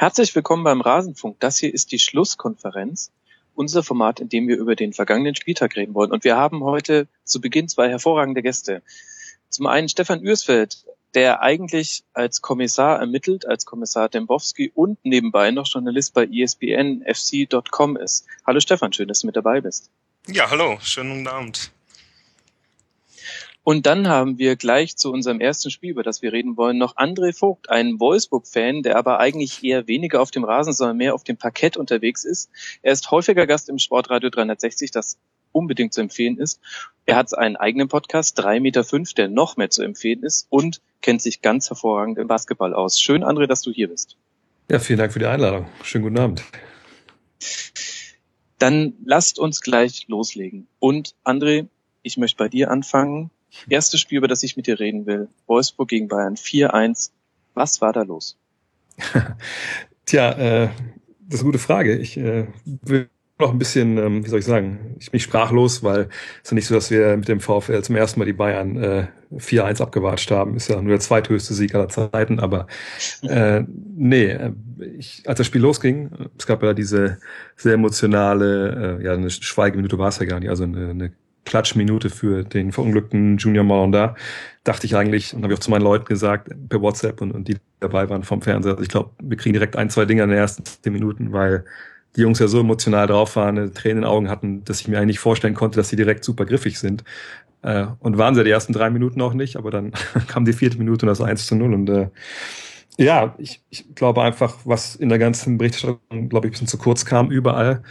Herzlich willkommen beim Rasenfunk. Das hier ist die Schlusskonferenz, unser Format, in dem wir über den vergangenen Spieltag reden wollen. Und wir haben heute zu Beginn zwei hervorragende Gäste. Zum einen Stefan Ürsfeld, der eigentlich als Kommissar ermittelt, als Kommissar Dembowski und nebenbei noch Journalist bei ESPNFC.com ist. Hallo Stefan, schön, dass du mit dabei bist. Ja, hallo, schönen Abend. Und dann haben wir gleich zu unserem ersten Spiel, über das wir reden wollen, noch André Vogt, einen Wolfsburg-Fan, der aber eigentlich eher weniger auf dem Rasen, sondern mehr auf dem Parkett unterwegs ist. Er ist häufiger Gast im Sportradio 360, das unbedingt zu empfehlen ist. Er hat einen eigenen Podcast, 3,5 Meter, fünf, der noch mehr zu empfehlen ist und kennt sich ganz hervorragend im Basketball aus. Schön, André, dass du hier bist. Ja, vielen Dank für die Einladung. Schönen guten Abend. Dann lasst uns gleich loslegen. Und André, ich möchte bei dir anfangen. Erstes Spiel, über das ich mit dir reden will. Wolfsburg gegen Bayern 4-1. Was war da los? Tja, äh, das ist eine gute Frage. Ich äh, will noch ein bisschen, ähm, wie soll ich sagen, ich bin sprachlos, weil es ist ja nicht so, dass wir mit dem VfL zum ersten Mal die Bayern äh, 4-1 abgewatscht haben. Ist ja nur der zweithöchste Sieg aller Zeiten, aber äh, nee, äh, ich, als das Spiel losging, es gab ja diese sehr emotionale, äh, ja, eine Schweigeminute war es ja gar nicht, also eine, eine Klatschminute für den verunglückten Junior Malonda, dachte ich eigentlich, und habe ich auch zu meinen Leuten gesagt, per WhatsApp und, und die dabei waren vom Fernseher, also ich glaube, wir kriegen direkt ein, zwei Dinger in den ersten zehn Minuten, weil die Jungs ja so emotional drauf waren, Tränen in den Augen hatten, dass ich mir eigentlich nicht vorstellen konnte, dass sie direkt super griffig sind. Äh, und waren sie die ersten drei Minuten auch nicht, aber dann kam die vierte Minute und das 1 zu 0 und äh, ja, ich, ich glaube einfach, was in der ganzen Berichterstattung, glaube ich, ein bisschen zu kurz kam überall,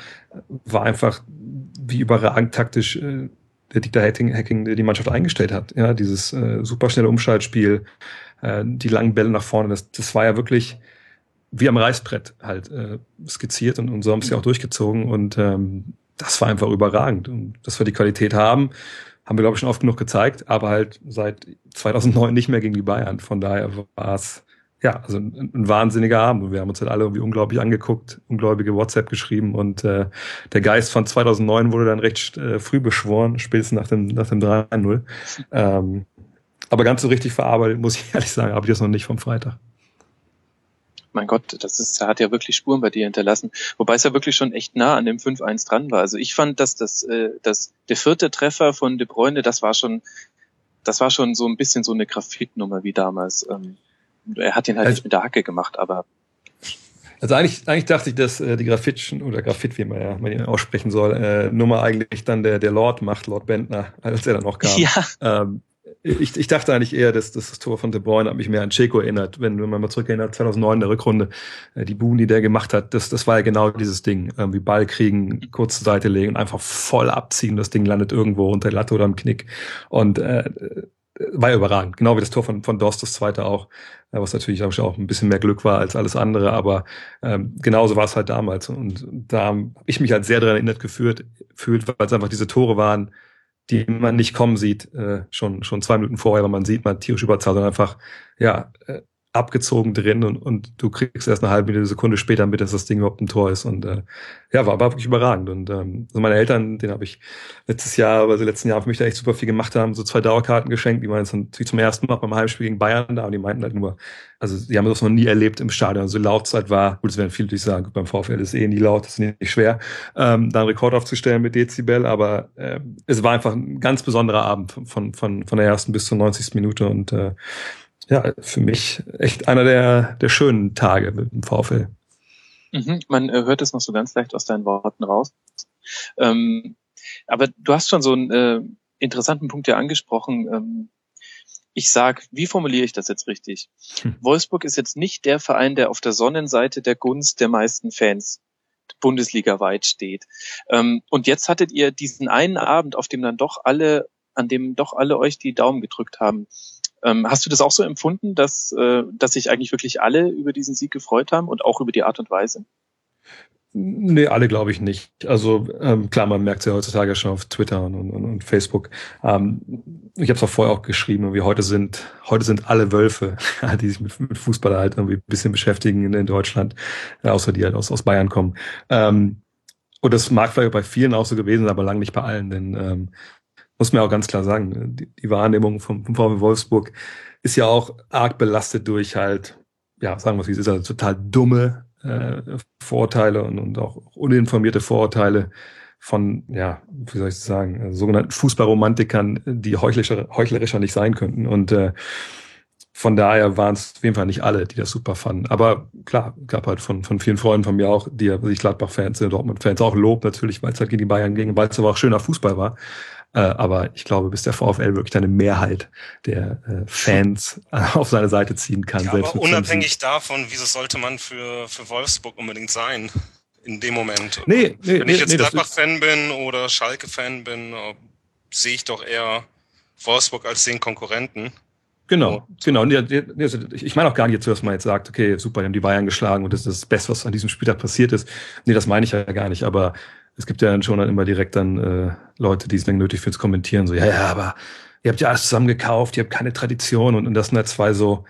war einfach, wie überragend taktisch äh, der Dieter Hacking, Hacking die Mannschaft eingestellt hat. Ja, dieses äh, superschnelle Umschaltspiel, äh, die langen Bälle nach vorne, das, das war ja wirklich wie am Reißbrett halt äh, skizziert und, und so haben sie auch durchgezogen und ähm, das war einfach überragend. Und dass wir die Qualität haben, haben wir, glaube ich, schon oft genug gezeigt, aber halt seit 2009 nicht mehr gegen die Bayern. Von daher war es ja, also ein, ein wahnsinniger Abend. Wir haben uns halt alle irgendwie unglaublich angeguckt, ungläubige WhatsApp geschrieben und äh, der Geist von 2009 wurde dann recht äh, früh beschworen, spätestens nach dem, nach dem 3-0. Ähm, aber ganz so richtig verarbeitet, muss ich ehrlich sagen, habe ich das noch nicht vom Freitag. Mein Gott, das ist, hat ja wirklich Spuren bei dir hinterlassen. Wobei es ja wirklich schon echt nah an dem 5-1 dran war. Also ich fand, dass das, äh, dass der vierte Treffer von De Bruyne, das war schon, das war schon so ein bisschen so eine Graphitnummer wie damals. Ähm, er hat ihn halt also, nicht mit der Hacke gemacht, aber also eigentlich, eigentlich dachte ich, dass äh, die Graffitschen oder Graffit, wie man ja man ihn aussprechen soll, äh, Nummer eigentlich dann der, der Lord macht, Lord Bentner, als er dann noch kam. Ja. Ähm, ich, ich dachte eigentlich eher, dass, dass das Tor von De Bruyne hat mich mehr an Checo erinnert, wenn, wenn man mal zurückerinnert, 2009 in der Rückrunde, äh, die Buhn, die der gemacht hat, das, das war ja genau dieses Ding, irgendwie Ball kriegen, kurz zur Seite legen und einfach voll abziehen, das Ding landet irgendwo unter der Latte oder am Knick und äh, war überragend. Genau wie das Tor von, von Dorst, das zweite auch, äh, was natürlich auch ein bisschen mehr Glück war als alles andere, aber ähm, genauso war es halt damals. Und da habe ich mich halt sehr daran erinnert gefühlt, fühlt, weil es einfach diese Tore waren, die man nicht kommen sieht, äh, schon, schon zwei Minuten vorher, weil man sieht, man tierisch überzahlt, sondern einfach, ja, äh, abgezogen drin und, und du kriegst erst eine halbe Sekunde später mit, dass das Ding überhaupt ein Tor ist. Und äh, ja, war, war wirklich überragend. Und ähm, also meine Eltern, den habe ich letztes Jahr, also letzten Jahr für mich da echt super viel gemacht haben, so zwei Dauerkarten geschenkt, die waren jetzt natürlich zum ersten Mal beim Heimspiel gegen Bayern da und die meinten halt nur, also die haben das noch nie erlebt im Stadion. Also Lautzeit war, gut, es werden viele natürlich sagen, beim VfL ist eh nie laut, das ist nicht schwer, ähm, da einen Rekord aufzustellen mit Dezibel, aber äh, es war einfach ein ganz besonderer Abend von, von, von der ersten bis zur 90. Minute und äh, ja, für mich echt einer der, der schönen Tage mit dem VfL. Mhm, man äh, hört es noch so ganz leicht aus deinen Worten raus. Ähm, aber du hast schon so einen äh, interessanten Punkt ja angesprochen. Ähm, ich sag, wie formuliere ich das jetzt richtig? Hm. Wolfsburg ist jetzt nicht der Verein, der auf der Sonnenseite der Gunst der meisten Fans Bundesliga weit steht. Ähm, und jetzt hattet ihr diesen einen Abend, auf dem dann doch alle, an dem doch alle euch die Daumen gedrückt haben. Ähm, hast du das auch so empfunden, dass, äh, dass sich eigentlich wirklich alle über diesen Sieg gefreut haben und auch über die Art und Weise? Nee, alle glaube ich nicht. Also ähm, klar, man merkt es ja heutzutage schon auf Twitter und, und, und Facebook. Ähm, ich habe es auch vorher auch geschrieben, wie heute sind heute sind alle Wölfe, die sich mit, mit Fußball halt irgendwie ein bisschen beschäftigen in, in Deutschland, äh, außer die halt aus, aus Bayern kommen. Ähm, und das mag vielleicht bei vielen auch so gewesen sein, aber lang nicht bei allen, denn ähm, muss man auch ganz klar sagen, die, die Wahrnehmung vom, vom VW Wolfsburg ist ja auch arg belastet durch halt, ja, sagen wir es, ist, also total dumme äh, Vorurteile und, und auch uninformierte Vorurteile von, ja, wie soll ich sagen, äh, sogenannten Fußballromantikern, die heuchlerischer, heuchlerischer nicht sein könnten. Und äh, von daher waren es auf jeden Fall nicht alle, die das super fanden. Aber klar, gab halt von, von vielen Freunden von mir auch, die sich Gladbach-Fans sind, Dortmund-Fans auch Lob natürlich, weil es halt gegen die Bayern ging, weil es aber auch schöner Fußball war. Äh, aber ich glaube, bis der VfL wirklich eine Mehrheit der äh, Fans äh, auf seine Seite ziehen kann. Ja, aber unabhängig davon, wieso sollte man für, für Wolfsburg unbedingt sein? In dem Moment. Nee, nee, Wenn ich jetzt nee, Gladbach-Fan bin oder Schalke-Fan bin, sehe ich doch eher Wolfsburg als den Konkurrenten. Genau, genau. Also ich meine auch gar nicht jetzt, dass man jetzt sagt, okay, super, die haben die Bayern geschlagen und das ist das Beste, was an diesem Spieltag passiert ist. Nee, das meine ich ja gar nicht. Aber es gibt ja dann schon dann immer direkt dann äh, Leute, die es dann nötig fürs Kommentieren, so, ja, ja, aber ihr habt ja alles zusammen gekauft, ihr habt keine Tradition und, und das sind halt zwei so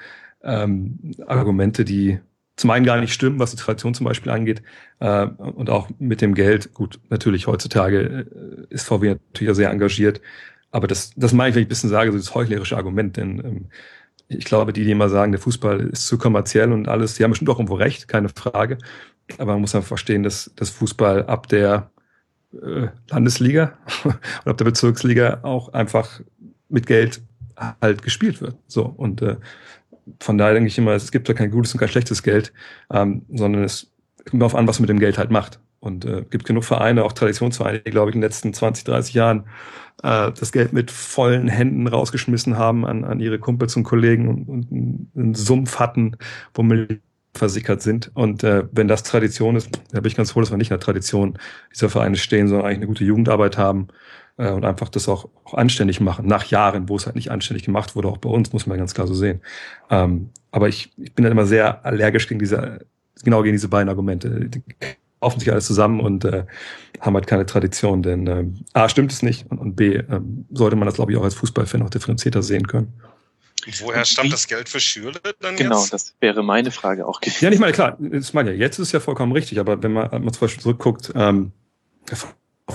ähm, Argumente, die zum einen gar nicht stimmen, was die Tradition zum Beispiel angeht, äh, und auch mit dem Geld. Gut, natürlich heutzutage äh, ist VW natürlich sehr engagiert, aber das, das meine ich, wenn ich ein bisschen sage, so das heuchlerische Argument, denn ähm, ich glaube, die, die immer sagen, der Fußball ist zu kommerziell und alles, die haben bestimmt auch irgendwo recht, keine Frage. Aber man muss einfach verstehen, dass das Fußball ab der äh, Landesliga und ab der Bezirksliga auch einfach mit Geld halt gespielt wird. So und äh, von daher denke ich immer, es gibt ja kein gutes und kein schlechtes Geld, ähm, sondern es kommt darauf an, was man mit dem Geld halt macht. Und äh, gibt genug Vereine, auch Traditionsvereine, die, glaube ich, in den letzten 20, 30 Jahren äh, das Geld mit vollen Händen rausgeschmissen haben an, an ihre Kumpels und Kollegen und, und einen Sumpf hatten, wo Millionen versickert sind. Und äh, wenn das Tradition ist, da bin ich ganz froh, dass wir nicht in der Tradition dieser Vereine stehen, sondern eigentlich eine gute Jugendarbeit haben äh, und einfach das auch, auch anständig machen, nach Jahren, wo es halt nicht anständig gemacht wurde, auch bei uns, muss man ganz klar so sehen. Ähm, aber ich, ich bin dann immer sehr allergisch gegen diese, genau gegen diese beiden Argumente. Die kaufen sich alles zusammen und äh, haben halt keine Tradition, denn äh, A, stimmt es nicht und, und B, äh, sollte man das, glaube ich, auch als Fußballfan auch differenzierter sehen können. Woher stammt das Geld für Schüler dann Genau, jetzt? das wäre meine Frage auch gewesen. Ja, nicht mal klar, das meine ja, jetzt ist es ja vollkommen richtig, aber wenn man, man zum Beispiel zurückguckt, ähm,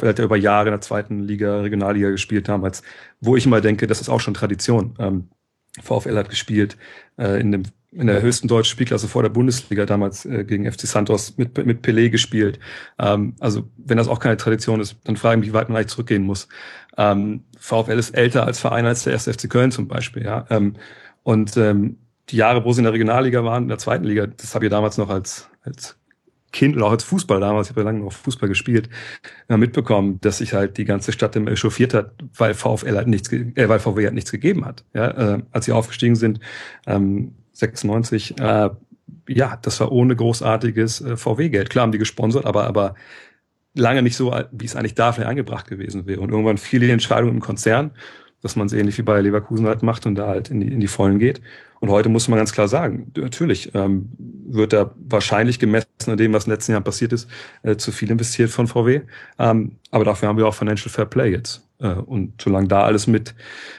hat ja über Jahre in der zweiten Liga, Regionalliga gespielt damals, wo ich immer denke, das ist auch schon Tradition. Ähm, VfL hat gespielt äh, in, dem, in der höchsten deutschen Spielklasse vor der Bundesliga damals äh, gegen FC Santos mit, mit Pelé gespielt. Ähm, also wenn das auch keine Tradition ist, dann frage ich mich, wie weit man eigentlich zurückgehen muss. Ähm, VfL ist älter als Verein als der erste FC Köln zum Beispiel. Ja? Ähm, und ähm, die Jahre, wo sie in der Regionalliga waren, in der zweiten Liga, das habe ich damals noch als, als Kind oder auch als Fußball damals, ich habe ja lange noch Fußball gespielt, äh, mitbekommen, dass sich halt die ganze Stadt immer echauffiert hat, weil VfL halt nichts, äh, weil VW halt nichts gegeben hat. Ja, äh, als sie aufgestiegen sind, ähm, 96, äh, ja, das war ohne großartiges äh, VW-Geld. Klar haben die gesponsert, aber aber lange nicht so, wie es eigentlich dafür angebracht gewesen wäre. Und irgendwann fiel die Entscheidung im Konzern, dass man es ähnlich wie bei Leverkusen halt macht und da halt in die, in die Vollen geht. Und heute muss man ganz klar sagen, natürlich ähm, wird da wahrscheinlich gemessen an dem, was in den letzten Jahren passiert ist, äh, zu viel investiert von VW. Ähm, aber dafür haben wir auch Financial Fair Play jetzt. Äh, und solange da alles mit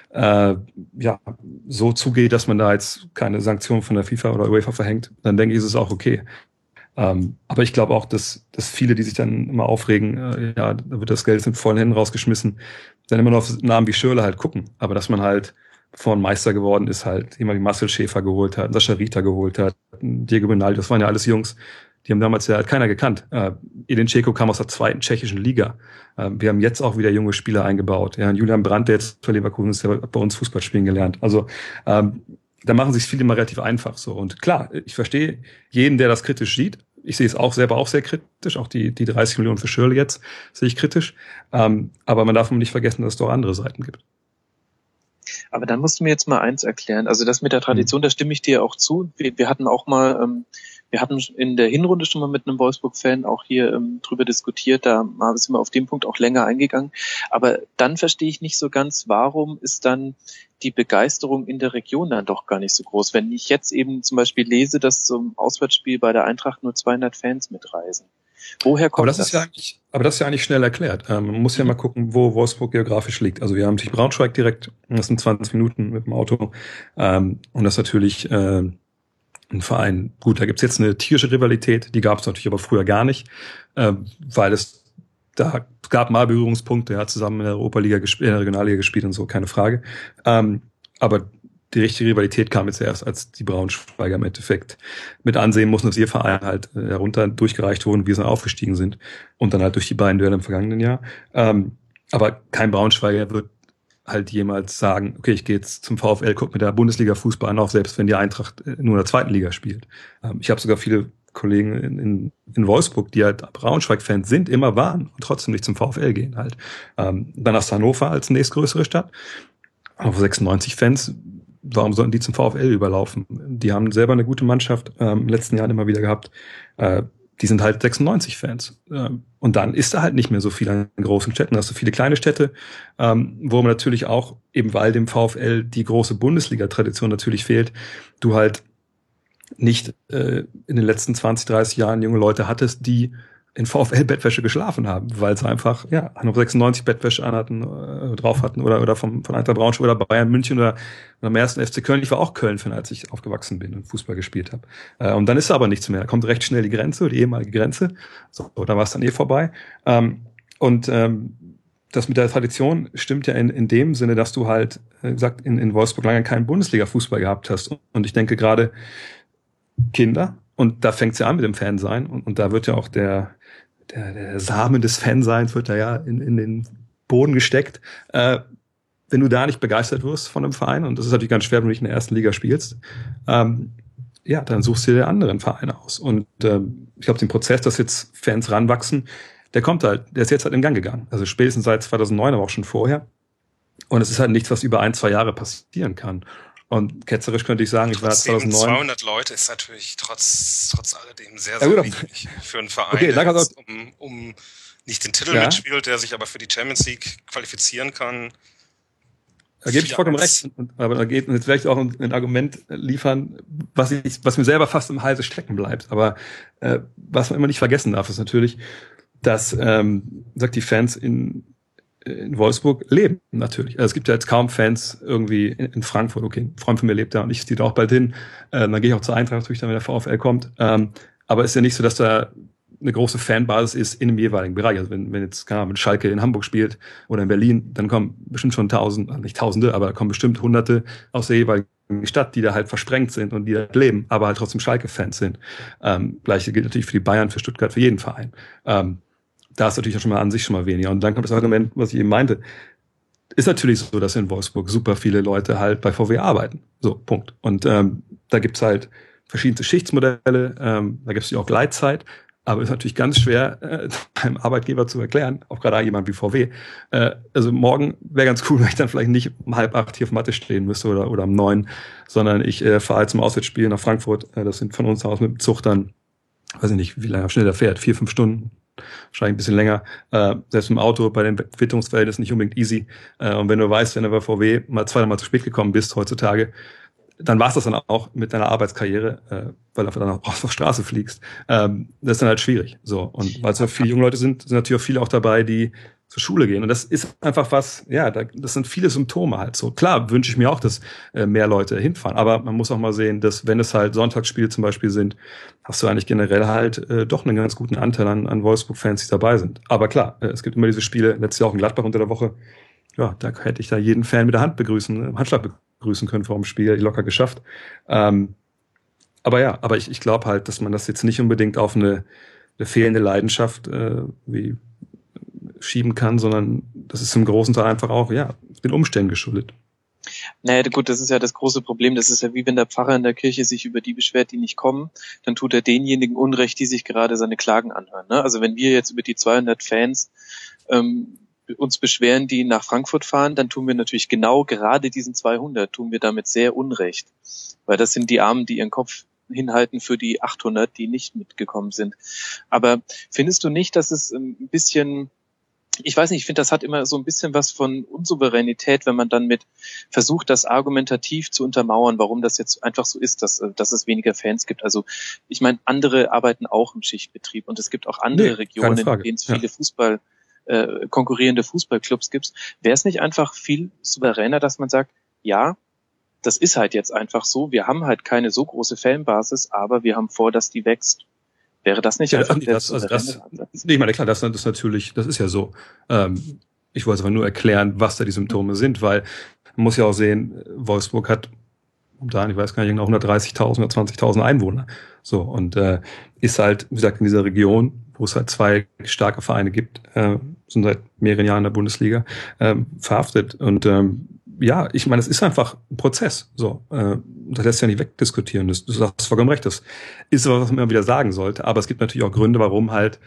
äh, ja so zugeht, dass man da jetzt keine Sanktionen von der FIFA oder UEFA verhängt, dann denke ich, ist es auch okay. Ähm, aber ich glaube auch, dass, dass viele, die sich dann immer aufregen, äh, ja, da wird das Geld mit vollen Händen rausgeschmissen, dann immer noch auf Namen wie Schürle halt gucken. Aber dass man halt von Meister geworden ist, halt jemand wie Marcel Schäfer geholt hat, Sascha Rita geholt hat, Diego Benaldi, das waren ja alles Jungs, die haben damals ja halt keiner gekannt. Äh, Edin Ceko kam aus der zweiten tschechischen Liga. Äh, wir haben jetzt auch wieder junge Spieler eingebaut. Ja, Julian Brandt, der jetzt für Leverkusen ist, der hat bei uns Fußball spielen gelernt. Also ähm, da machen sich viele immer relativ einfach so. Und klar, ich verstehe jeden, der das kritisch sieht. Ich sehe es auch selber auch sehr kritisch. Auch die, die 30 Millionen für Schirle jetzt sehe ich kritisch. Ähm, aber man darf nicht vergessen, dass es doch andere Seiten gibt. Aber dann musst du mir jetzt mal eins erklären. Also das mit der Tradition, mhm. da stimme ich dir auch zu. Wir, wir hatten auch mal, ähm, wir hatten in der Hinrunde schon mal mit einem Wolfsburg-Fan auch hier ähm, drüber diskutiert. Da sind wir auf dem Punkt auch länger eingegangen. Aber dann verstehe ich nicht so ganz, warum ist dann die Begeisterung in der Region dann doch gar nicht so groß. Wenn ich jetzt eben zum Beispiel lese, dass zum Auswärtsspiel bei der Eintracht nur 200 Fans mitreisen. Woher kommt aber das? das? Ist ja eigentlich, aber das ist ja eigentlich schnell erklärt. Ähm, man muss ja mal gucken, wo Wolfsburg geografisch liegt. Also wir haben natürlich Braunschweig direkt, das sind 20 Minuten mit dem Auto. Ähm, und das ist natürlich äh, ein Verein. Gut, da gibt's jetzt eine tierische Rivalität, die gab es natürlich aber früher gar nicht, äh, weil es da gab mal Berührungspunkte, er hat zusammen in der Europa-Liga gespielt, in der Regionalliga gespielt und so, keine Frage. Ähm, aber die richtige Rivalität kam jetzt erst, als die Braunschweiger im Endeffekt mit ansehen mussten, dass ihr Verein halt äh, herunter durchgereicht wurden, wie sie aufgestiegen sind. Und dann halt durch die beiden Duelle im vergangenen Jahr. Ähm, aber kein Braunschweiger wird halt jemals sagen, okay, ich gehe jetzt zum VfL, guck mit der Bundesliga Fußball an, auch selbst wenn die Eintracht äh, nur in der zweiten Liga spielt. Ähm, ich habe sogar viele Kollegen in, in, in Wolfsburg, die halt Braunschweig-Fans sind, immer waren und trotzdem nicht zum VfL gehen halt. Ähm, dann hast du Hannover als nächstgrößere Stadt. Auf 96 Fans, warum sollten die zum VfL überlaufen? Die haben selber eine gute Mannschaft ähm, im letzten Jahr immer wieder gehabt. Äh, die sind halt 96 Fans. Und dann ist da halt nicht mehr so viel an großen Städten. Da hast du viele kleine Städte, ähm, wo man natürlich auch, eben weil dem VfL die große Bundesliga-Tradition natürlich fehlt, du halt nicht äh, in den letzten 20, 30 Jahren junge Leute hattest, die in VfL-Bettwäsche geschlafen haben, weil sie einfach, ja, 96 Bettwäsche anhatten, äh, drauf hatten oder, oder vom, von Eintracht Braunschweig oder Bayern München oder, oder am ersten FC Köln. Ich war auch Köln-Fan, als ich aufgewachsen bin und Fußball gespielt habe. Äh, und dann ist aber nichts mehr. Da kommt recht schnell die Grenze, die ehemalige Grenze. So, da war es dann eh vorbei. Ähm, und ähm, das mit der Tradition stimmt ja in, in dem Sinne, dass du halt, äh, gesagt, in, in Wolfsburg lange keinen Bundesliga-Fußball gehabt hast. Und ich denke gerade Kinder, und da fängt es ja an mit dem Fansein. Und, und da wird ja auch der, der, der Samen des Fanseins wird da ja in, in den Boden gesteckt. Äh, wenn du da nicht begeistert wirst von einem Verein, und das ist natürlich ganz schwer, wenn du nicht in der ersten Liga spielst, ähm, ja, dann suchst du dir anderen Verein aus. Und ähm, ich glaube, den Prozess, dass jetzt Fans ranwachsen, der kommt halt, der ist jetzt halt in Gang gegangen. Also spätestens seit 2009, aber auch schon vorher. Und es ist halt nichts, was über ein, zwei Jahre passieren kann. Und ketzerisch könnte ich sagen, ich war 2009. 200 Leute ist natürlich trotz, trotz alledem sehr, sehr ja, wenig für einen Verein, okay, der jetzt, um, um nicht den Titel ja. mitspielt, der sich aber für die Champions League qualifizieren kann. Da gebe ich vollkommen recht. Aber da geht jetzt vielleicht auch ein, ein, Argument liefern, was ich, was mir selber fast im Halse stecken bleibt. Aber äh, was man immer nicht vergessen darf, ist natürlich, dass ähm, sagt die Fans in in Wolfsburg leben, natürlich. Also es gibt ja jetzt kaum Fans irgendwie in, in, Frankfurt. Okay, ein Freund von mir lebt da und ich ziehe da auch bald hin. Äh, dann gehe ich auch zur Eintracht natürlich, dann, wenn der VfL kommt. Ähm, aber es ist ja nicht so, dass da eine große Fanbasis ist in dem jeweiligen Bereich. Also wenn, wenn jetzt, keine Ahnung, Schalke in Hamburg spielt oder in Berlin, dann kommen bestimmt schon tausend, also nicht tausende, aber kommen bestimmt hunderte aus der jeweiligen Stadt, die da halt versprengt sind und die da leben, aber halt trotzdem Schalke-Fans sind. Ähm, Gleiche gilt natürlich für die Bayern, für Stuttgart, für jeden Verein. Ähm, da ist natürlich auch schon mal an sich schon mal weniger. Und dann kommt das Argument, was ich eben meinte. Ist natürlich so, dass in Wolfsburg super viele Leute halt bei VW arbeiten. So, Punkt. Und ähm, da gibt's halt verschiedene Schichtsmodelle, ähm, da gibt's ja auch Gleitzeit, aber ist natürlich ganz schwer, äh, beim Arbeitgeber zu erklären, auch gerade jemand wie VW. Äh, also morgen wäre ganz cool, wenn ich dann vielleicht nicht um halb acht hier auf Matte stehen müsste oder, oder um neun, sondern ich äh, fahre zum Auswärtsspiel nach Frankfurt. Äh, das sind von uns aus mit dem Zug dann, weiß ich nicht, wie lange schnell der fährt, vier, fünf Stunden, wahrscheinlich ein bisschen länger. Äh, selbst im Auto bei den Quitterungsverhältnissen nicht unbedingt easy. Äh, und wenn du weißt, wenn du bei VW mal zweimal zu spät gekommen bist heutzutage, dann war es das dann auch mit deiner Arbeitskarriere, äh, weil du dann auch auf der Straße fliegst. Ähm, das ist dann halt schwierig. So und weil es ja viele junge Leute sind, sind natürlich auch viele auch dabei, die zur Schule gehen. Und das ist einfach was, ja, das sind viele Symptome halt so. Klar wünsche ich mir auch, dass äh, mehr Leute hinfahren, aber man muss auch mal sehen, dass wenn es halt Sonntagsspiele zum Beispiel sind, hast du eigentlich generell halt äh, doch einen ganz guten Anteil an, an Wolfsburg-Fans, die dabei sind. Aber klar, äh, es gibt immer diese Spiele, letztes Jahr auch in Gladbach unter der Woche, ja, da hätte ich da jeden Fan mit der Hand begrüßen, Handschlag begrüßen können vor dem Spiel, locker geschafft. Ähm, aber ja, aber ich, ich glaube halt, dass man das jetzt nicht unbedingt auf eine, eine fehlende Leidenschaft, äh, wie schieben kann, sondern das ist im großen Teil einfach auch, ja, den Umständen geschuldet. Naja, gut, das ist ja das große Problem. Das ist ja wie wenn der Pfarrer in der Kirche sich über die beschwert, die nicht kommen, dann tut er denjenigen Unrecht, die sich gerade seine Klagen anhören. Ne? Also wenn wir jetzt über die 200 Fans ähm, uns beschweren, die nach Frankfurt fahren, dann tun wir natürlich genau gerade diesen 200, tun wir damit sehr Unrecht. Weil das sind die Armen, die ihren Kopf hinhalten für die 800, die nicht mitgekommen sind. Aber findest du nicht, dass es ein bisschen ich weiß nicht, ich finde, das hat immer so ein bisschen was von Unsouveränität, wenn man dann mit versucht, das argumentativ zu untermauern, warum das jetzt einfach so ist, dass, dass es weniger Fans gibt. Also ich meine, andere arbeiten auch im Schichtbetrieb und es gibt auch andere nee, Regionen, in denen es viele ja. Fußball äh, konkurrierende Fußballclubs gibt. Wäre es nicht einfach viel souveräner, dass man sagt, ja, das ist halt jetzt einfach so, wir haben halt keine so große Fanbasis, aber wir haben vor, dass die wächst. Wäre das nicht ja, einfach nee, das, also das, nee, ich meine, klar, das, das ist natürlich, das ist ja so. Ähm, ich wollte aber nur erklären, was da die Symptome sind, weil man muss ja auch sehen, Wolfsburg hat momentan, ich weiß gar nicht, 130.000 oder 20.000 Einwohner. So, und äh, ist halt, wie gesagt, in dieser Region, wo es halt zwei starke Vereine gibt, äh, sind seit mehreren Jahren in der Bundesliga, äh, verhaftet. Und ähm, ja, ich meine, es ist einfach ein Prozess. So, äh, das lässt sich ja nicht wegdiskutieren. Du hast vollkommen recht. Das ist was, was man immer wieder sagen sollte. Aber es gibt natürlich auch Gründe, warum halt,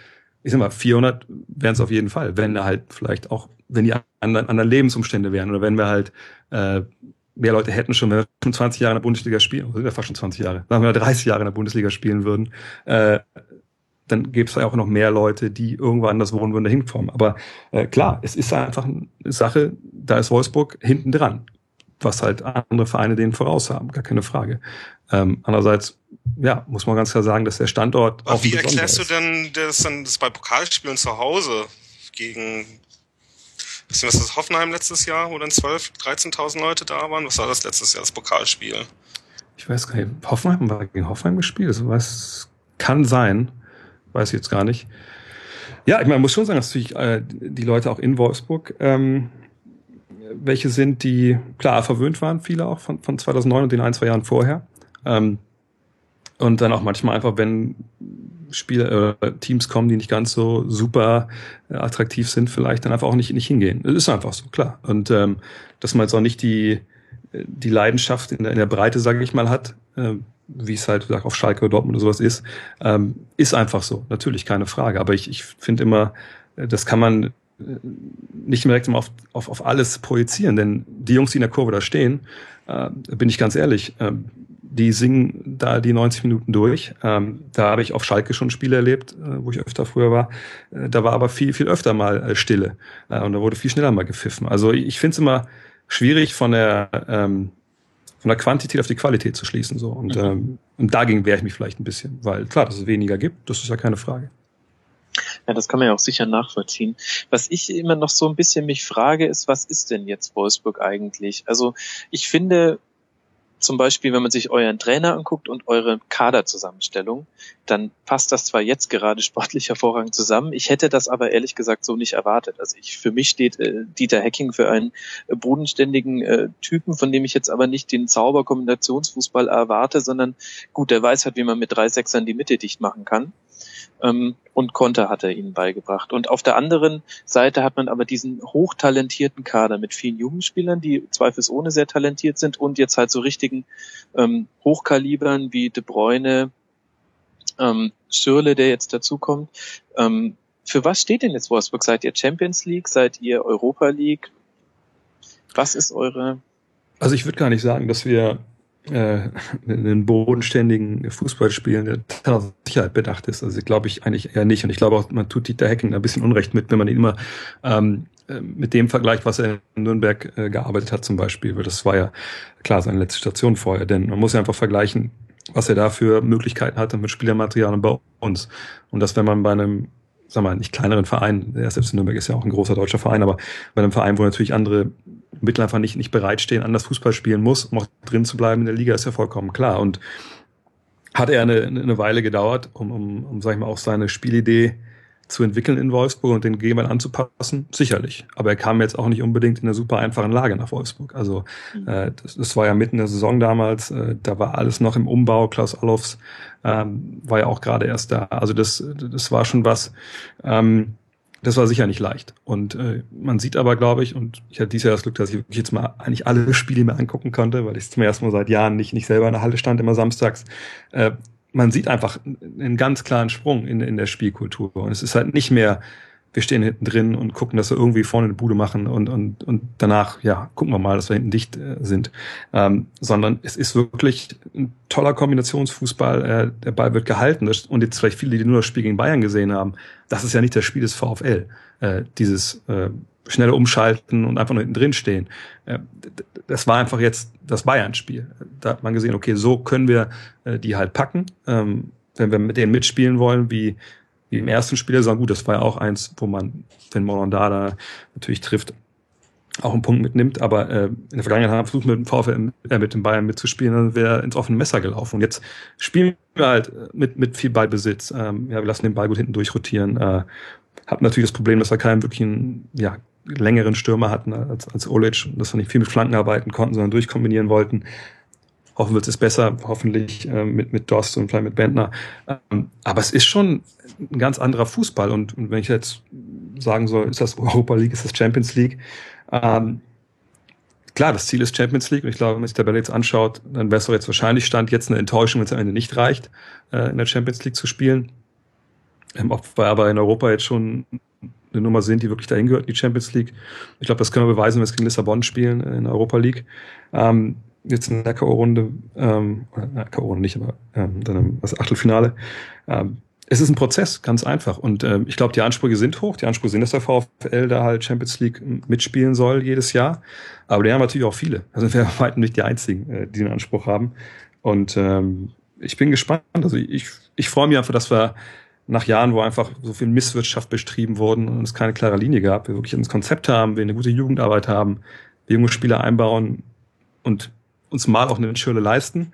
ich sag mal, 400 wären es auf jeden Fall, wenn halt vielleicht auch, wenn die anderen, anderen Lebensumstände wären oder wenn wir halt äh, mehr Leute hätten schon, wenn wir schon 20 Jahre in der Bundesliga spielen, wir fast schon 20 Jahre, sagen wir 30 Jahre in der Bundesliga spielen würden, äh, dann gäbe es ja auch noch mehr Leute, die irgendwo anders wohnen würden, dahin kommen. Aber äh, klar, es ist einfach eine Sache, da ist Wolfsburg hinten dran, was halt andere Vereine denen voraus haben, gar keine Frage. Ähm, andererseits, ja, muss man ganz klar sagen, dass der Standort Aber auch Wie erklärst ist. du denn das dann das bei Pokalspielen zu Hause gegen Wissen was das Hoffenheim letztes Jahr, wo dann 12, 13.000 Leute da waren? Was war das letztes Jahr, das Pokalspiel? Ich weiß gar nicht. Hoffenheim war gegen Hoffenheim gespielt. Weiß, kann sein weiß ich jetzt gar nicht. Ja, ich meine, man muss schon sagen, dass natürlich äh, die Leute auch in Wolfsburg, ähm, welche sind, die klar verwöhnt waren, viele auch von, von 2009 und den ein, zwei Jahren vorher. Ähm, und dann auch manchmal einfach, wenn Spieler äh, Teams kommen, die nicht ganz so super äh, attraktiv sind, vielleicht dann einfach auch nicht, nicht hingehen. Das ist einfach so, klar. Und ähm, dass man jetzt auch nicht die, die Leidenschaft in der, in der Breite, sage ich mal, hat, äh, wie es halt auf Schalke oder Dortmund oder sowas ist, ähm, ist einfach so. Natürlich, keine Frage. Aber ich, ich finde immer, äh, das kann man äh, nicht direkt immer auf, auf, auf alles projizieren, denn die Jungs, die in der Kurve da stehen, äh, bin ich ganz ehrlich, äh, die singen da die 90 Minuten durch. Ähm, da habe ich auf Schalke schon Spiele erlebt, äh, wo ich öfter früher war. Äh, da war aber viel, viel öfter mal Stille und da wurde viel schneller mal gepfiffen. Also ich, ich finde es immer schwierig von der ähm, von der Quantität auf die Qualität zu schließen. So. Und, mhm. ähm, und dagegen wehre ich mich vielleicht ein bisschen, weil klar, dass es weniger gibt, das ist ja keine Frage. Ja, das kann man ja auch sicher nachvollziehen. Was ich immer noch so ein bisschen mich frage, ist, was ist denn jetzt Wolfsburg eigentlich? Also ich finde, zum Beispiel, wenn man sich euren Trainer anguckt und eure Kaderzusammenstellung, dann passt das zwar jetzt gerade sportlich hervorragend zusammen. Ich hätte das aber ehrlich gesagt so nicht erwartet. Also ich, für mich steht äh, Dieter Hecking für einen äh, bodenständigen äh, Typen, von dem ich jetzt aber nicht den Zauberkombinationsfußball erwarte, sondern gut, der weiß halt, wie man mit drei Sechsern die Mitte dicht machen kann ähm, und Konter hat er ihnen beigebracht. Und auf der anderen Seite hat man aber diesen hochtalentierten Kader mit vielen Jugendspielern, die zweifelsohne sehr talentiert sind und jetzt halt so richtigen ähm, Hochkalibern wie De Bruyne, ähm, Schürle, der jetzt dazukommt. Ähm, für was steht denn jetzt Wolfsburg? Seid ihr Champions League? Seid ihr Europa League? Was ist eure? Also ich würde gar nicht sagen, dass wir äh, einen bodenständigen Fußball spielen, der auf Sicherheit bedacht ist. Also glaube ich eigentlich eher nicht. Und ich glaube auch, man tut Dieter Hecking ein bisschen Unrecht mit, wenn man ihn immer ähm, äh, mit dem vergleicht, was er in Nürnberg äh, gearbeitet hat zum Beispiel. Weil das war ja klar seine letzte Station vorher. Denn man muss ja einfach vergleichen, was er da für Möglichkeiten hatte mit Spielermaterial und bei uns. Und das, wenn man bei einem sag mal, nicht kleineren Verein, der selbst in Nürnberg ist ja auch ein großer deutscher Verein, aber bei einem Verein, wo natürlich andere Mittel einfach nicht, nicht bereitstehen, anders Fußball spielen muss, um auch drin zu bleiben in der Liga, ist ja vollkommen klar. Und hat er eine, eine Weile gedauert, um, um, um, sag ich mal, auch seine Spielidee zu entwickeln in Wolfsburg und den Gegenwart anzupassen? Sicherlich. Aber er kam jetzt auch nicht unbedingt in einer super einfachen Lage nach Wolfsburg. Also mhm. äh, das, das war ja mitten in der Saison damals, äh, da war alles noch im Umbau. Klaus Allofs ähm, war ja auch gerade erst da. Also das, das war schon was. Ähm, das war sicher nicht leicht. Und äh, man sieht aber, glaube ich, und ich hatte dieses Jahr das Glück, dass ich jetzt mal eigentlich alle Spiele mir angucken konnte, weil ich zum ersten Mal seit Jahren nicht, nicht selber in der Halle stand, immer samstags. Äh, man sieht einfach einen ganz klaren Sprung in, in der Spielkultur. Und es ist halt nicht mehr wir stehen hinten drin und gucken, dass wir irgendwie vorne eine Bude machen und, und, und danach, ja, gucken wir mal, dass wir hinten dicht äh, sind. Ähm, sondern es ist wirklich ein toller Kombinationsfußball. Äh, der Ball wird gehalten. Und jetzt vielleicht viele, die nur das Spiel gegen Bayern gesehen haben, das ist ja nicht das Spiel des VfL. Äh, dieses äh, schnelle Umschalten und einfach nur hinten drin stehen. Äh, das war einfach jetzt das Bayern-Spiel. Da hat man gesehen, okay, so können wir äh, die halt packen. Ähm, wenn wir mit denen mitspielen wollen, wie wie im ersten Spiel sagen, gut, das war ja auch eins, wo man, wenn Morondada natürlich trifft, auch einen Punkt mitnimmt, aber äh, in der Vergangenheit haben wir versucht, mit dem VfL, äh, mit dem Bayern mitzuspielen, dann wäre ins offene Messer gelaufen. Und jetzt spielen wir halt mit, mit viel Ballbesitz. Ähm, ja, wir lassen den Ball gut hinten durchrotieren. Äh, haben natürlich das Problem, dass wir keinen wirklichen, ja, längeren Stürmer hatten als, als Olic, dass wir nicht viel mit Flanken arbeiten konnten, sondern durchkombinieren wollten. Hoffen wird es besser, hoffentlich äh, mit, mit Dost und vielleicht mit Bentner. Ähm, aber es ist schon ein ganz anderer Fußball. Und, und wenn ich jetzt sagen soll, ist das Europa League, ist das Champions League, ähm, klar, das Ziel ist Champions League und ich glaube, wenn man sich die Tabelle jetzt anschaut, dann wäre es doch jetzt wahrscheinlich Stand jetzt eine Enttäuschung, wenn es am Ende nicht reicht, äh, in der Champions League zu spielen. Ähm, ob wir aber in Europa jetzt schon eine Nummer sind, die wirklich dahin gehört, die Champions League. Ich glaube, das können wir beweisen, wenn wir es gegen Lissabon spielen in der Europa League. Ähm, jetzt in der K.O.-Runde, ähm, K.O.-Runde nicht, aber ähm, dann das Achtelfinale. Ähm, es ist ein Prozess, ganz einfach. Und ähm, ich glaube, die Ansprüche sind hoch. Die Ansprüche sind, dass der VfL da halt Champions League mitspielen soll jedes Jahr. Aber die haben natürlich auch viele. Also wir weitem nicht die einzigen, äh, die den Anspruch haben. Und ähm, ich bin gespannt. Also ich, ich freue mich einfach, dass wir nach Jahren, wo einfach so viel Misswirtschaft betrieben wurden und es keine klare Linie gab, wir wirklich ein Konzept haben, wir eine gute Jugendarbeit haben, wir junge Spieler einbauen und uns mal auch eine Schirle leisten.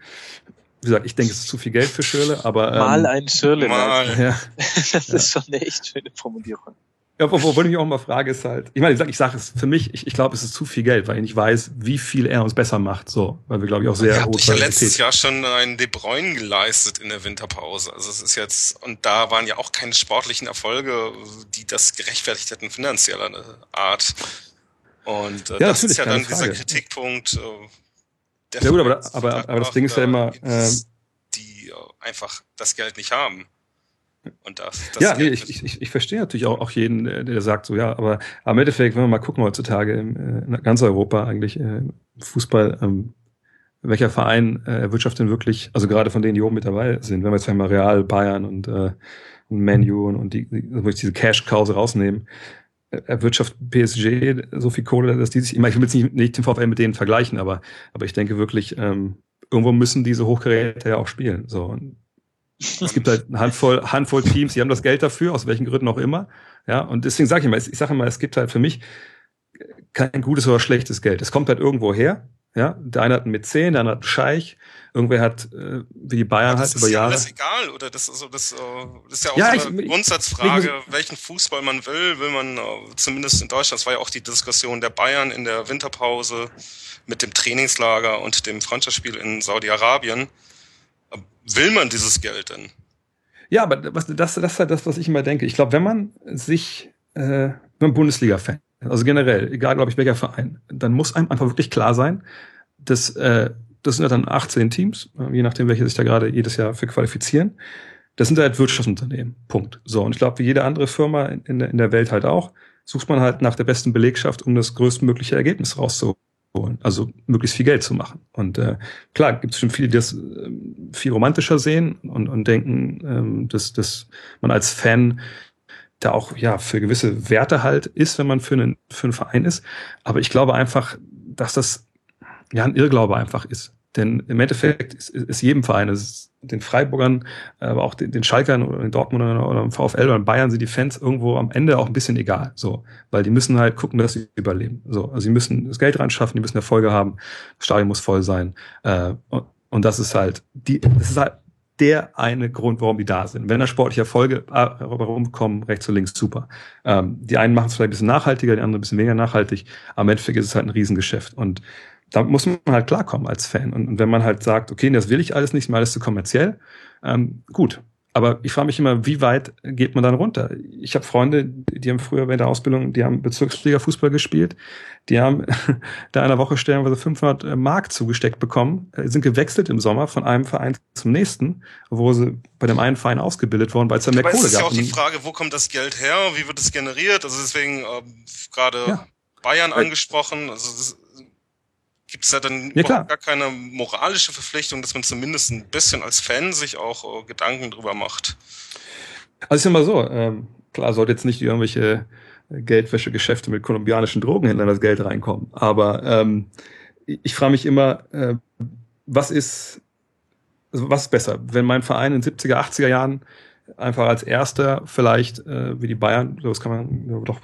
Wie gesagt, ich denke, es ist zu viel Geld für Schirle, aber ähm, mal ein Schirle. Mal. Ja. das ist schon eine echt schöne Formulierung. Ja, obwohl ich mich auch mal frage, ist halt, ich meine, ich sage ich sag es für mich, ich, ich glaube, es ist zu viel Geld, weil ich nicht weiß, wie viel er uns besser macht, so, weil wir, glaube ich, auch sehr Er hat sich ja letztes Jahr schon einen De Bruyne geleistet in der Winterpause. Also es ist jetzt, und da waren ja auch keine sportlichen Erfolge, die das gerechtfertigt hätten finanzieller Art. Und äh, ja, das ist ja dann Frage. dieser Kritikpunkt. Äh, ja gut, aber, aber, aber das Ding ist ja immer, äh, die äh, einfach das Geld nicht haben. Und das, das ja, nee, ich, ich, ich verstehe natürlich auch, auch jeden, der sagt so, ja, aber am Endeffekt, wenn wir mal gucken heutzutage in, in ganz Europa eigentlich äh, Fußball, ähm, welcher Verein äh, erwirtschaftet denn wirklich, also gerade von denen, die oben mit dabei sind, wenn wir jetzt einmal Real, Bayern und, äh, und Menu und, und die, also diese Cash-Kause rausnehmen, erwirtschaftet PSG so viel Kohle, dass die sich, ich, meine, ich will jetzt nicht, nicht den VfL mit denen vergleichen, aber, aber ich denke wirklich, ähm, irgendwo müssen diese Hochgeräte ja auch spielen. So. Es gibt halt eine Handvoll, Handvoll Teams, die haben das Geld dafür, aus welchen Gründen auch immer. Ja, und deswegen sage ich immer, ich sage immer, es gibt halt für mich kein gutes oder schlechtes Geld. Es kommt halt irgendwo her. Ja, der eine hat einen Mäzen, der andere hat einen Scheich, irgendwer hat, äh, wie die Bayern halt über Jahre. Das ist ja alles egal, oder das, also das, äh, das ist ja auch ja, so eine ich, Grundsatzfrage, ich, welchen Fußball man will, will man, äh, zumindest in Deutschland, das war ja auch die Diskussion der Bayern in der Winterpause mit dem Trainingslager und dem Freundschaftsspiel in Saudi-Arabien will man dieses Geld denn? Ja, aber was, das, das ist halt das, was ich immer denke. Ich glaube, wenn man sich, äh, wenn man Bundesliga-Fan, also generell, egal, glaube ich, welcher Verein, dann muss einem einfach wirklich klar sein, dass äh, das sind ja dann 18 Teams, äh, je nachdem, welche sich da gerade jedes Jahr für qualifizieren. Das sind halt Wirtschaftsunternehmen. Punkt. So, und ich glaube, wie jede andere Firma in der, in der Welt halt auch, sucht man halt nach der besten Belegschaft, um das größtmögliche Ergebnis rauszuholen holen, also möglichst viel Geld zu machen. Und äh, klar, gibt es schon viele, die das äh, viel romantischer sehen und, und denken, ähm, dass, dass man als Fan da auch ja für gewisse Werte halt ist, wenn man für einen, für einen Verein ist. Aber ich glaube einfach, dass das ja ein Irrglaube einfach ist. Denn im Endeffekt ist, ist jedem Verein, ist den Freiburgern, aber auch den, den Schalkern oder den Dortmundern oder im VfL oder in Bayern sind die Fans irgendwo am Ende auch ein bisschen egal. So, weil die müssen halt gucken, dass sie überleben. So, also sie müssen das Geld reinschaffen, die müssen Erfolge haben, das Stadion muss voll sein. Äh, und, und das ist halt die, das ist halt der eine Grund, warum die da sind. Wenn da sportliche Erfolge rumkommen, rechts und links, super. Ähm, die einen machen es vielleicht ein bisschen nachhaltiger, die anderen ein bisschen weniger nachhaltig. Am Endeffekt ist es halt ein Riesengeschäft. Und da muss man halt klarkommen als Fan. Und, und, wenn man halt sagt, okay, das will ich alles nicht, mal alles zu kommerziell, ähm, gut. Aber ich frage mich immer, wie weit geht man dann runter? Ich habe Freunde, die haben früher bei der Ausbildung, die haben Bezirksliga Fußball gespielt, die haben da in einer Woche stellenweise 500 äh, Mark zugesteckt bekommen, äh, sind gewechselt im Sommer von einem Verein zum nächsten, wo sie bei dem einen Verein ausgebildet worden, weil es da mehr Kohle gab. gab. ist ja auch die Frage, wo kommt das Geld her? Wie wird es generiert? Also deswegen ähm, gerade ja. Bayern angesprochen. Also das, Gibt es da dann ja, gar keine moralische Verpflichtung, dass man zumindest ein bisschen als Fan sich auch äh, Gedanken drüber macht? Also ist ja mal so, ähm, klar sollte jetzt nicht irgendwelche Geldwäschegeschäfte mit kolumbianischen Drogenhändlern das Geld reinkommen, aber ähm, ich, ich frage mich immer, äh, was ist, also was ist besser, wenn mein Verein in 70er, 80er Jahren einfach als erster vielleicht, äh, wie die Bayern, das kann man doch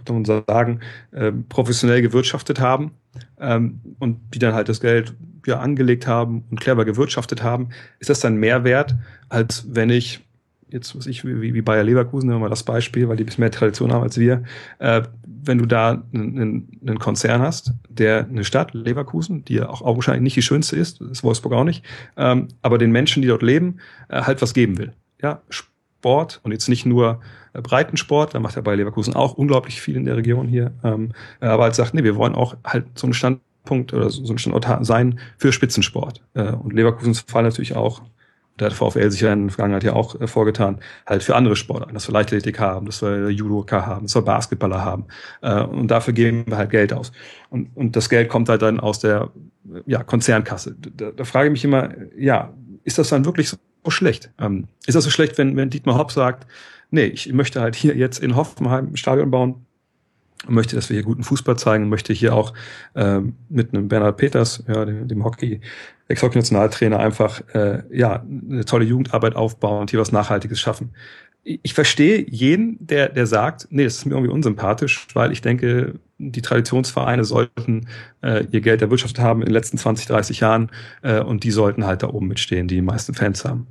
sagen, äh, professionell gewirtschaftet haben ähm, und die dann halt das Geld ja angelegt haben und clever gewirtschaftet haben, ist das dann mehr wert, als wenn ich jetzt was ich wie, wie Bayer Leverkusen, nehmen wir mal das Beispiel, weil die ein bisschen mehr Tradition haben als wir, äh, wenn du da einen, Konzern hast, der eine Stadt, Leverkusen, die ja auch, wahrscheinlich nicht die schönste ist, ist Wolfsburg auch nicht, ähm, aber den Menschen, die dort leben, äh, halt was geben will. Ja, Sport und jetzt nicht nur Breitensport, da macht er bei Leverkusen auch unglaublich viel in der Region hier, ähm, aber halt sagt, nee, wir wollen auch halt so einen Standpunkt oder so einen Standort sein für Spitzensport. Äh, und Leverkusens Fall natürlich auch da hat VfL sich ja in der Vergangenheit ja auch äh, vorgetan, halt für andere Sportarten, dass wir Leichtathletik haben, dass wir Judoka haben, dass wir Basketballer haben. Äh, und dafür geben wir halt Geld aus. Und, und das Geld kommt halt dann aus der ja, Konzernkasse. Da, da frage ich mich immer, ja, ist das dann wirklich so schlecht? Ähm, ist das so schlecht, wenn, wenn Dietmar Hopp sagt, nee, ich möchte halt hier jetzt in Hoffenheim ein Stadion bauen, möchte, dass wir hier guten Fußball zeigen, möchte hier auch ähm, mit einem Bernhard Peters, ja, dem, dem Hockey, Ex-Hockey-Nationaltrainer, einfach äh, ja eine tolle Jugendarbeit aufbauen und hier was Nachhaltiges schaffen. Ich, ich verstehe jeden, der, der sagt, nee, das ist mir irgendwie unsympathisch, weil ich denke, die Traditionsvereine sollten äh, ihr Geld erwirtschaftet haben in den letzten 20, 30 Jahren äh, und die sollten halt da oben mitstehen, die die meisten Fans haben.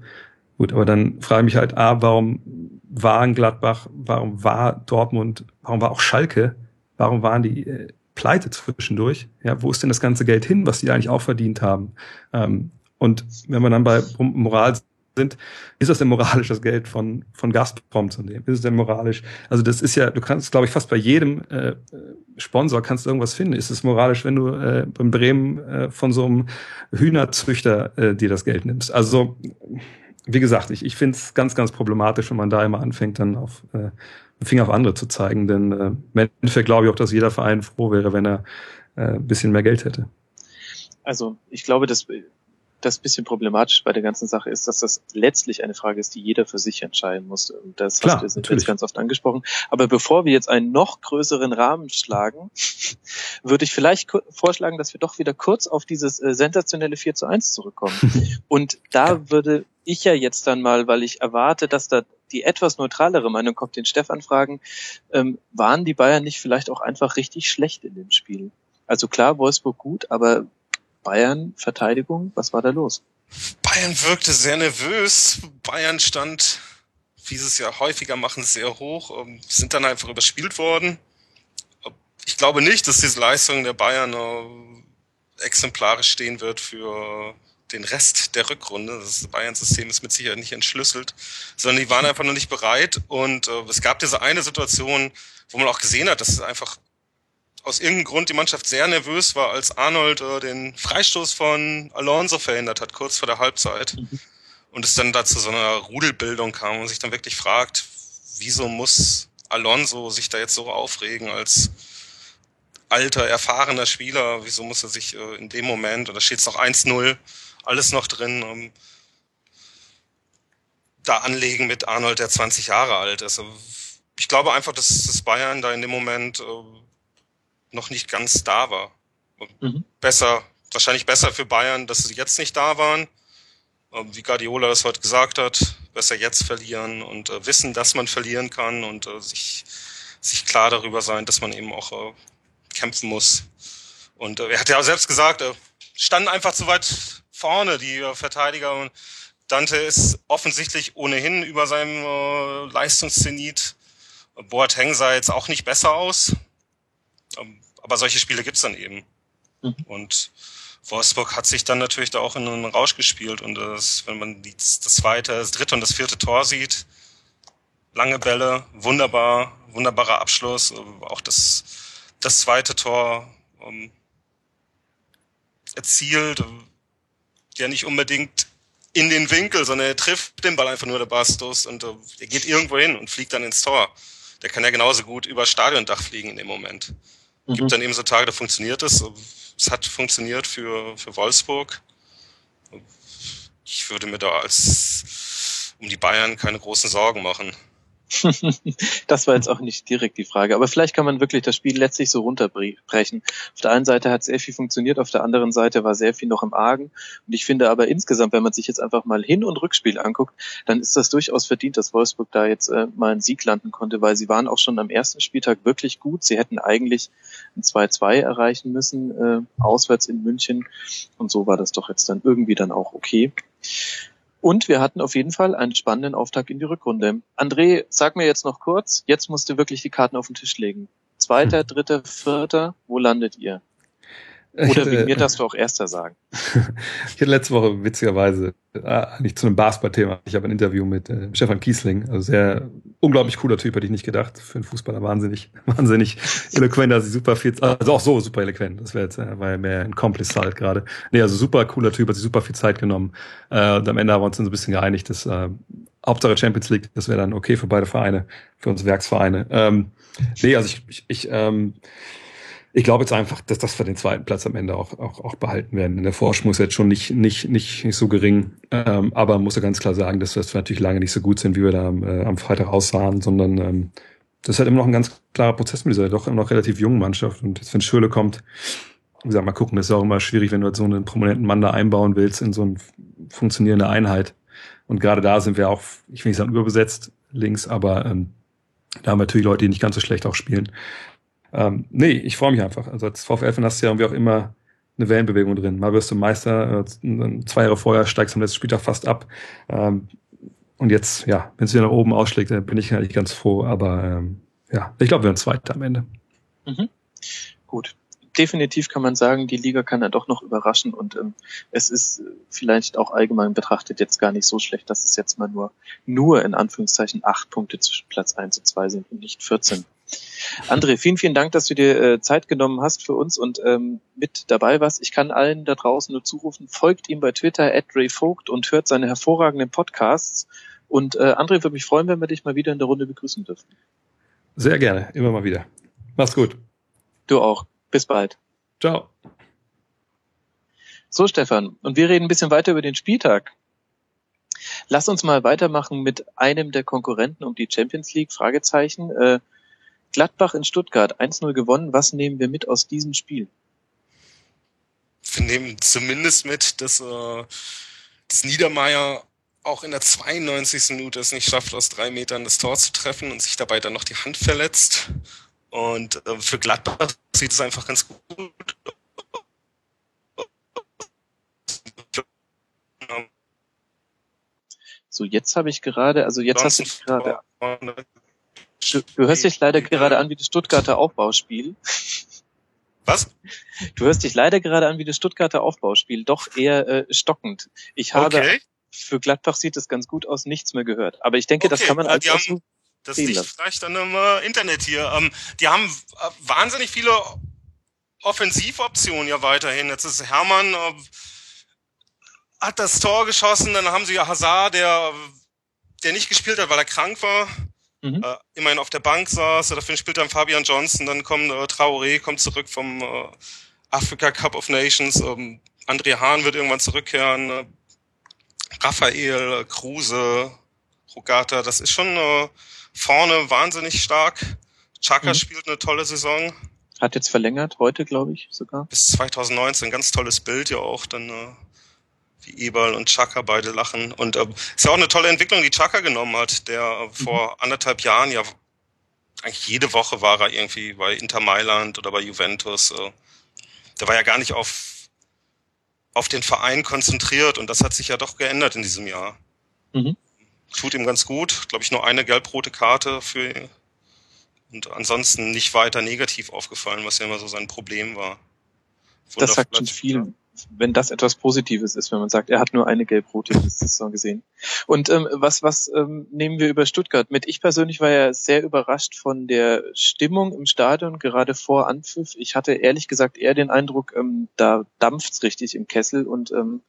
Gut, aber dann frage ich mich halt, A, warum waren Gladbach, warum war Dortmund, warum war auch Schalke, warum waren die äh, pleite zwischendurch? Ja, wo ist denn das ganze Geld hin, was die eigentlich auch verdient haben? Ähm, und wenn wir dann bei Moral sind, ist das denn moralisch, das Geld von, von Gazprom zu nehmen? Ist es denn moralisch? Also das ist ja, du kannst, glaube ich, fast bei jedem äh, Sponsor kannst du irgendwas finden. Ist es moralisch, wenn du äh, in Bremen äh, von so einem Hühnerzüchter äh, dir das Geld nimmst? Also wie gesagt, ich, ich finde es ganz, ganz problematisch, wenn man da immer anfängt, dann auf äh, Finger auf andere zu zeigen. Denn äh, im Endeffekt glaube ich auch, dass jeder Verein froh wäre, wenn er äh, ein bisschen mehr Geld hätte. Also ich glaube, dass das bisschen problematisch bei der ganzen Sache ist, dass das letztlich eine Frage ist, die jeder für sich entscheiden muss. Und das Klar, hast du jetzt ganz oft angesprochen. Aber bevor wir jetzt einen noch größeren Rahmen schlagen, würde ich vielleicht vorschlagen, dass wir doch wieder kurz auf dieses äh, sensationelle 4 zu 1 zurückkommen. Und da würde ich ja jetzt dann mal, weil ich erwarte, dass da die etwas neutralere Meinung kommt, den Stefan fragen, ähm, waren die Bayern nicht vielleicht auch einfach richtig schlecht in dem Spiel? Also klar, Wolfsburg gut, aber Bayern Verteidigung, was war da los? Bayern wirkte sehr nervös. Bayern stand, wie sie es ja häufiger machen, sehr hoch, ähm, sind dann einfach überspielt worden. Ich glaube nicht, dass diese Leistung der Bayern exemplarisch stehen wird für den Rest der Rückrunde. Das Bayern-System ist mit Sicherheit nicht entschlüsselt, sondern die waren einfach noch nicht bereit. Und äh, es gab diese eine Situation, wo man auch gesehen hat, dass es einfach aus irgendeinem Grund die Mannschaft sehr nervös war, als Arnold äh, den Freistoß von Alonso verhindert hat, kurz vor der Halbzeit. Mhm. Und es dann dazu so einer Rudelbildung kam und sich dann wirklich fragt, wieso muss Alonso sich da jetzt so aufregen als alter, erfahrener Spieler, wieso muss er sich äh, in dem Moment, und da steht es noch 1-0, alles noch drin, um, da anlegen mit Arnold, der 20 Jahre alt ist. Also, ich glaube einfach, dass das Bayern da in dem Moment äh, noch nicht ganz da war. Mhm. Besser, wahrscheinlich besser für Bayern, dass sie jetzt nicht da waren. Ähm, wie Guardiola das heute gesagt hat, besser jetzt verlieren und äh, wissen, dass man verlieren kann und äh, sich, sich klar darüber sein, dass man eben auch äh, kämpfen muss. Und äh, er hat ja auch selbst gesagt, er standen einfach zu weit vorne, die äh, Verteidiger. Und Dante ist offensichtlich ohnehin über seinem äh, Leistungszenit. Boateng sah jetzt auch nicht besser aus. Ähm, aber solche Spiele gibt's dann eben. Mhm. Und Wolfsburg hat sich dann natürlich da auch in einen Rausch gespielt. Und das, wenn man die, das zweite, das dritte und das vierte Tor sieht, lange Bälle, wunderbar, wunderbarer Abschluss. Auch das, das zweite Tor um, erzielt, ja nicht unbedingt in den Winkel, sondern er trifft den Ball einfach nur der Bastos und uh, er geht irgendwo hin und fliegt dann ins Tor. Der kann ja genauso gut über Stadiondach fliegen in dem Moment. Mhm. Gibt dann eben so Tage, da funktioniert es. Es hat funktioniert für, für Wolfsburg. Ich würde mir da als um die Bayern keine großen Sorgen machen. Das war jetzt auch nicht direkt die Frage. Aber vielleicht kann man wirklich das Spiel letztlich so runterbrechen. Auf der einen Seite hat sehr viel funktioniert, auf der anderen Seite war sehr viel noch im Argen. Und ich finde aber insgesamt, wenn man sich jetzt einfach mal Hin- und Rückspiel anguckt, dann ist das durchaus verdient, dass Wolfsburg da jetzt äh, mal einen Sieg landen konnte, weil sie waren auch schon am ersten Spieltag wirklich gut. Sie hätten eigentlich ein 2-2 erreichen müssen, äh, auswärts in München. Und so war das doch jetzt dann irgendwie dann auch okay. Und wir hatten auf jeden Fall einen spannenden Auftakt in die Rückrunde. André, sag mir jetzt noch kurz, jetzt musst du wirklich die Karten auf den Tisch legen. Zweiter, hm. dritter, vierter, wo landet ihr? Oder hätte, wie mir darfst du auch erster sagen. ich hatte letzte Woche witzigerweise äh, nicht zu einem Basketball-Thema. Ich habe ein Interview mit äh, Stefan Kiesling, also sehr unglaublich cooler Typ, hätte ich nicht gedacht. Für einen Fußballer wahnsinnig, wahnsinnig eloquent, also super viel, also auch so super eloquent. Das wäre jetzt, äh, war ja mehr ein Complice halt gerade. Nee, also super cooler Typ, hat sich super viel Zeit genommen. Äh, und am Ende haben wir uns dann so ein bisschen geeinigt, dass äh, Hauptsache Champions League, das wäre dann okay für beide Vereine, für uns Werksvereine. Ähm, nee, also ich, ich, ich ähm, ich glaube jetzt einfach, dass das für den zweiten Platz am Ende auch, auch, auch behalten werden. Der Vorsprung ist jetzt schon nicht, nicht, nicht, nicht so gering. Ähm, aber muss ja ganz klar sagen, dass wir natürlich lange nicht so gut sind, wie wir da äh, am Freitag aussahen, sondern ähm, das ist halt immer noch ein ganz klarer Prozess mit dieser doch immer noch relativ jungen Mannschaft. Und jetzt, wenn Schöle kommt, wie gesagt, mal gucken, das ist auch immer schwierig, wenn du halt so einen prominenten Mann da einbauen willst in so eine funktionierende Einheit. Und gerade da sind wir auch, ich will nicht sagen überbesetzt links, aber ähm, da haben wir natürlich Leute, die nicht ganz so schlecht auch spielen. Ähm, nee, ich freue mich einfach. Also als VfL fan hast du ja irgendwie auch immer eine Wellenbewegung drin. Mal wirst du Meister, äh, zwei Jahre vorher steigst du am letzten Spieltag fast ab. Ähm, und jetzt, ja, wenn es wieder nach oben ausschlägt, dann bin ich eigentlich ganz froh. Aber ähm, ja, ich glaube, wir werden Zweiter am Ende. Mhm. Gut. Definitiv kann man sagen, die Liga kann ja doch noch überraschen und ähm, es ist vielleicht auch allgemein betrachtet jetzt gar nicht so schlecht, dass es jetzt mal nur, nur in Anführungszeichen acht Punkte zwischen Platz eins und zwei sind und nicht 14. André, vielen, vielen Dank, dass du dir äh, Zeit genommen hast für uns und ähm, mit dabei warst. Ich kann allen da draußen nur zurufen, folgt ihm bei Twitter at Ray Vogt und hört seine hervorragenden Podcasts. Und äh, André, würde mich freuen, wenn wir dich mal wieder in der Runde begrüßen dürfen. Sehr gerne, immer mal wieder. Mach's gut. Du auch. Bis bald. Ciao. So, Stefan, und wir reden ein bisschen weiter über den Spieltag. Lass uns mal weitermachen mit einem der Konkurrenten um die Champions League, Fragezeichen. Äh, Gladbach in Stuttgart 1-0 gewonnen. Was nehmen wir mit aus diesem Spiel? Wir nehmen zumindest mit, dass, äh, dass Niedermeyer auch in der 92. Minute es nicht schafft, aus drei Metern das Tor zu treffen und sich dabei dann noch die Hand verletzt. Und äh, für Gladbach sieht es einfach ganz gut So, jetzt habe ich gerade, also jetzt hast du gerade Du, du hörst dich leider gerade an wie das Stuttgarter Aufbauspiel. Was? Du hörst dich leider gerade an wie das Stuttgarter Aufbauspiel, doch eher äh, stockend. Ich habe okay. für Gladbach sieht es ganz gut aus, nichts mehr gehört. Aber ich denke, okay. das kann man als die haben, das liegt vielleicht an einem äh, Internet hier. Ähm, die haben äh, wahnsinnig viele Offensivoptionen ja weiterhin. Jetzt ist Hermann äh, hat das Tor geschossen, dann haben sie ja Hazard, der der nicht gespielt hat, weil er krank war mhm. äh, immerhin auf der Bank saß. Dafür spielt dann Fabian Johnson, dann kommt äh, Traoré, kommt zurück vom äh, Africa Cup of Nations. Ähm, André Hahn wird irgendwann zurückkehren. Äh, Raphael, äh, Kruse, Rogata, das ist schon äh, vorne wahnsinnig stark. Chaka mhm. spielt eine tolle Saison. Hat jetzt verlängert, heute glaube ich sogar. Bis 2019, ganz tolles Bild ja auch. Dann äh, wie Eberl und Chaka beide lachen. Und äh, ist ja auch eine tolle Entwicklung, die Chaka genommen hat, der äh, vor mhm. anderthalb Jahren ja eigentlich jede Woche war er irgendwie bei Inter Mailand oder bei Juventus. Äh, der war ja gar nicht auf auf den Verein konzentriert und das hat sich ja doch geändert in diesem Jahr. Mhm. Tut ihm ganz gut, glaube ich, nur eine gelb-rote Karte für und ansonsten nicht weiter negativ aufgefallen, was ja immer so sein Problem war. das sagt schon viel, wenn das etwas Positives ist, wenn man sagt, er hat nur eine gelb-rote Saison gesehen. Und ähm, was, was ähm, nehmen wir über Stuttgart mit? Ich persönlich war ja sehr überrascht von der Stimmung im Stadion, gerade vor Anpfiff. Ich hatte ehrlich gesagt eher den Eindruck, ähm, da dampft's richtig im Kessel und ähm,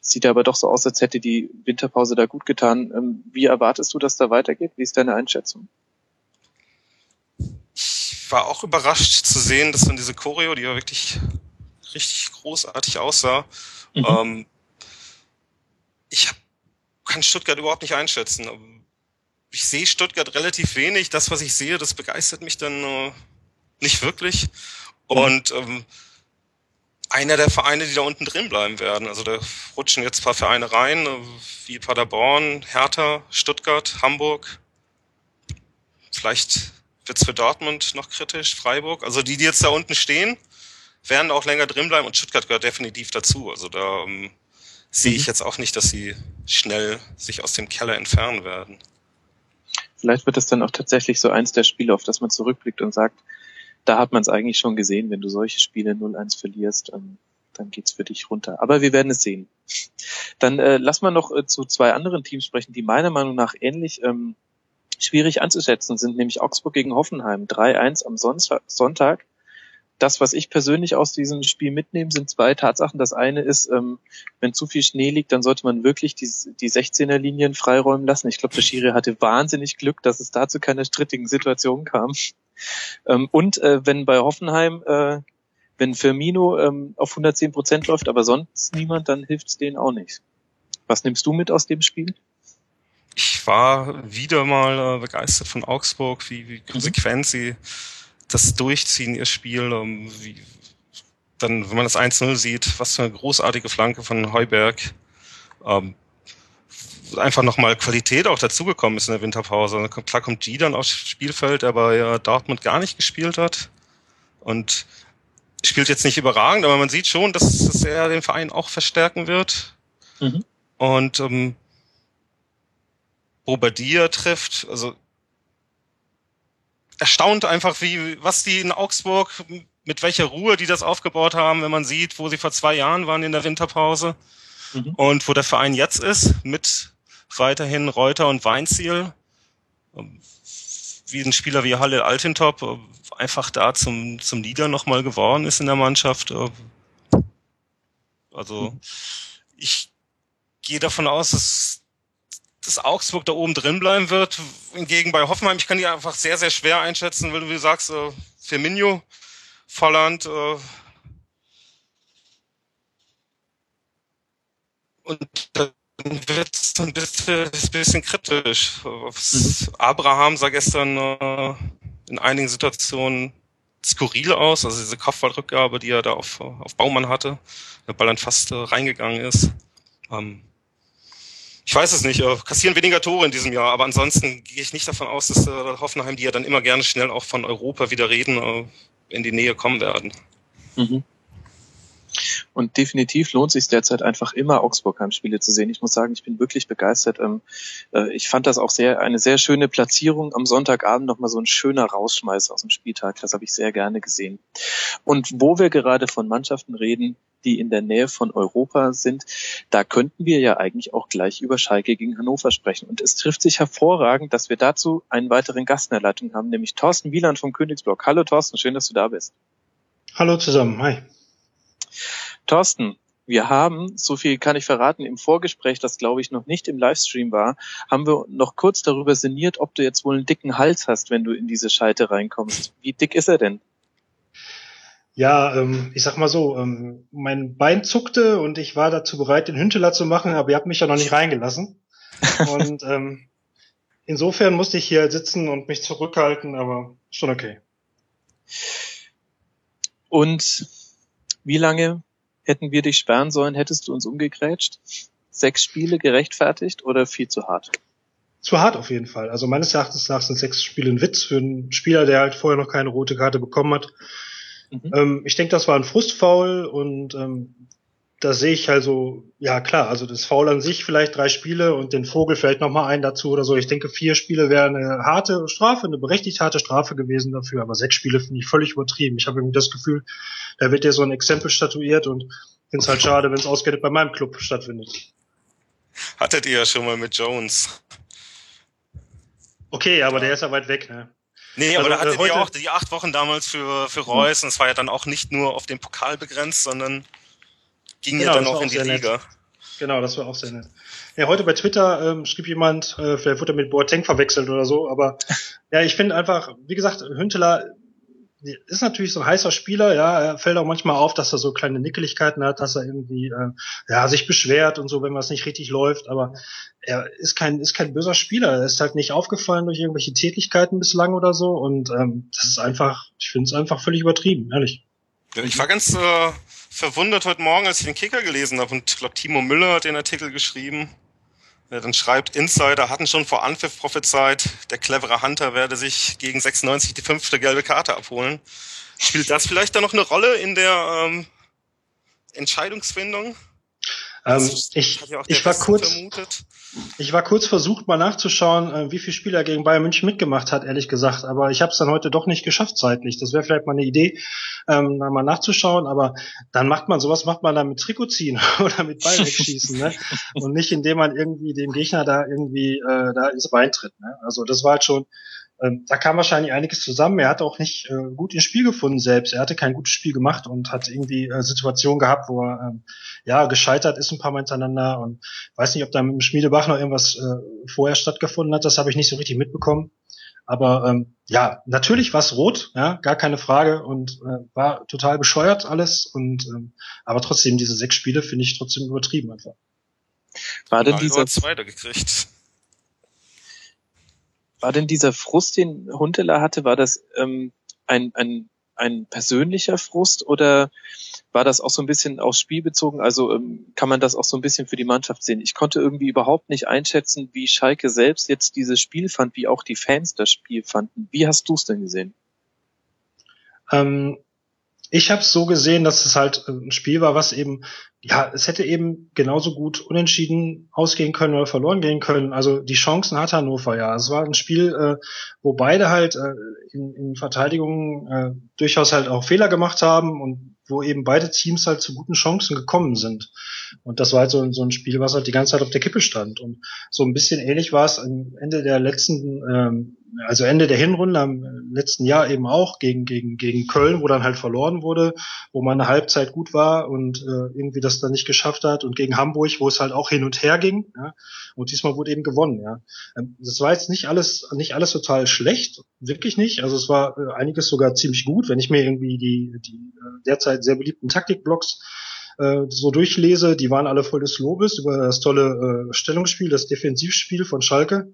sieht aber doch so aus, als hätte die Winterpause da gut getan. Ähm, wie erwartest du, dass da weitergeht? Wie ist deine Einschätzung? Ich war auch überrascht zu sehen, dass dann diese Choreo, die ja wirklich richtig großartig aussah. Mhm. Ähm, ich hab, kann Stuttgart überhaupt nicht einschätzen. Ich sehe Stuttgart relativ wenig. Das, was ich sehe, das begeistert mich dann äh, nicht wirklich. Mhm. Und ähm, einer der Vereine, die da unten drin bleiben werden. Also da rutschen jetzt ein paar Vereine rein, äh, wie Paderborn, Hertha, Stuttgart, Hamburg. Vielleicht wird's für Dortmund noch kritisch, Freiburg. Also die, die jetzt da unten stehen, werden auch länger drin bleiben und Stuttgart gehört definitiv dazu. Also da ähm, sehe ich mhm. jetzt auch nicht, dass sie schnell sich aus dem Keller entfernen werden. Vielleicht wird es dann auch tatsächlich so eins der Spiele, auf das man zurückblickt und sagt, da hat man es eigentlich schon gesehen, wenn du solche Spiele 0-1 verlierst, ähm, dann geht's für dich runter. Aber wir werden es sehen. Dann äh, lass mal noch äh, zu zwei anderen Teams sprechen, die meiner Meinung nach ähnlich ähm, schwierig anzuschätzen sind, nämlich Augsburg gegen Hoffenheim. 3-1 am Sonntag das, was ich persönlich aus diesem Spiel mitnehme, sind zwei Tatsachen. Das eine ist, ähm, wenn zu viel Schnee liegt, dann sollte man wirklich die, die 16er Linien freiräumen lassen. Ich glaube, der Schiri hatte wahnsinnig Glück, dass es da zu keiner strittigen Situation kam. Ähm, und äh, wenn bei Hoffenheim, äh, wenn Firmino ähm, auf 110 Prozent läuft, aber sonst niemand, dann hilft es denen auch nicht. Was nimmst du mit aus dem Spiel? Ich war wieder mal äh, begeistert von Augsburg, wie, wie konsequent mhm. sie das Durchziehen ihr Spiel, ähm, wie, dann, wenn man das 1-0 sieht, was für eine großartige Flanke von Heuberg, ähm, einfach nochmal Qualität auch dazugekommen ist in der Winterpause. Klar kommt G dann aufs Spielfeld, der bei ja Dortmund gar nicht gespielt hat und spielt jetzt nicht überragend, aber man sieht schon, dass, dass er den Verein auch verstärken wird. Mhm. Und ähm, Bobadilla trifft, also erstaunt einfach, wie, was die in Augsburg, mit welcher Ruhe die das aufgebaut haben, wenn man sieht, wo sie vor zwei Jahren waren in der Winterpause mhm. und wo der Verein jetzt ist, mit weiterhin Reuter und Weinziel. Wie ein Spieler wie Halle Altintop einfach da zum, zum Leader nochmal geworden ist in der Mannschaft. Also, mhm. ich gehe davon aus, dass dass Augsburg da oben drin bleiben wird. Hingegen bei Hoffenheim, ich kann die einfach sehr, sehr schwer einschätzen, weil du wie sagst, äh, Firmino, Volland, äh, und dann wird es ein bisschen, ein bisschen kryptisch. Mhm. Abraham sah gestern äh, in einigen Situationen skurril aus, also diese Kopfballrückgabe, die er da auf, auf Baumann hatte, der Ball dann fast äh, reingegangen ist. Ähm, ich weiß es nicht, äh, kassieren weniger Tore in diesem Jahr, aber ansonsten gehe ich nicht davon aus, dass äh, Hoffenheim, die ja dann immer gerne schnell auch von Europa wieder reden, äh, in die Nähe kommen werden. Mhm. Und definitiv lohnt sich derzeit einfach immer Augsburg Heimspiele zu sehen. Ich muss sagen, ich bin wirklich begeistert. Ähm, äh, ich fand das auch sehr eine sehr schöne Platzierung am Sonntagabend nochmal so ein schöner Rausschmeiß aus dem Spieltag. Das habe ich sehr gerne gesehen. Und wo wir gerade von Mannschaften reden, die in der Nähe von Europa sind, da könnten wir ja eigentlich auch gleich über Schalke gegen Hannover sprechen. Und es trifft sich hervorragend, dass wir dazu einen weiteren Gast in der Leitung haben, nämlich Thorsten Wieland vom Königsblock. Hallo Thorsten, schön, dass du da bist. Hallo zusammen, hi. Thorsten, wir haben, so viel kann ich verraten, im Vorgespräch, das glaube ich noch nicht im Livestream war, haben wir noch kurz darüber sinniert, ob du jetzt wohl einen dicken Hals hast, wenn du in diese Schalte reinkommst. Wie dick ist er denn? Ja, ähm, ich sag mal so, ähm, mein Bein zuckte und ich war dazu bereit, den Hünteler zu machen, aber ihr habt mich ja noch nicht reingelassen. und ähm, insofern musste ich hier sitzen und mich zurückhalten, aber schon okay. Und wie lange hätten wir dich sperren sollen? Hättest du uns umgegrätscht? Sechs Spiele gerechtfertigt oder viel zu hart? Zu hart auf jeden Fall. Also meines Erachtens nach sind sechs Spiele ein Witz für einen Spieler, der halt vorher noch keine rote Karte bekommen hat. Mhm. Ähm, ich denke, das war ein Frustfoul und ähm, da sehe ich also, ja klar, also das Foul an sich vielleicht drei Spiele und den Vogel fällt noch mal ein dazu oder so. Ich denke, vier Spiele wäre eine harte Strafe, eine berechtigt harte Strafe gewesen dafür, aber sechs Spiele finde ich völlig übertrieben. Ich habe irgendwie das Gefühl, da wird ja so ein Exempel statuiert und finde es halt schade, wenn es ausgerechnet bei meinem Club stattfindet. Hattet ihr ja schon mal mit Jones. Okay, aber der ist ja weit weg, ne? Nee, aber also, da hattet äh, ihr auch die acht Wochen damals für, für Reus und es war ja dann auch nicht nur auf den Pokal begrenzt, sondern ging genau, ja dann auch in die Liga. Nett. Genau, das war auch sehr nett. Ja, heute bei Twitter ähm, schrieb jemand, äh, vielleicht wurde er mit Boateng verwechselt oder so, aber ja, ich finde einfach, wie gesagt, Hünteler ist natürlich so ein heißer Spieler, ja, er fällt auch manchmal auf, dass er so kleine Nickeligkeiten hat, dass er irgendwie äh, ja sich beschwert und so, wenn was nicht richtig läuft, aber er ist kein ist kein böser Spieler, er ist halt nicht aufgefallen durch irgendwelche Tätigkeiten bislang oder so. Und ähm, das ist einfach, ich finde es einfach völlig übertrieben, ehrlich. Ich war ganz äh, verwundert heute Morgen, als ich den Kicker gelesen habe und ich glaube Timo Müller hat den Artikel geschrieben. Der dann schreibt, Insider hatten schon vor Anpfiff prophezeit, der clevere Hunter werde sich gegen 96 die fünfte gelbe Karte abholen. Spielt das vielleicht da noch eine Rolle in der ähm, Entscheidungsfindung? Ähm, ich, ich war kurz, vermutet. ich war kurz versucht, mal nachzuschauen, äh, wie viele Spieler gegen Bayern München mitgemacht hat, ehrlich gesagt. Aber ich habe es dann heute doch nicht geschafft zeitlich. Das wäre vielleicht mal eine Idee, ähm, mal nachzuschauen. Aber dann macht man sowas, macht man dann mit Trikot ziehen oder mit Ball wegschießen, ne? Und nicht indem man irgendwie dem Gegner da irgendwie äh, da ins Bein tritt. Ne? Also das war halt schon da kam wahrscheinlich einiges zusammen. Er hat auch nicht äh, gut ins Spiel gefunden selbst. Er hatte kein gutes Spiel gemacht und hat irgendwie äh, Situationen gehabt, wo er ähm, ja gescheitert ist ein paar Mal hintereinander und weiß nicht, ob da mit dem Schmiedebach noch irgendwas äh, vorher stattgefunden hat. Das habe ich nicht so richtig mitbekommen. Aber ähm, ja, natürlich war es rot, ja, gar keine Frage und äh, war total bescheuert alles. Und ähm, aber trotzdem diese sechs Spiele finde ich trotzdem übertrieben einfach. War denn dieser zweiter gekriegt? War denn dieser Frust, den Huntela hatte, war das ähm, ein, ein, ein persönlicher Frust oder war das auch so ein bisschen aufs Spiel bezogen? Also ähm, kann man das auch so ein bisschen für die Mannschaft sehen? Ich konnte irgendwie überhaupt nicht einschätzen, wie Schalke selbst jetzt dieses Spiel fand, wie auch die Fans das Spiel fanden. Wie hast du es denn gesehen? Ähm, ich habe es so gesehen, dass es halt äh, ein Spiel war, was eben, ja, es hätte eben genauso gut unentschieden ausgehen können oder verloren gehen können. Also die Chancen hat Hannover ja. Es war ein Spiel, äh, wo beide halt äh, in, in Verteidigung äh, durchaus halt auch Fehler gemacht haben und wo eben beide Teams halt zu guten Chancen gekommen sind. Und das war halt so, so ein Spiel, was halt die ganze Zeit auf der Kippe stand. Und so ein bisschen ähnlich war es am Ende der letzten, ähm, also Ende der Hinrunde am letzten Jahr eben auch gegen, gegen, gegen Köln, wo dann halt verloren wurde, wo man eine Halbzeit gut war und äh, irgendwie das dann nicht geschafft hat und gegen Hamburg, wo es halt auch hin und her ging. Ja? Und diesmal wurde eben gewonnen. Ja? Ähm, das war jetzt nicht alles, nicht alles total schlecht, wirklich nicht. Also es war äh, einiges sogar ziemlich gut, wenn ich mir irgendwie die, die äh, derzeit sehr beliebten Taktikblocks äh, so durchlese, die waren alle voll des Lobes über das tolle äh, Stellungsspiel, das Defensivspiel von Schalke.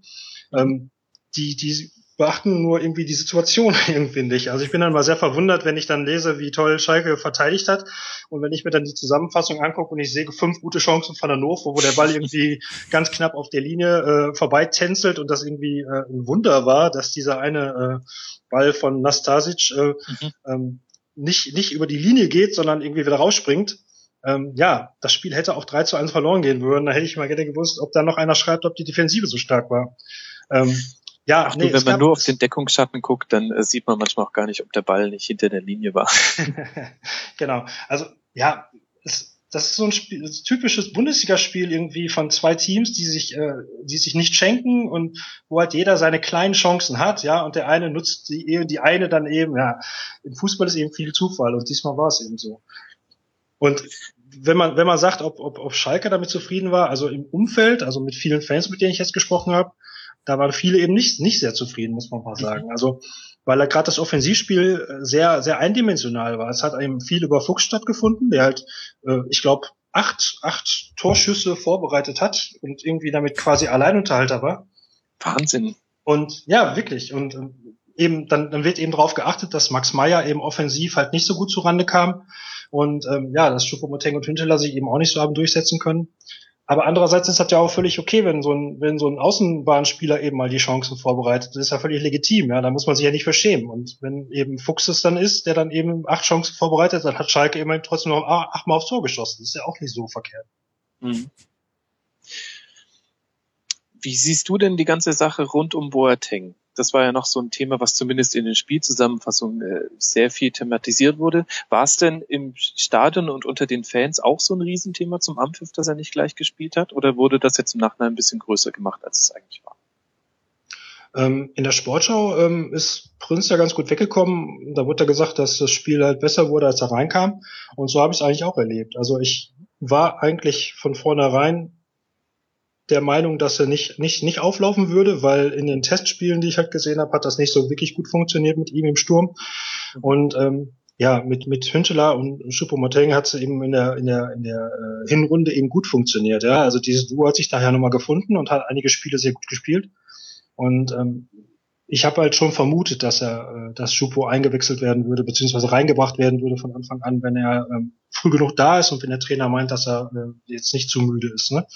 Ähm, die, die beachten nur irgendwie die Situation irgendwie nicht. Also ich bin dann mal sehr verwundert, wenn ich dann lese, wie toll Schalke verteidigt hat. Und wenn ich mir dann die Zusammenfassung angucke und ich sehe fünf gute Chancen von Hannover, wo der Ball irgendwie ganz knapp auf der Linie äh, vorbei tänzelt und das irgendwie äh, ein Wunder war, dass dieser eine äh, Ball von Nastasic äh, mhm. ähm, nicht, nicht über die Linie geht, sondern irgendwie wieder rausspringt. Ähm, ja, das Spiel hätte auch 3 zu 1 verloren gehen würden. Da hätte ich mal gerne gewusst, ob da noch einer schreibt, ob die Defensive so stark war. Ähm, ja, Ach, nee, du, wenn man nur auf den Deckungsschatten guckt, dann äh, sieht man manchmal auch gar nicht, ob der Ball nicht hinter der Linie war. genau. Also ja, es, das ist so ein, Spiel, ein typisches Bundesligaspiel irgendwie von zwei Teams, die sich, äh, die sich nicht schenken und wo halt jeder seine kleinen Chancen hat, ja, und der eine nutzt die, die eine dann eben, ja. Im Fußball ist eben viel Zufall und diesmal war es eben so. Und wenn man, wenn man sagt, ob, ob, ob Schalke damit zufrieden war, also im Umfeld, also mit vielen Fans, mit denen ich jetzt gesprochen habe, da waren viele eben nicht, nicht sehr zufrieden, muss man mal sagen. Also, weil er gerade das Offensivspiel äh, sehr, sehr eindimensional war. Es hat eben viel über Fuchs stattgefunden, der halt, äh, ich glaube, acht, acht Torschüsse vorbereitet hat und irgendwie damit quasi Alleinunterhalter war. Wahnsinn. Und ja, wirklich. Und eben, dann, dann wird eben darauf geachtet, dass Max Meyer eben offensiv halt nicht so gut zurande kam. Und ähm, ja, dass Choupo-Moteng und Hünteler sich eben auch nicht so haben durchsetzen können. Aber andererseits ist das ja auch völlig okay, wenn so ein, wenn so ein Außenbahnspieler eben mal die Chancen vorbereitet. Das ist ja völlig legitim, ja. Da muss man sich ja nicht verschämen. Und wenn eben Fuchs es dann ist, der dann eben acht Chancen vorbereitet, dann hat Schalke immerhin trotzdem noch achtmal aufs Tor geschossen. Das ist ja auch nicht so verkehrt. Mhm. Wie siehst du denn die ganze Sache rund um Boateng? Das war ja noch so ein Thema, was zumindest in den Spielzusammenfassungen äh, sehr viel thematisiert wurde. War es denn im Stadion und unter den Fans auch so ein Riesenthema zum Ampfiff, dass er nicht gleich gespielt hat? Oder wurde das jetzt im Nachhinein ein bisschen größer gemacht, als es eigentlich war? Ähm, in der Sportschau ähm, ist Prinz ja ganz gut weggekommen. Da wurde ja gesagt, dass das Spiel halt besser wurde, als er reinkam. Und so habe ich es eigentlich auch erlebt. Also ich war eigentlich von vornherein der Meinung, dass er nicht, nicht, nicht auflaufen würde, weil in den Testspielen, die ich halt gesehen habe, hat das nicht so wirklich gut funktioniert mit ihm im Sturm. Und ähm, ja, mit, mit Hünteler und Choupo-Moting hat es eben in der, in der, in der äh, Hinrunde eben gut funktioniert. Ja, also dieses Duo hat sich daher nochmal gefunden und hat einige Spiele sehr gut gespielt. Und ähm, ich habe halt schon vermutet, dass er, äh, dass Schupo eingewechselt werden würde, beziehungsweise reingebracht werden würde von Anfang an, wenn er ähm, früh genug da ist und wenn der Trainer meint, dass er äh, jetzt nicht zu müde ist. Ne?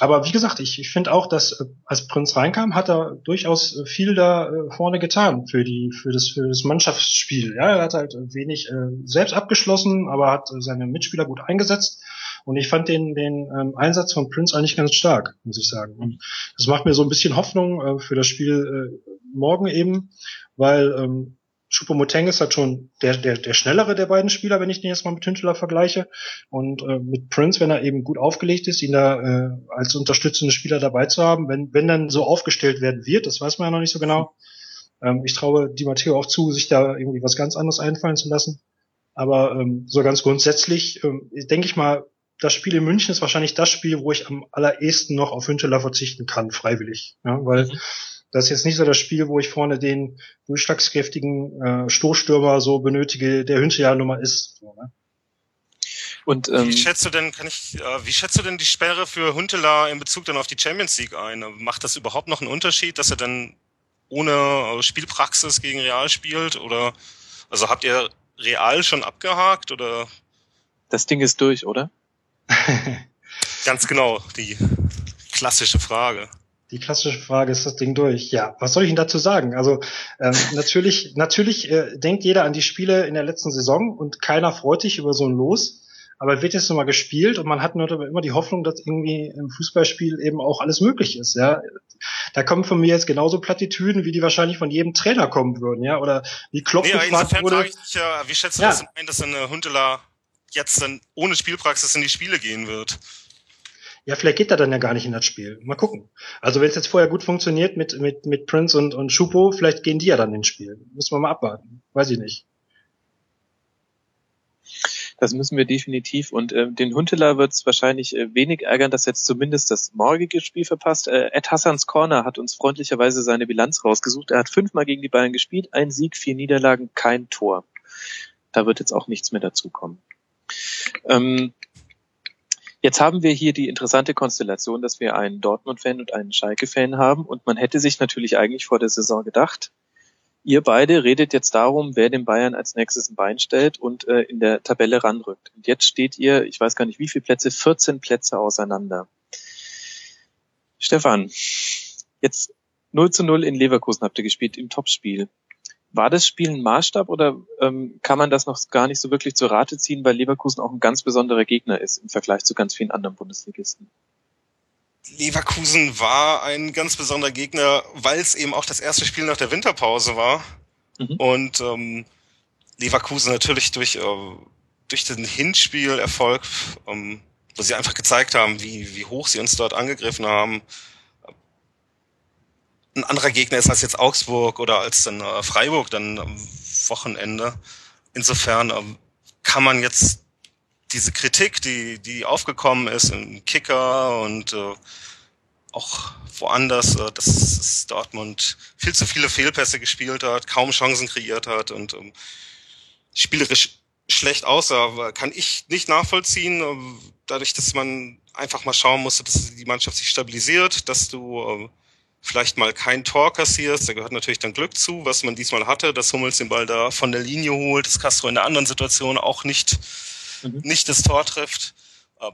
Aber wie gesagt, ich, ich finde auch, dass äh, als Prinz reinkam, hat er durchaus äh, viel da äh, vorne getan für die für das für das Mannschaftsspiel. Ja, er hat halt wenig äh, selbst abgeschlossen, aber hat seine Mitspieler gut eingesetzt Und ich fand den, den ähm, Einsatz von Prince eigentlich ganz stark, muss ich sagen. Und das macht mir so ein bisschen Hoffnung äh, für das Spiel äh, morgen eben, weil ähm, Choupo-Moteng ist halt schon der, der, der schnellere der beiden Spieler, wenn ich den jetzt mal mit Hünteler vergleiche. Und äh, mit Prince, wenn er eben gut aufgelegt ist, ihn da äh, als unterstützende Spieler dabei zu haben, wenn, wenn dann so aufgestellt werden wird, das weiß man ja noch nicht so genau. Ähm, ich traue Di Matteo auch zu, sich da irgendwie was ganz anderes einfallen zu lassen. Aber ähm, so ganz grundsätzlich, ähm, denke ich mal, das Spiel in München ist wahrscheinlich das Spiel, wo ich am allerersten noch auf Hünteler verzichten kann, freiwillig. Ja, weil mhm das ist jetzt nicht so das Spiel, wo ich vorne den durchschlagskräftigen äh, Stoßstürmer so benötige, der Hüntejahr-Nummer ist. So, ne? Und, ähm, wie schätzt du denn, kann ich, äh, wie schätzt du denn die Sperre für Huntela in Bezug dann auf die Champions League ein? Macht das überhaupt noch einen Unterschied, dass er dann ohne äh, Spielpraxis gegen Real spielt? Oder also habt ihr Real schon abgehakt oder? Das Ding ist durch, oder? Ganz genau, die klassische Frage. Die klassische Frage, ist das Ding durch? Ja, was soll ich Ihnen dazu sagen? Also ähm, natürlich, natürlich äh, denkt jeder an die Spiele in der letzten Saison und keiner freut sich über so ein Los. Aber wird jetzt nochmal gespielt und man hat nur immer die Hoffnung, dass irgendwie im Fußballspiel eben auch alles möglich ist. Ja, da kommen von mir jetzt genauso Plattitüden, wie die wahrscheinlich von jedem Trainer kommen würden. Ja, oder wie Klopp nee, gefragt wurde. Ich, ja, wie schätzt du ja. das ein, dass eine Huntela jetzt dann ohne Spielpraxis in die Spiele gehen wird? Ja, vielleicht geht er dann ja gar nicht in das Spiel. Mal gucken. Also wenn es jetzt vorher gut funktioniert mit, mit, mit Prince und, und Schupo, vielleicht gehen die ja dann ins Spiel. Müssen wir mal abwarten. Weiß ich nicht. Das müssen wir definitiv. Und äh, den Hunteler wird es wahrscheinlich äh, wenig ärgern, dass jetzt zumindest das morgige Spiel verpasst. Äh, Ed Hassans Corner hat uns freundlicherweise seine Bilanz rausgesucht. Er hat fünfmal gegen die Bayern gespielt, ein Sieg, vier Niederlagen, kein Tor. Da wird jetzt auch nichts mehr dazukommen. Ähm, Jetzt haben wir hier die interessante Konstellation, dass wir einen Dortmund-Fan und einen Schalke-Fan haben und man hätte sich natürlich eigentlich vor der Saison gedacht, ihr beide redet jetzt darum, wer den Bayern als nächstes ein Bein stellt und äh, in der Tabelle ranrückt. Und jetzt steht ihr, ich weiß gar nicht wie viele Plätze, 14 Plätze auseinander. Stefan, jetzt 0 zu 0 in Leverkusen habt ihr gespielt im Topspiel. War das Spiel ein Maßstab oder ähm, kann man das noch gar nicht so wirklich zur Rate ziehen, weil Leverkusen auch ein ganz besonderer Gegner ist im Vergleich zu ganz vielen anderen Bundesligisten? Leverkusen war ein ganz besonderer Gegner, weil es eben auch das erste Spiel nach der Winterpause war. Mhm. Und ähm, Leverkusen natürlich durch, äh, durch den Hinspielerfolg, ähm, wo sie einfach gezeigt haben, wie, wie hoch sie uns dort angegriffen haben, ein anderer Gegner ist als jetzt Augsburg oder als dann äh, Freiburg dann am Wochenende. Insofern ähm, kann man jetzt diese Kritik, die, die aufgekommen ist im Kicker und äh, auch woanders, äh, dass Dortmund viel zu viele Fehlpässe gespielt hat, kaum Chancen kreiert hat und ähm, spielerisch schlecht aussah, kann ich nicht nachvollziehen. Äh, dadurch, dass man einfach mal schauen musste, dass die Mannschaft sich stabilisiert, dass du äh, vielleicht mal kein Tor kassierst, da gehört natürlich dann Glück zu, was man diesmal hatte, dass Hummels den Ball da von der Linie holt, dass Castro in der anderen Situation auch nicht, mhm. nicht das Tor trifft. Ähm,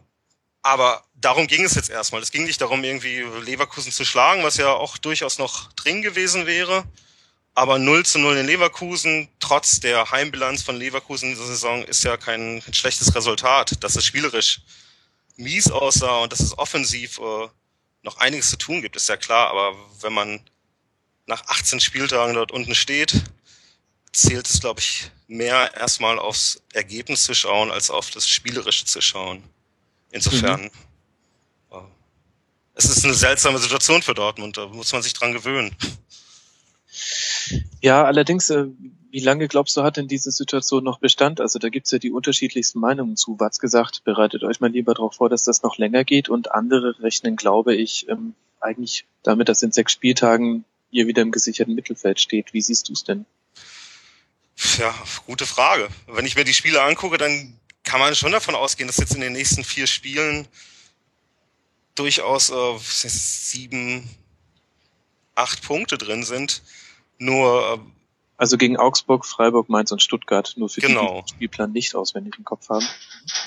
aber darum ging es jetzt erstmal. Es ging nicht darum, irgendwie Leverkusen zu schlagen, was ja auch durchaus noch drin gewesen wäre. Aber 0 zu 0 in Leverkusen, trotz der Heimbilanz von Leverkusen in dieser Saison, ist ja kein, kein schlechtes Resultat. Dass es spielerisch mies aussah und dass es offensiv äh, noch einiges zu tun gibt, ist ja klar, aber wenn man nach 18 Spieltagen dort unten steht, zählt es, glaube ich, mehr erstmal aufs Ergebnis zu schauen, als auf das Spielerische zu schauen. Insofern, mhm. Äh, es ist eine seltsame Situation für Dortmund, da muss man sich dran gewöhnen. Ja, allerdings, äh, wie lange glaubst du, hat denn diese Situation noch Bestand? Also da gibt's ja die unterschiedlichsten Meinungen zu. Watz gesagt, bereitet euch mal lieber darauf vor, dass das noch länger geht und andere rechnen, glaube ich, ähm, eigentlich damit, dass in sechs Spieltagen ihr wieder im gesicherten Mittelfeld steht. Wie siehst du es denn? Ja, gute Frage. Wenn ich mir die Spiele angucke, dann kann man schon davon ausgehen, dass jetzt in den nächsten vier Spielen durchaus äh, sieben, acht Punkte drin sind. Nur. Äh, also gegen Augsburg, Freiburg, Mainz und Stuttgart, nur für genau. die, die den Spielplan nicht auswendig im Kopf haben.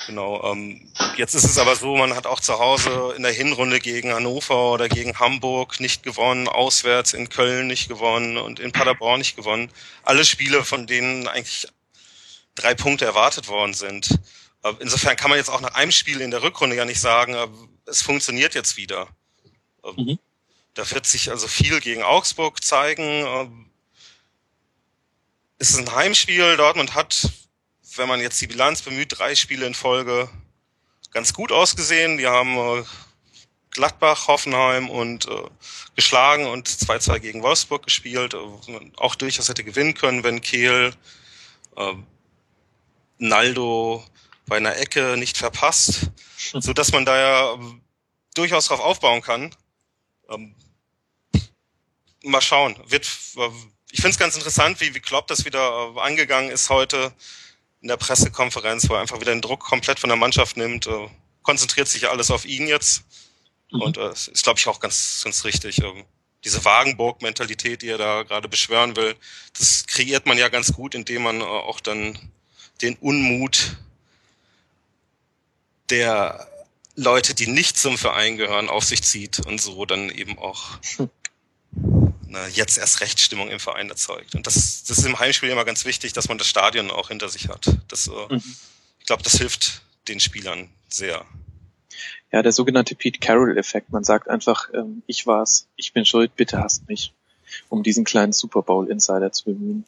Genau. Ähm, jetzt ist es aber so, man hat auch zu Hause in der Hinrunde gegen Hannover oder gegen Hamburg nicht gewonnen, auswärts in Köln nicht gewonnen und in Paderborn nicht gewonnen. Alle Spiele, von denen eigentlich drei Punkte erwartet worden sind. Insofern kann man jetzt auch nach einem Spiel in der Rückrunde ja nicht sagen, es funktioniert jetzt wieder. Mhm. Da wird sich also viel gegen Augsburg zeigen. Es ist ein Heimspiel. Dortmund hat, wenn man jetzt die Bilanz bemüht, drei Spiele in Folge ganz gut ausgesehen. Die haben äh, Gladbach, Hoffenheim und äh, geschlagen und 2-2 gegen Wolfsburg gespielt. Äh, auch durchaus hätte gewinnen können, wenn Kehl äh, Naldo bei einer Ecke nicht verpasst, so dass man da ja äh, durchaus drauf aufbauen kann. Ähm, mal schauen. Wird, äh, ich finde es ganz interessant, wie, wie Klopp das wieder äh, angegangen ist heute in der Pressekonferenz, wo er einfach wieder den Druck komplett von der Mannschaft nimmt, äh, konzentriert sich ja alles auf ihn jetzt. Mhm. Und äh, ist, glaube ich, auch ganz, ganz richtig. Ähm, diese Wagenburg-Mentalität, die er da gerade beschwören will, das kreiert man ja ganz gut, indem man äh, auch dann den Unmut der Leute, die nicht zum Verein gehören, auf sich zieht und so dann eben auch eine jetzt erst Rechtsstimmung im Verein erzeugt. Und das, das ist im Heimspiel immer ganz wichtig, dass man das Stadion auch hinter sich hat. Das, äh, mhm. Ich glaube, das hilft den Spielern sehr. Ja, der sogenannte Pete Carroll-Effekt. Man sagt einfach, ähm, ich war's, ich bin schuld, bitte hasst mich, um diesen kleinen Super Bowl-Insider zu bemühen.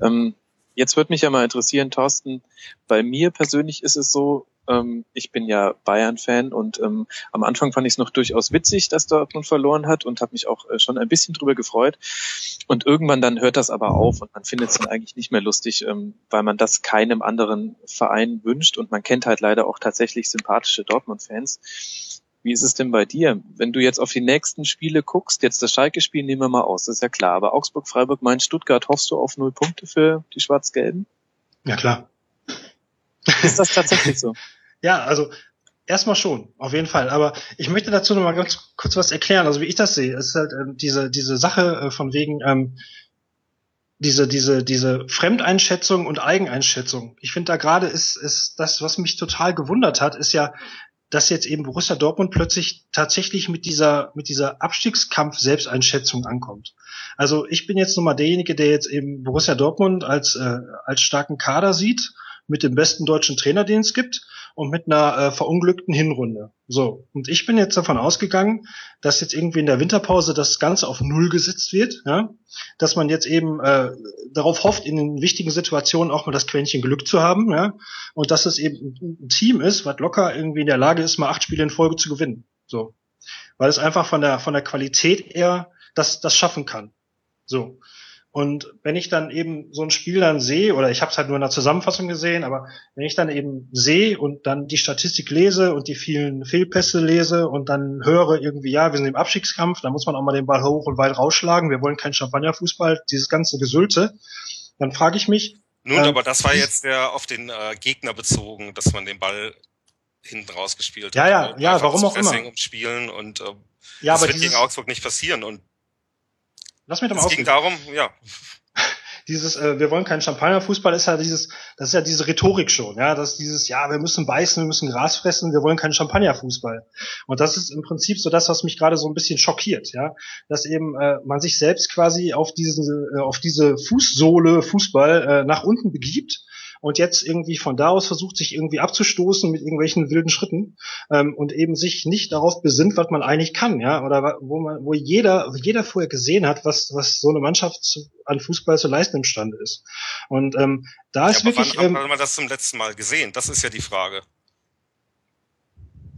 Ähm, jetzt würde mich ja mal interessieren, Thorsten, bei mir persönlich ist es so, ähm, ich bin ja Bayern-Fan und ähm, am Anfang fand ich es noch durchaus witzig, dass Dortmund verloren hat und habe mich auch äh, schon ein bisschen drüber gefreut. Und irgendwann dann hört das aber auf und man findet es dann eigentlich nicht mehr lustig, ähm, weil man das keinem anderen Verein wünscht und man kennt halt leider auch tatsächlich sympathische Dortmund-Fans. Wie ist es denn bei dir? Wenn du jetzt auf die nächsten Spiele guckst, jetzt das Schalke-Spiel nehmen wir mal aus, das ist ja klar, aber Augsburg, Freiburg, Mainz, Stuttgart, hoffst du auf null Punkte für die Schwarz-Gelben? Ja, klar. Ist das tatsächlich so? ja, also erstmal schon, auf jeden Fall. Aber ich möchte dazu noch mal ganz kurz was erklären. Also wie ich das sehe, ist halt ähm, diese diese Sache äh, von wegen ähm, diese diese diese Fremdeinschätzung und Eigeneinschätzung. Ich finde da gerade ist ist das, was mich total gewundert hat, ist ja dass jetzt eben Borussia Dortmund plötzlich tatsächlich mit dieser mit dieser Abstiegskampf Selbsteinschätzung ankommt. Also ich bin jetzt nun mal derjenige, der jetzt eben Borussia Dortmund als äh, als starken Kader sieht mit dem besten deutschen Trainer, den es gibt, und mit einer äh, verunglückten Hinrunde. So, und ich bin jetzt davon ausgegangen, dass jetzt irgendwie in der Winterpause das Ganze auf Null gesetzt wird, ja? dass man jetzt eben äh, darauf hofft, in den wichtigen Situationen auch mal das Quäntchen Glück zu haben, ja? und dass es eben ein Team ist, was locker irgendwie in der Lage ist, mal acht Spiele in Folge zu gewinnen. So, weil es einfach von der von der Qualität eher das das schaffen kann. So. Und wenn ich dann eben so ein Spiel dann sehe, oder ich habe es halt nur in der Zusammenfassung gesehen, aber wenn ich dann eben sehe und dann die Statistik lese und die vielen Fehlpässe lese und dann höre irgendwie, ja, wir sind im Abstiegskampf, da muss man auch mal den Ball hoch und weit rausschlagen, wir wollen keinen Champagnerfußball, dieses ganze Gesülte, dann frage ich mich. Nun, äh, aber das war jetzt der auf den äh, Gegner bezogen, dass man den Ball hinten rausgespielt hat. Ja, ja, ja, warum auch immer. Umspielen und äh, ja, das aber wird gegen Augsburg nicht passieren und Lass mich doch mal Es ging darum, ja. Dieses, äh, wir wollen keinen Champagnerfußball, ist ja dieses, das ist ja diese Rhetorik schon, ja, das ist dieses, ja, wir müssen beißen, wir müssen Gras fressen, wir wollen keinen Champagnerfußball. Und das ist im Prinzip so das, was mich gerade so ein bisschen schockiert, ja, dass eben äh, man sich selbst quasi auf diese, äh, auf diese Fußsohle Fußball äh, nach unten begibt und jetzt irgendwie von da aus versucht, sich irgendwie abzustoßen mit irgendwelchen wilden Schritten ähm, und eben sich nicht darauf besinnt, was man eigentlich kann, ja, oder wo man, wo jeder, jeder vorher gesehen hat, was, was so eine Mannschaft zu, an Fußball zu leisten imstande ist. Und ähm, da ja, ist wirklich. Wann ähm, hat man das zum letzten Mal gesehen? Das ist ja die Frage.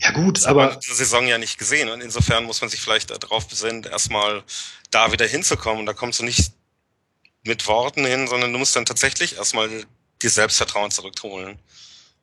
Ja gut, das aber hat man diese Saison ja nicht gesehen und insofern muss man sich vielleicht darauf besinnen, erstmal da wieder hinzukommen. Und da kommst du nicht mit Worten hin, sondern du musst dann tatsächlich erstmal dir Selbstvertrauen zurückholen.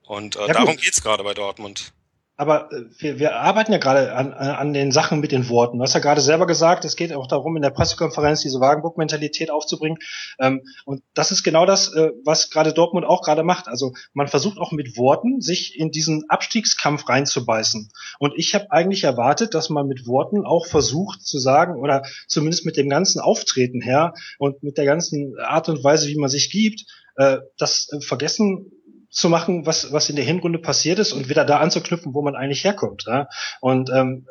Und äh, ja, darum geht's gerade bei Dortmund. Aber äh, wir, wir arbeiten ja gerade an, an den Sachen mit den Worten. Du hast ja gerade selber gesagt, es geht auch darum, in der Pressekonferenz diese Wagenburg-Mentalität aufzubringen. Ähm, und das ist genau das, äh, was gerade Dortmund auch gerade macht. Also man versucht auch mit Worten, sich in diesen Abstiegskampf reinzubeißen. Und ich habe eigentlich erwartet, dass man mit Worten auch versucht zu sagen, oder zumindest mit dem ganzen Auftreten her und mit der ganzen Art und Weise, wie man sich gibt, äh, das äh, vergessen zu machen, was, was in der Hinrunde passiert ist und wieder da anzuknüpfen, wo man eigentlich herkommt. Ja? Und ähm,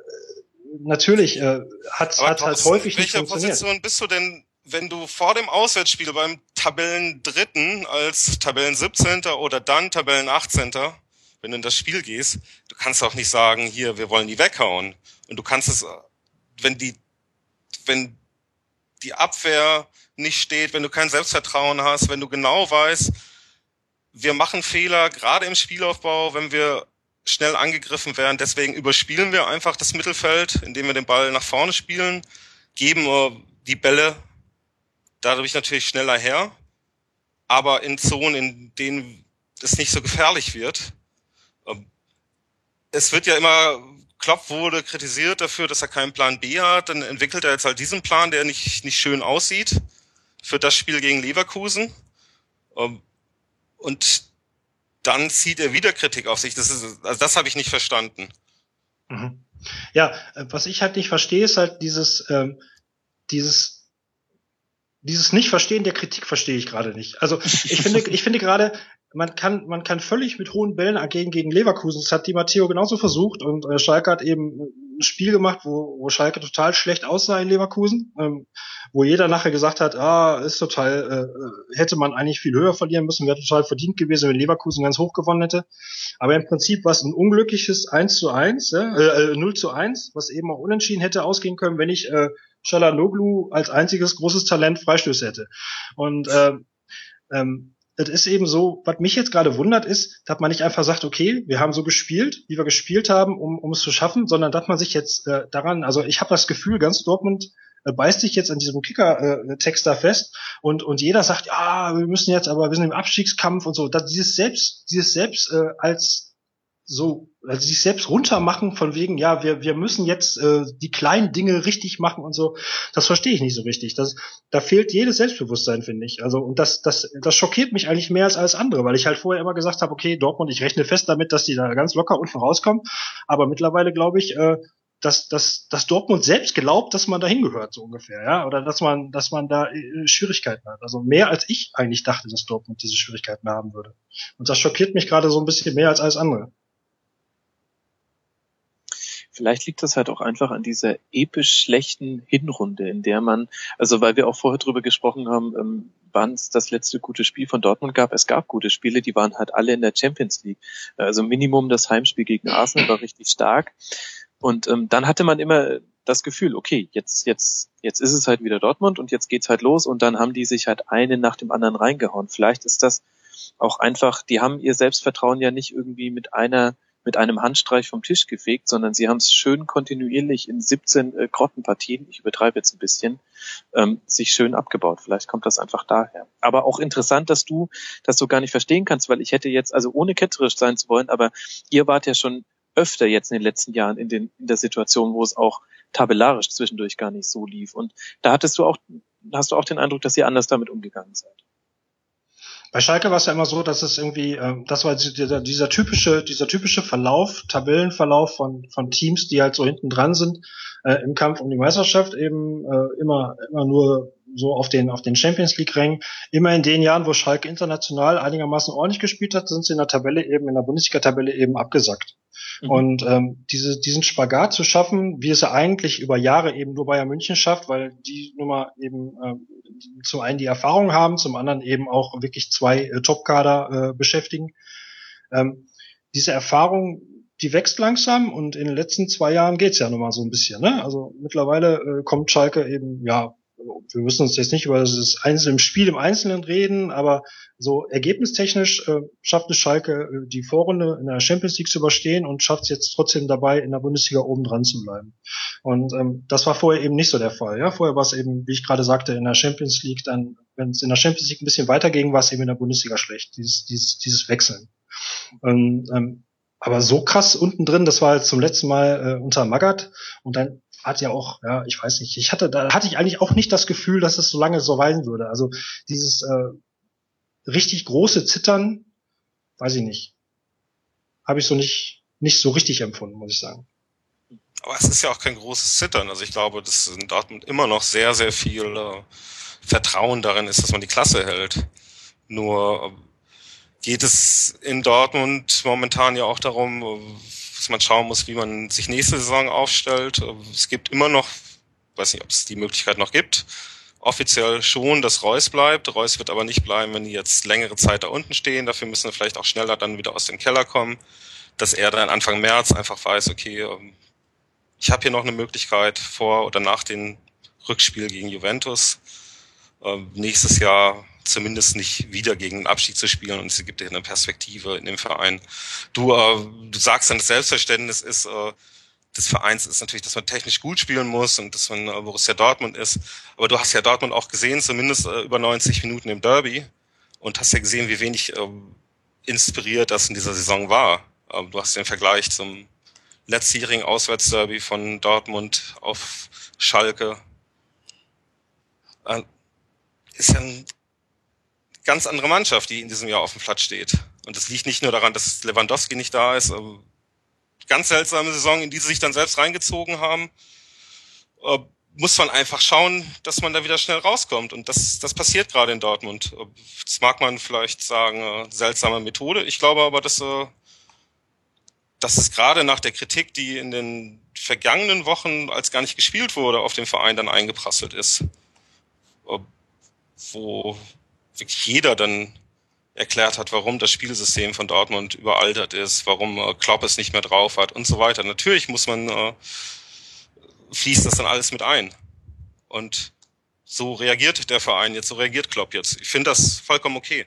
natürlich äh, hat hat halt häufig nicht funktioniert. Welcher Position bist du denn, wenn du vor dem Auswärtsspiel beim Tabellen Dritten als Tabellen 17. oder dann Tabellen 18. wenn du in das Spiel gehst, du kannst auch nicht sagen, hier, wir wollen die weghauen. Und du kannst es, wenn die, wenn die Abwehr nicht steht, wenn du kein Selbstvertrauen hast, wenn du genau weißt, wir machen Fehler, gerade im Spielaufbau, wenn wir schnell angegriffen werden. Deswegen überspielen wir einfach das Mittelfeld, indem wir den Ball nach vorne spielen, geben die Bälle dadurch natürlich schneller her, aber in Zonen, in denen es nicht so gefährlich wird. Ähm, es wird ja immer, Klopp wurde kritisiert dafür, dass er keinen Plan B hat, dann entwickelt er jetzt halt diesen Plan, der nicht, nicht schön aussieht für das Spiel gegen Leverkusen. Und dann zieht er wieder Kritik auf sich. Das ist, also das habe ich nicht verstanden. Mhm. Ja, was ich halt nicht verstehe, ist halt dieses, ähm, dieses, dieses Nicht-Verstehen der Kritik verstehe ich gerade nicht. Also ich finde, ich finde gerade, man kann, man kann völlig mit hohen Bällen agieren gegen Leverkusen. Das hat die Matteo genauso versucht und äh, Schalke hat eben ein Spiel gemacht, wo, wo Schalke total schlecht aussah in Leverkusen, ähm, wo jeder nachher gesagt hat, ah, ist total, äh, äh hätte man eigentlich viel höher verlieren müssen, wäre total verdient gewesen, wenn Leverkusen ganz hoch gewonnen hätte. Aber im Prinzip war es ein unglückliches 1 zu 1, äh, 0 äh, zu 1, was eben auch unentschieden hätte ausgehen können, wenn ich äh, Shalanoglu als einziges großes Talent Freistöße hätte. Und äh, ähm, es ist eben so, was mich jetzt gerade wundert, ist, dass man nicht einfach sagt, okay, wir haben so gespielt, wie wir gespielt haben, um, um es zu schaffen, sondern dass man sich jetzt äh, daran, also ich habe das Gefühl, ganz Dortmund äh, beißt sich jetzt an diesem Kicker-Text äh, da fest und, und jeder sagt, ja, wir müssen jetzt, aber wir sind im Abstiegskampf und so. dass dieses Selbst, dieses Selbst äh, als so also sich selbst runtermachen von wegen ja wir wir müssen jetzt äh, die kleinen Dinge richtig machen und so das verstehe ich nicht so richtig das da fehlt jedes Selbstbewusstsein finde ich also und das das das schockiert mich eigentlich mehr als alles andere weil ich halt vorher immer gesagt habe okay Dortmund ich rechne fest damit dass die da ganz locker unten rauskommen aber mittlerweile glaube ich äh, dass, dass, dass Dortmund selbst glaubt, dass man da hingehört, so ungefähr, ja, oder dass man, dass man da äh, Schwierigkeiten hat. Also mehr als ich eigentlich dachte, dass Dortmund diese Schwierigkeiten haben würde. Und das schockiert mich gerade so ein bisschen mehr als alles andere. Vielleicht liegt das halt auch einfach an dieser episch schlechten Hinrunde, in der man, also weil wir auch vorher drüber gesprochen haben, ähm, wann es das letzte gute Spiel von Dortmund gab. Es gab gute Spiele, die waren halt alle in der Champions League. Also Minimum das Heimspiel gegen Arsenal war richtig stark. Und ähm, dann hatte man immer das Gefühl, okay, jetzt, jetzt, jetzt ist es halt wieder Dortmund und jetzt geht's halt los und dann haben die sich halt einen nach dem anderen reingehauen. Vielleicht ist das auch einfach, die haben ihr Selbstvertrauen ja nicht irgendwie mit einer mit einem Handstreich vom Tisch gefegt, sondern sie haben es schön kontinuierlich in 17 äh, Grottenpartien, ich übertreibe jetzt ein bisschen, ähm, sich schön abgebaut. Vielleicht kommt das einfach daher. Aber auch interessant, dass du das so gar nicht verstehen kannst, weil ich hätte jetzt, also ohne ketterisch sein zu wollen, aber ihr wart ja schon öfter jetzt in den letzten Jahren in, den, in der Situation, wo es auch tabellarisch zwischendurch gar nicht so lief. Und da hattest du auch, hast du auch den Eindruck, dass ihr anders damit umgegangen seid. Bei Schalke war es ja immer so, dass es irgendwie, äh, das war dieser, dieser typische, dieser typische Verlauf, Tabellenverlauf von, von Teams, die halt so hinten dran sind äh, im Kampf um die Meisterschaft, eben äh, immer, immer nur so auf den, auf den Champions League Rängen. Immer in den Jahren, wo Schalke international einigermaßen ordentlich gespielt hat, sind sie in der Tabelle eben, in der Bundesliga-Tabelle eben abgesackt. Mhm. Und ähm, diese, diesen Spagat zu schaffen, wie es ja eigentlich über Jahre eben nur Bayern München schafft, weil die Nummer eben ähm, zum einen die Erfahrung haben, zum anderen eben auch wirklich zwei äh, Topkader äh, beschäftigen. Ähm, diese Erfahrung, die wächst langsam und in den letzten zwei Jahren geht's ja nun mal so ein bisschen. Ne? Also mittlerweile äh, kommt Schalke eben ja wir müssen uns jetzt nicht über das einzelne Spiel im Einzelnen reden, aber so ergebnistechnisch äh, schafft es Schalke, äh, die Vorrunde in der Champions League zu überstehen und schafft es jetzt trotzdem dabei, in der Bundesliga oben dran zu bleiben. Und ähm, das war vorher eben nicht so der Fall. Ja, vorher war es eben, wie ich gerade sagte, in der Champions League dann, wenn es in der Champions League ein bisschen weiterging, war es eben in der Bundesliga schlecht. Dieses, dieses, dieses Wechseln. Und, ähm, aber so krass unten drin, das war jetzt zum letzten Mal äh, unter Magath und dann hat ja auch, ja, ich weiß nicht, ich hatte, da hatte ich eigentlich auch nicht das Gefühl, dass es so lange so weisen würde. Also dieses äh, richtig große Zittern, weiß ich nicht, habe ich so nicht, nicht so richtig empfunden, muss ich sagen. Aber es ist ja auch kein großes Zittern. Also ich glaube, dass in Dortmund immer noch sehr, sehr viel äh, Vertrauen darin ist, dass man die Klasse hält. Nur äh, geht es in Dortmund momentan ja auch darum, äh, dass man schauen muss, wie man sich nächste Saison aufstellt. Es gibt immer noch, weiß nicht, ob es die Möglichkeit noch gibt, offiziell schon, dass Reus bleibt. Reus wird aber nicht bleiben, wenn die jetzt längere Zeit da unten stehen. Dafür müssen wir vielleicht auch schneller dann wieder aus dem Keller kommen. Dass er dann Anfang März einfach weiß, okay, ähm, ich habe hier noch eine Möglichkeit vor oder nach dem Rückspiel gegen Juventus äh, nächstes Jahr zumindest nicht wieder gegen den Abstieg zu spielen und es gibt dir eine Perspektive in dem Verein. Du, äh, du sagst dann, das Selbstverständnis ist äh, des Vereins ist natürlich, dass man technisch gut spielen muss und dass man äh, Borussia Dortmund ist. Aber du hast ja Dortmund auch gesehen, zumindest äh, über 90 Minuten im Derby und hast ja gesehen, wie wenig äh, inspiriert das in dieser Saison war. Ähm, du hast den Vergleich zum letztjährigen Auswärtsderby von Dortmund auf Schalke. Äh, ist ja eine ganz andere Mannschaft, die in diesem Jahr auf dem Platz steht. Und das liegt nicht nur daran, dass Lewandowski nicht da ist. Ganz seltsame Saison, in die sie sich dann selbst reingezogen haben. Äh, muss man einfach schauen, dass man da wieder schnell rauskommt. Und das, das passiert gerade in Dortmund. Das mag man vielleicht sagen, äh, seltsame Methode. Ich glaube aber, dass äh, dass es gerade nach der Kritik, die in den vergangenen Wochen, als gar nicht gespielt wurde, auf den Verein dann eingeprasselt ist, wo wirklich jeder dann erklärt hat, warum das Spielsystem von Dortmund überaltert ist, warum äh, Klopp es nicht mehr drauf hat und so weiter. Natürlich muss man, äh, fließt das dann alles mit ein. Und so reagiert der Verein jetzt, so reagiert Klopp jetzt. Ich finde das vollkommen okay.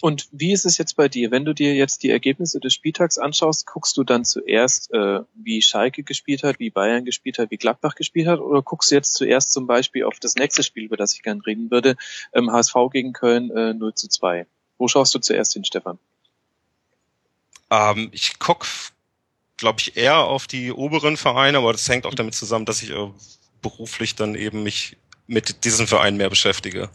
Und wie ist es jetzt bei dir? Wenn du dir jetzt die Ergebnisse des Spieltags anschaust, guckst du dann zuerst, äh, wie Schalke gespielt hat, wie Bayern gespielt hat, wie Gladbach gespielt hat, oder guckst du jetzt zuerst zum Beispiel auf das nächste Spiel, über das ich gerne reden würde, ähm, HSV gegen Köln äh, 0 zu 2? Wo schaust du zuerst hin, Stefan? Ähm, ich guck, glaube ich, eher auf die oberen Vereine, aber das hängt auch damit zusammen, dass ich äh, beruflich dann eben mich mit diesen Vereinen mehr beschäftige.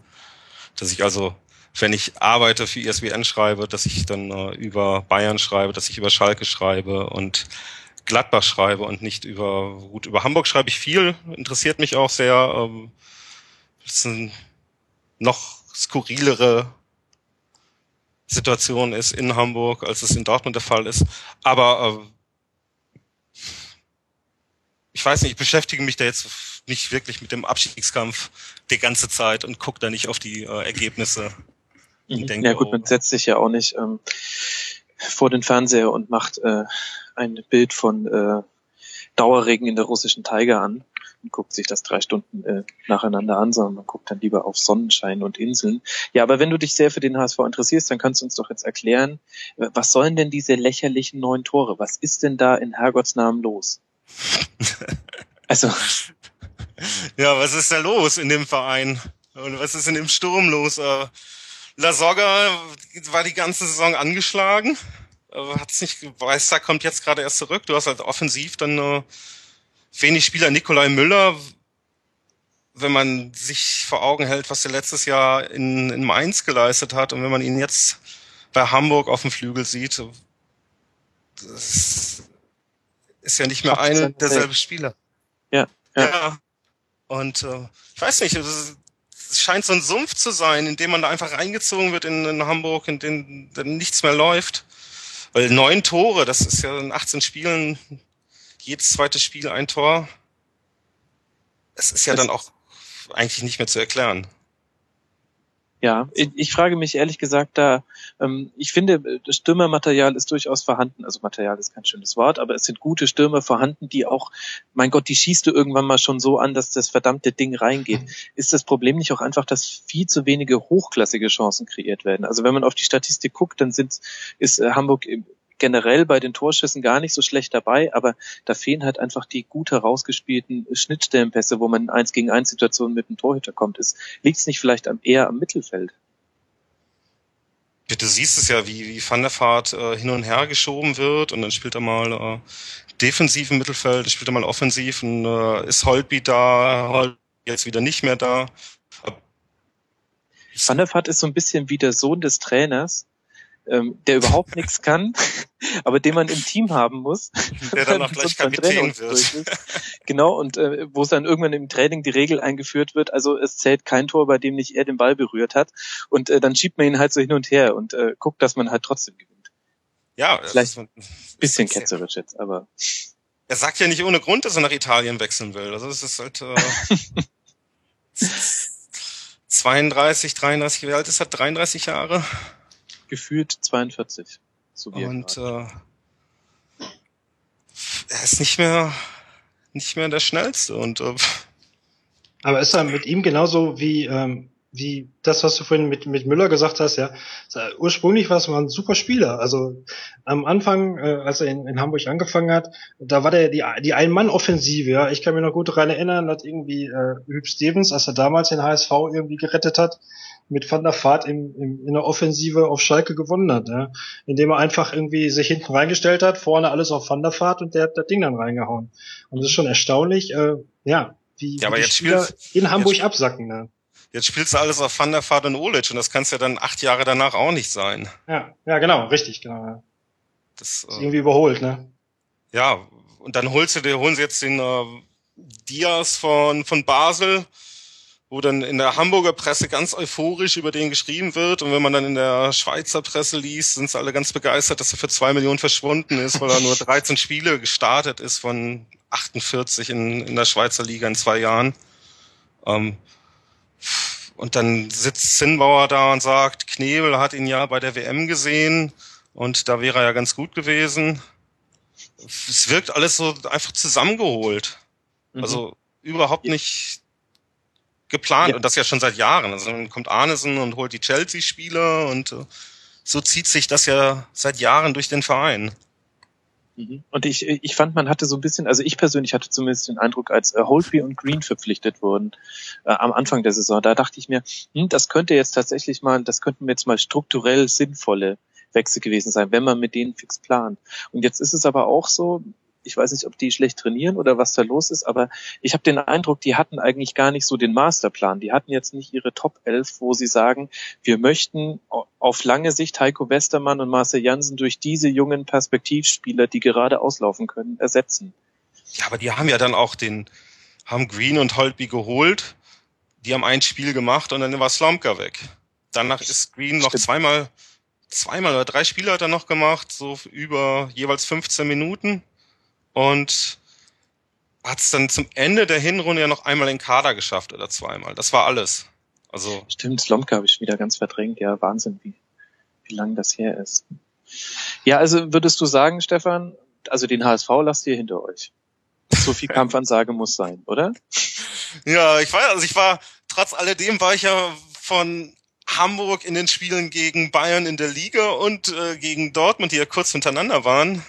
Dass ich also wenn ich arbeite für ISWN schreibe, dass ich dann äh, über Bayern schreibe, dass ich über Schalke schreibe und Gladbach schreibe und nicht über, gut, über Hamburg schreibe ich viel, interessiert mich auch sehr. Ähm, das ist noch skurrilere Situation ist in Hamburg, als es in Dortmund der Fall ist. Aber äh, ich weiß nicht, ich beschäftige mich da jetzt nicht wirklich mit dem Abstiegskampf die ganze Zeit und gucke da nicht auf die äh, Ergebnisse. Ich denke, ja gut, man setzt sich ja auch nicht ähm, vor den Fernseher und macht äh, ein Bild von äh, Dauerregen in der russischen Taiga an und guckt sich das drei Stunden äh, nacheinander an, sondern man guckt dann lieber auf Sonnenschein und Inseln. Ja, aber wenn du dich sehr für den HSV interessierst, dann kannst du uns doch jetzt erklären, äh, was sollen denn diese lächerlichen neun Tore? Was ist denn da in Herrgotts Namen los? also. Ja, was ist da los in dem Verein? Und was ist denn im Sturm los? Äh, La Soga war die ganze Saison angeschlagen. Hat's nicht, Weißer kommt jetzt gerade erst zurück. Du hast halt offensiv dann äh, wenig Spieler. Nikolai Müller, wenn man sich vor Augen hält, was er letztes Jahr in, in Mainz geleistet hat und wenn man ihn jetzt bei Hamburg auf dem Flügel sieht, das ist ja nicht mehr einer derselbe Spieler. Ja, ja. ja. Und äh, ich weiß nicht, es scheint so ein Sumpf zu sein, in dem man da einfach reingezogen wird in, in Hamburg, in dem dann nichts mehr läuft. Weil neun Tore, das ist ja in 18 Spielen jedes zweite Spiel ein Tor. Es ist ja dann auch eigentlich nicht mehr zu erklären. Ja, ich, ich frage mich ehrlich gesagt da, ich finde, das Stürmermaterial ist durchaus vorhanden. Also Material ist kein schönes Wort, aber es sind gute Stürmer vorhanden, die auch, mein Gott, die schießt du irgendwann mal schon so an, dass das verdammte Ding reingeht. Mhm. Ist das Problem nicht auch einfach, dass viel zu wenige hochklassige Chancen kreiert werden? Also wenn man auf die Statistik guckt, dann sind, ist äh, Hamburg generell bei den Torschüssen gar nicht so schlecht dabei, aber da fehlen halt einfach die gut herausgespielten Schnittstellenpässe, wo man in eins gegen eins Situationen mit dem Torhüter kommt. Liegt es nicht vielleicht eher am Mittelfeld? Du siehst es ja, wie, wie Van der Vaart äh, hin und her geschoben wird und dann spielt er mal äh, defensiv im Mittelfeld, dann spielt er mal offensiv und äh, ist Holtby da, Holtby jetzt wieder nicht mehr da. Van der Vaart ist so ein bisschen wie der Sohn des Trainers, ähm, der überhaupt nichts kann, aber den man im Team haben muss. Der dann auch gleich Kapitän wird. Genau, und äh, wo es dann irgendwann im Training die Regel eingeführt wird, also es zählt kein Tor, bei dem nicht er den Ball berührt hat. Und äh, dann schiebt man ihn halt so hin und her und äh, guckt, dass man halt trotzdem gewinnt. Ja, vielleicht ein bisschen ketzerisch jetzt, aber. Er sagt ja nicht ohne Grund, dass er nach Italien wechseln will. Also es ist halt. Äh 32, 33, wie alt ist er? 33 Jahre? Gefühlt 42. So Und äh, er ist nicht mehr nicht mehr der schnellste und äh, aber ist er mit ihm genauso wie ähm, wie das, was du vorhin mit, mit Müller gesagt hast, ja, ursprünglich war es mal ein super Spieler. Also am Anfang, äh, als er in, in Hamburg angefangen hat, da war der die, die Ein-Mann-Offensive, ja. Ich kann mich noch gut daran erinnern, dass irgendwie äh, Hüb Stevens, als er damals den HSV irgendwie gerettet hat, mit Van der Vaart im, im, in der Offensive auf Schalke gewonnen hat, ja. indem er einfach irgendwie sich hinten reingestellt hat, vorne alles auf Van der Vaart und der hat das Ding dann reingehauen. Und das ist schon erstaunlich, äh, ja, wie, ja, aber wie jetzt Spieler in Hamburg absacken. Ne? Jetzt spielst du alles auf Van der Vaart und Olic und das kannst ja dann acht Jahre danach auch nicht sein. Ja, ja, genau, richtig, genau. Das, ist äh, irgendwie überholt, ne? Ja, und dann holst du dir, holen sie jetzt den äh, Diaz von, von Basel, wo dann in der Hamburger Presse ganz euphorisch über den geschrieben wird. Und wenn man dann in der Schweizer Presse liest, sind sie alle ganz begeistert, dass er für zwei Millionen verschwunden ist, weil er nur 13 Spiele gestartet ist von 48 in, in der Schweizer Liga in zwei Jahren. Ähm, und dann sitzt Zinnbauer da und sagt, Knebel hat ihn ja bei der WM gesehen und da wäre er ja ganz gut gewesen. Es wirkt alles so einfach zusammengeholt. Mhm. Also überhaupt nicht geplant ja. und das ja schon seit Jahren. Also dann kommt Arnesen und holt die Chelsea-Spieler und äh, so zieht sich das ja seit Jahren durch den Verein. Mhm. Und ich, ich fand, man hatte so ein bisschen, also ich persönlich hatte zumindest den Eindruck, als äh, Holtby und Green verpflichtet wurden äh, am Anfang der Saison, da dachte ich mir, hm, das könnte jetzt tatsächlich mal, das könnten jetzt mal strukturell sinnvolle Wechsel gewesen sein, wenn man mit denen fix plant. Und jetzt ist es aber auch so, ich weiß nicht, ob die schlecht trainieren oder was da los ist, aber ich habe den Eindruck, die hatten eigentlich gar nicht so den Masterplan. Die hatten jetzt nicht ihre Top 11, wo sie sagen, wir möchten auf lange Sicht Heiko Westermann und Marcel Janssen durch diese jungen Perspektivspieler, die gerade auslaufen können, ersetzen. Ja, aber die haben ja dann auch den, haben Green und Holtby geholt, die haben ein Spiel gemacht und dann war Slomka weg. Danach ist Green noch zweimal, zweimal oder drei Spiele hat er noch gemacht, so über jeweils 15 Minuten und hat es dann zum Ende der Hinrunde ja noch einmal in Kader geschafft oder zweimal. Das war alles. Also Stimmt, Slomka habe ich wieder ganz verdrängt. Ja, Wahnsinn, wie, wie lang das her ist. Ja, also würdest du sagen, Stefan, also den HSV lasst ihr hinter euch. So viel Kampfansage muss sein, oder? Ja, ich weiß, also ich war, trotz alledem war ich ja von Hamburg in den Spielen gegen Bayern in der Liga und äh, gegen Dortmund, die ja kurz hintereinander waren,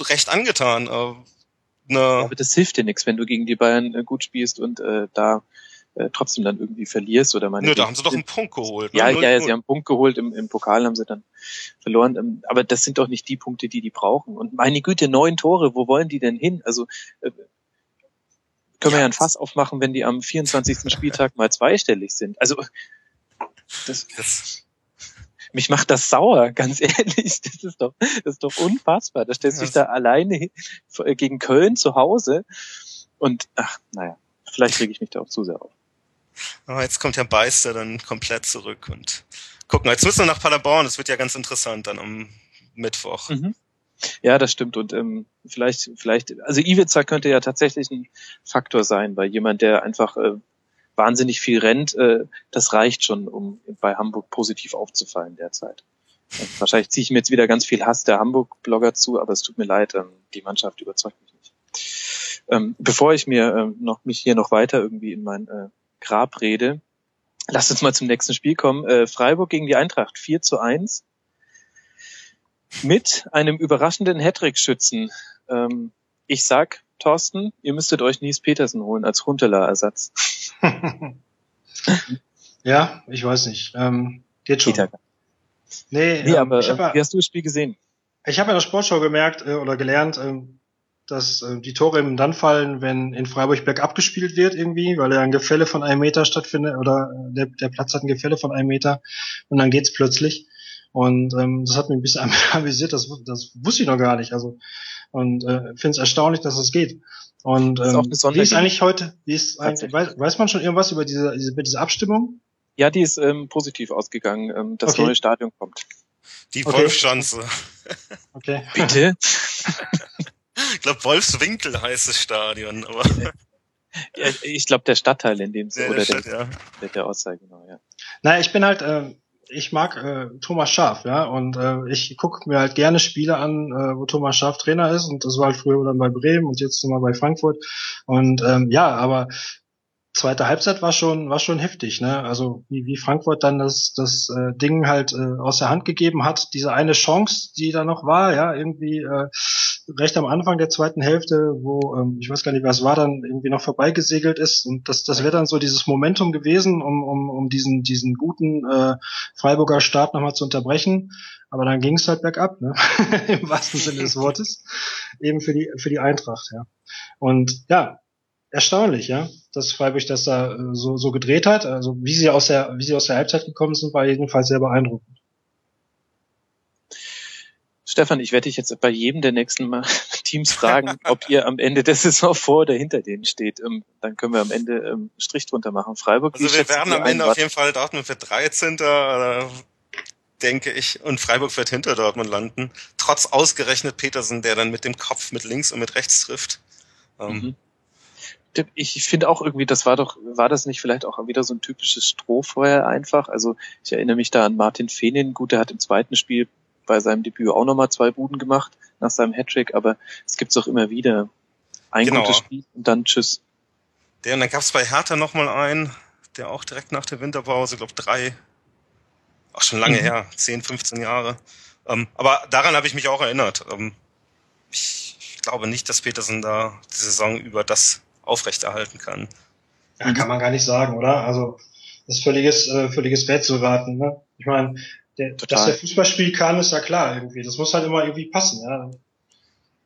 recht angetan. Äh, ne Aber das hilft dir nichts, wenn du gegen die Bayern äh, gut spielst und äh, da äh, trotzdem dann irgendwie verlierst oder meine. Nö, da haben sie doch einen Punkt geholt. Ne? Ja, ja, ja, sie haben einen Punkt geholt, im, im Pokal haben sie dann verloren. Ähm, aber das sind doch nicht die Punkte, die die brauchen. Und meine Güte, neun Tore, wo wollen die denn hin? Also äh, können ja. wir ja ein Fass aufmachen, wenn die am 24. Spieltag mal zweistellig sind. Also das, das mich macht das sauer, ganz ehrlich. Das ist doch, das ist doch unfassbar. Da stellst du dich da alleine äh, gegen Köln zu Hause und ach, naja, vielleicht rege ich mich da auch zu sehr auf. Aber jetzt kommt Herr Beister dann komplett zurück und gucken. Jetzt müssen wir nach Paderborn. Das wird ja ganz interessant dann am Mittwoch. Mhm. Ja, das stimmt. Und ähm, vielleicht, vielleicht, also Ivica könnte ja tatsächlich ein Faktor sein, weil jemand, der einfach äh, wahnsinnig viel rennt, äh, das reicht schon, um bei Hamburg positiv aufzufallen derzeit. Und wahrscheinlich ziehe ich mir jetzt wieder ganz viel Hass der Hamburg-Blogger zu, aber es tut mir leid, ähm, die Mannschaft überzeugt mich nicht. Ähm, bevor ich mir ähm, noch mich hier noch weiter irgendwie in mein äh, Grab rede, lasst uns mal zum nächsten Spiel kommen. Äh, Freiburg gegen die Eintracht 4 zu 1 mit einem überraschenden Hattrick-Schützen. Ähm, ich sag, Thorsten, ihr müsstet euch Nies Petersen holen als Huntela-Ersatz. ja, ich weiß nicht. Ähm, geht schon. Peter. Nee, nee ähm, aber ich hab, wie hast du das Spiel gesehen? Ich habe in der Sportschau gemerkt äh, oder gelernt, äh, dass äh, die Tore eben dann fallen, wenn in Freiburg bergab gespielt wird irgendwie, weil ja ein Gefälle von einem Meter stattfindet oder äh, der, der Platz hat ein Gefälle von einem Meter und dann geht's plötzlich. Und ähm, das hat mich ein bisschen amüsiert, das, das wusste ich noch gar nicht. Also und äh, finde es erstaunlich, dass es geht. Und ähm, ist wie ist eigentlich heute, wie ist eigentlich, weiß, weiß man schon irgendwas über diese, diese, über diese Abstimmung? Ja, die ist ähm, positiv ausgegangen. Ähm, das okay. neue Stadion kommt. Die okay. Wolfschanze. Okay. Bitte? ich glaube, Wolfswinkel heißt das Stadion, aber. Ja, ich glaube, der Stadtteil in dem Sinne, oder der, Stadt, ja. der, der Ortsteil, genau, ja. Naja, ich bin halt, äh, ich mag äh, Thomas Schaaf, ja, und äh, ich gucke mir halt gerne Spiele an, äh, wo Thomas Schaaf Trainer ist, und das war halt früher dann bei Bremen und jetzt nochmal bei Frankfurt. Und ähm, ja, aber zweite Halbzeit war schon war schon heftig, ne? Also wie, wie Frankfurt dann das das äh, Ding halt äh, aus der Hand gegeben hat, diese eine Chance, die da noch war, ja, irgendwie äh, recht am Anfang der zweiten Hälfte, wo ähm, ich weiß gar nicht, was war, dann irgendwie noch vorbeigesegelt ist und das das wäre dann so dieses Momentum gewesen, um um um diesen diesen guten äh, Freiburger Start nochmal zu unterbrechen. Aber dann ging es halt bergab, ne? im wahrsten Sinne des Wortes, eben für die für die Eintracht, ja. Und ja, erstaunlich, ja, dass Freiburg das da äh, so, so gedreht hat. Also wie sie aus der, wie sie aus der Halbzeit gekommen sind, war jedenfalls sehr beeindruckend. Stefan, ich werde dich jetzt bei jedem der nächsten Mal Teams fragen, ob ihr am Ende der Saison vor oder hinter denen steht. Ähm, dann können wir am Ende ähm, Strich drunter machen. Freiburg. Also wir werden am Ende auf jeden Fall Dortmund für 13. Äh, denke ich, und Freiburg wird hinter Dortmund landen. Trotz ausgerechnet Petersen, der dann mit dem Kopf mit links und mit rechts trifft. Ähm, mhm ich finde auch irgendwie, das war doch, war das nicht vielleicht auch wieder so ein typisches Strohfeuer einfach? Also ich erinnere mich da an Martin Fehnin, gut, der hat im zweiten Spiel bei seinem Debüt auch nochmal zwei Buden gemacht nach seinem Hattrick, aber es gibt's auch immer wieder. Ein genau. gutes Spiel und dann tschüss. Der, und dann gab's bei Hertha nochmal einen, der auch direkt nach der Winterpause, glaube drei, auch schon lange mhm. her, 10, 15 Jahre. Ähm, aber daran habe ich mich auch erinnert. Ähm, ich, ich glaube nicht, dass Petersen da die Saison über das aufrechterhalten kann. Ja, kann man gar nicht sagen, oder? Also das ist völliges, äh, völliges Rätselraten. Ne? Ich meine, der, dass der Fußball spielen kann, ist ja klar irgendwie. Das muss halt immer irgendwie passen. Ja?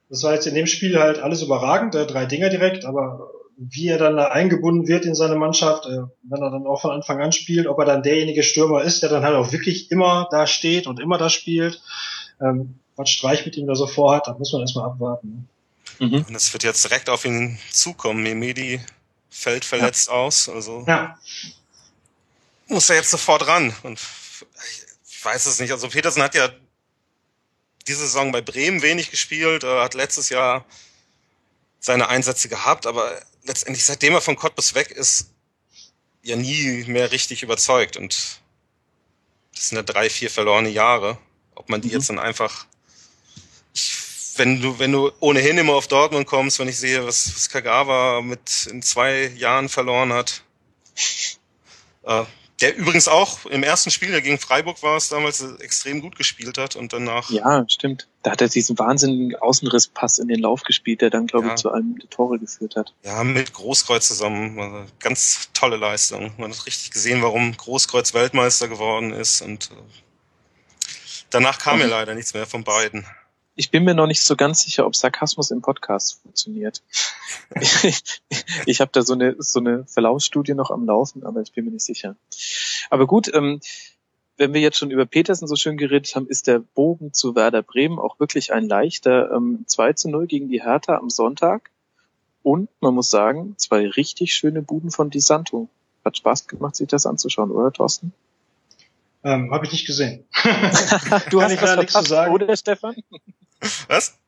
Das war jetzt in dem Spiel halt alles überragend, äh, drei Dinger direkt, aber wie er dann da eingebunden wird in seine Mannschaft, äh, wenn er dann auch von Anfang an spielt, ob er dann derjenige Stürmer ist, der dann halt auch wirklich immer da steht und immer da spielt, ähm, was Streich mit ihm da so vorhat, da muss man erstmal abwarten. Mhm. Und es wird jetzt direkt auf ihn zukommen. Memedi fällt verletzt ja. aus, also ja. muss er jetzt sofort ran. Und ich weiß es nicht. Also Petersen hat ja diese Saison bei Bremen wenig gespielt, er hat letztes Jahr seine Einsätze gehabt, aber letztendlich, seitdem er von Cottbus weg ist, ja nie mehr richtig überzeugt. Und das sind ja drei, vier verlorene Jahre. Ob man die mhm. jetzt dann einfach wenn du, wenn du ohnehin immer auf Dortmund kommst, wenn ich sehe, was, was Kagawa mit in zwei Jahren verloren hat. Äh, der übrigens auch im ersten Spiel, der gegen Freiburg war es damals, extrem gut gespielt hat und danach. Ja, stimmt. Da hat er diesen wahnsinnigen Außenrisspass in den Lauf gespielt, der dann, glaube ja. ich, zu einem der Tore geführt hat. Ja, mit Großkreuz zusammen. Also ganz tolle Leistung. Man hat richtig gesehen, warum Großkreuz Weltmeister geworden ist und äh, danach kam mir leider nichts mehr von beiden ich bin mir noch nicht so ganz sicher, ob Sarkasmus im Podcast funktioniert. ich ich habe da so eine, so eine Verlaufsstudie noch am Laufen, aber ich bin mir nicht sicher. Aber gut, ähm, wenn wir jetzt schon über Petersen so schön geredet haben, ist der Bogen zu Werder Bremen auch wirklich ein leichter ähm, 2 zu 0 gegen die Hertha am Sonntag. Und man muss sagen, zwei richtig schöne Buden von Di Santo. Hat Spaß gemacht, sich das anzuschauen, oder Thorsten? Ähm, Habe ich nicht gesehen. du hast da nichts zu sagen. Oder Stefan? Was?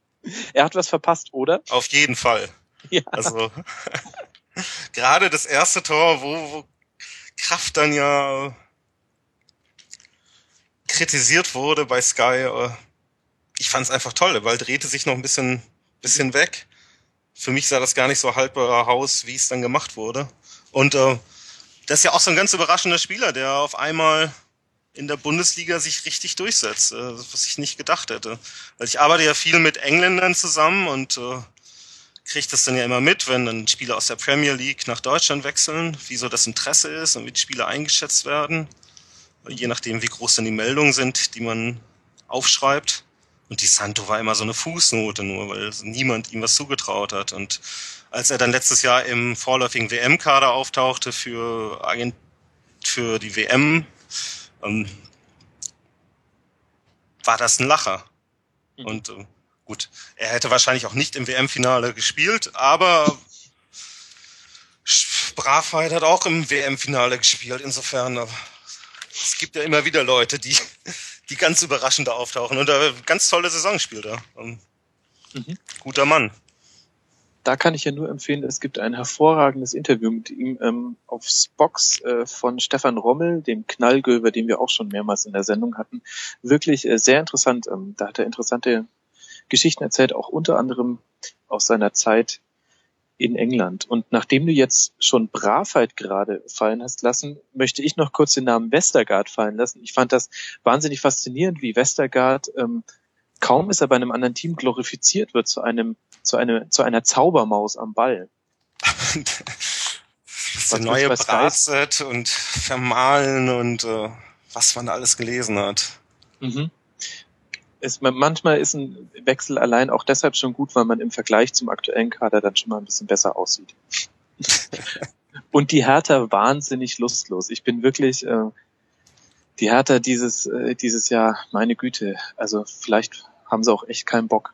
Er hat was verpasst, oder? Auf jeden Fall. Ja. Also gerade das erste Tor, wo, wo Kraft dann ja kritisiert wurde bei Sky. Äh, ich fand es einfach toll. Der Ball drehte sich noch ein bisschen, bisschen weg. Für mich sah das gar nicht so haltbar aus, wie es dann gemacht wurde. Und äh, das ist ja auch so ein ganz überraschender Spieler, der auf einmal in der Bundesliga sich richtig durchsetzt, äh, was ich nicht gedacht hätte. Weil ich arbeite ja viel mit Engländern zusammen und äh, kriege das dann ja immer mit, wenn dann Spieler aus der Premier League nach Deutschland wechseln, wie so das Interesse ist und wie die Spieler eingeschätzt werden. Je nachdem, wie groß dann die Meldungen sind, die man aufschreibt. Und die Santo war immer so eine Fußnote nur, weil niemand ihm was zugetraut hat. Und als er dann letztes Jahr im vorläufigen WM-Kader auftauchte für, Agent für die WM, ähm, war das ein Lacher. Mhm. Und äh, gut, er hätte wahrscheinlich auch nicht im WM-Finale gespielt, aber Bravheit hat auch im WM-Finale gespielt. Insofern, äh, es gibt ja immer wieder Leute, die, die ganz überraschend auftauchen und eine ganz tolle Saison spielt er. Ähm, mhm. Guter Mann. Da kann ich ja nur empfehlen, es gibt ein hervorragendes Interview mit ihm ähm, auf Spox äh, von Stefan Rommel, dem Knallgöber, den wir auch schon mehrmals in der Sendung hatten. Wirklich äh, sehr interessant. Ähm, da hat er interessante Geschichten erzählt, auch unter anderem aus seiner Zeit in England. Und nachdem du jetzt schon Bravheit gerade fallen hast lassen, möchte ich noch kurz den Namen Westergaard fallen lassen. Ich fand das wahnsinnig faszinierend, wie Westergaard ähm, kaum ist er bei einem anderen Team glorifiziert wird zu einem zu einer zu einer Zaubermaus am Ball. das ist neue Bratset und Vermahlen und äh, was man da alles gelesen hat. Mhm es, manchmal ist ein Wechsel allein auch deshalb schon gut, weil man im Vergleich zum aktuellen Kader dann schon mal ein bisschen besser aussieht. Und die Hertha wahnsinnig lustlos. Ich bin wirklich äh, die Hertha dieses äh, dieses Jahr, meine Güte. Also vielleicht haben sie auch echt keinen Bock.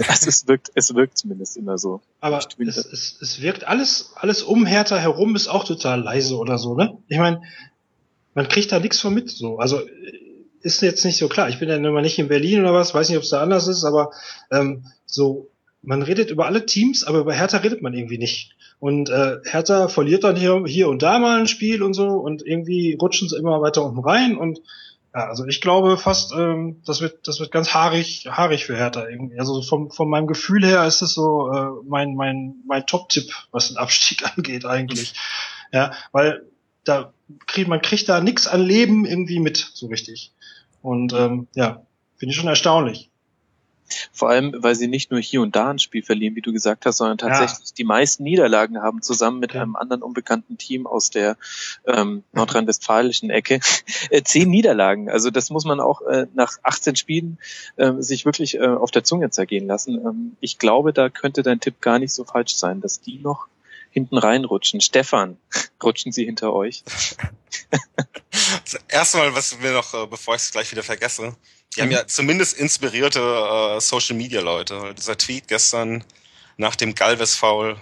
Also es wirkt, es wirkt zumindest immer so. Aber es, es, es wirkt alles, alles um Hertha herum ist auch total leise oder so, ne? Ich meine, man kriegt da nichts von mit, so. Also ist jetzt nicht so klar. Ich bin ja immer nicht in Berlin oder was, weiß nicht, ob es da anders ist, aber ähm, so, man redet über alle Teams, aber über Hertha redet man irgendwie nicht. Und äh, Hertha verliert dann hier, hier und da mal ein Spiel und so und irgendwie rutschen sie immer weiter unten rein und ja, also ich glaube fast, ähm, das wird, das wird ganz haarig, haarig für Hertha irgendwie. Also vom, von meinem Gefühl her ist es so äh, mein, mein, mein Top-Tipp, was den Abstieg angeht eigentlich. Ja, weil da kriegt man kriegt da nichts an Leben irgendwie mit, so richtig. Und ähm, ja, finde ich schon erstaunlich. Vor allem, weil sie nicht nur hier und da ein Spiel verlieren, wie du gesagt hast, sondern tatsächlich ja. die meisten Niederlagen haben, zusammen mit okay. einem anderen unbekannten Team aus der ähm, nordrhein-westfälischen Ecke. äh, zehn Niederlagen. Also das muss man auch äh, nach 18 Spielen äh, sich wirklich äh, auf der Zunge zergehen lassen. Ähm, ich glaube, da könnte dein Tipp gar nicht so falsch sein, dass die noch hinten reinrutschen. Stefan, rutschen Sie hinter euch? also Erstmal, was wir noch, äh, bevor ich es gleich wieder vergesse, die mhm. haben ja zumindest inspirierte äh, Social Media Leute. Dieser Tweet gestern nach dem Galvez Foul,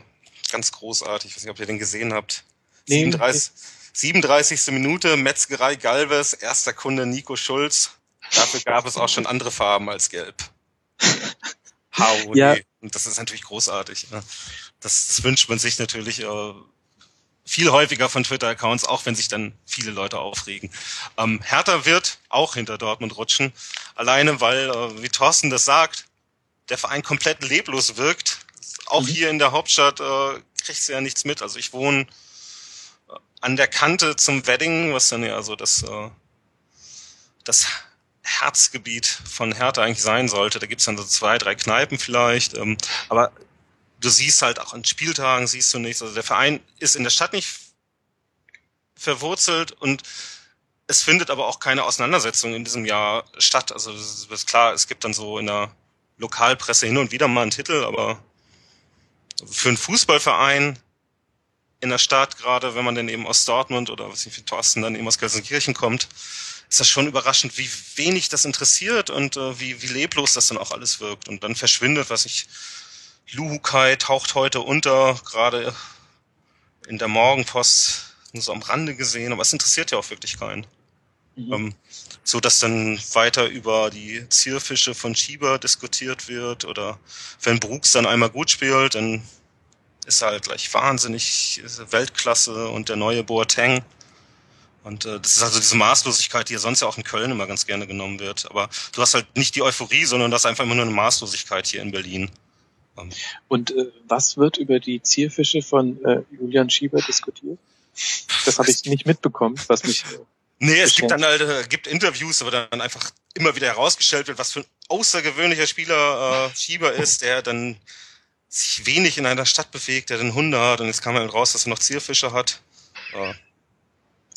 ganz großartig. Ich weiß nicht, ob ihr den gesehen habt. Nee, 37, 37. Minute, Metzgerei Galvez, erster Kunde Nico Schulz. Dafür gab es auch schon andere Farben als gelb. How ja. Und das ist natürlich großartig. Ne? Das, das wünscht man sich natürlich äh, viel häufiger von Twitter-Accounts, auch wenn sich dann viele Leute aufregen. Ähm, Hertha wird auch hinter Dortmund rutschen, alleine weil, äh, wie Thorsten das sagt, der Verein komplett leblos wirkt. Auch mhm. hier in der Hauptstadt äh, kriegst du ja nichts mit. Also ich wohne äh, an der Kante zum Wedding, was dann ja so das, äh, das Herzgebiet von Hertha eigentlich sein sollte. Da gibt's dann so zwei, drei Kneipen vielleicht. Ähm, aber du siehst halt auch an Spieltagen siehst du nichts. Also der Verein ist in der Stadt nicht verwurzelt und es findet aber auch keine Auseinandersetzung in diesem Jahr statt. Also das ist klar, es gibt dann so in der Lokalpresse hin und wieder mal einen Titel, aber für einen Fußballverein in der Stadt, gerade wenn man dann eben aus Dortmund oder was ich für Thorsten dann eben aus Gelsenkirchen kommt, ist das schon überraschend, wie wenig das interessiert und äh, wie, wie leblos das dann auch alles wirkt. Und dann verschwindet, was ich, Luhukai taucht heute unter, gerade in der Morgenpost nur so am Rande gesehen, aber es interessiert ja auch wirklich keinen. Mhm. Ähm, so dass dann weiter über die Zierfische von Schieber diskutiert wird oder wenn Brooks dann einmal gut spielt, dann ist er halt gleich wahnsinnig Weltklasse und der neue Boateng. Und äh, das ist also diese Maßlosigkeit, die ja sonst ja auch in Köln immer ganz gerne genommen wird. Aber du hast halt nicht die Euphorie, sondern das ist einfach immer nur eine Maßlosigkeit hier in Berlin. Und äh, was wird über die Zierfische von äh, Julian Schieber diskutiert? Das habe ich nicht mitbekommen, was mich. Äh, nee, es gibt dann halt, äh, gibt Interviews, aber dann einfach immer wieder herausgestellt wird, was für ein außergewöhnlicher Spieler äh, Schieber ist, der dann sich wenig in einer Stadt bewegt, der den Hunde hat und jetzt kam halt raus, dass er noch Zierfische hat. Äh,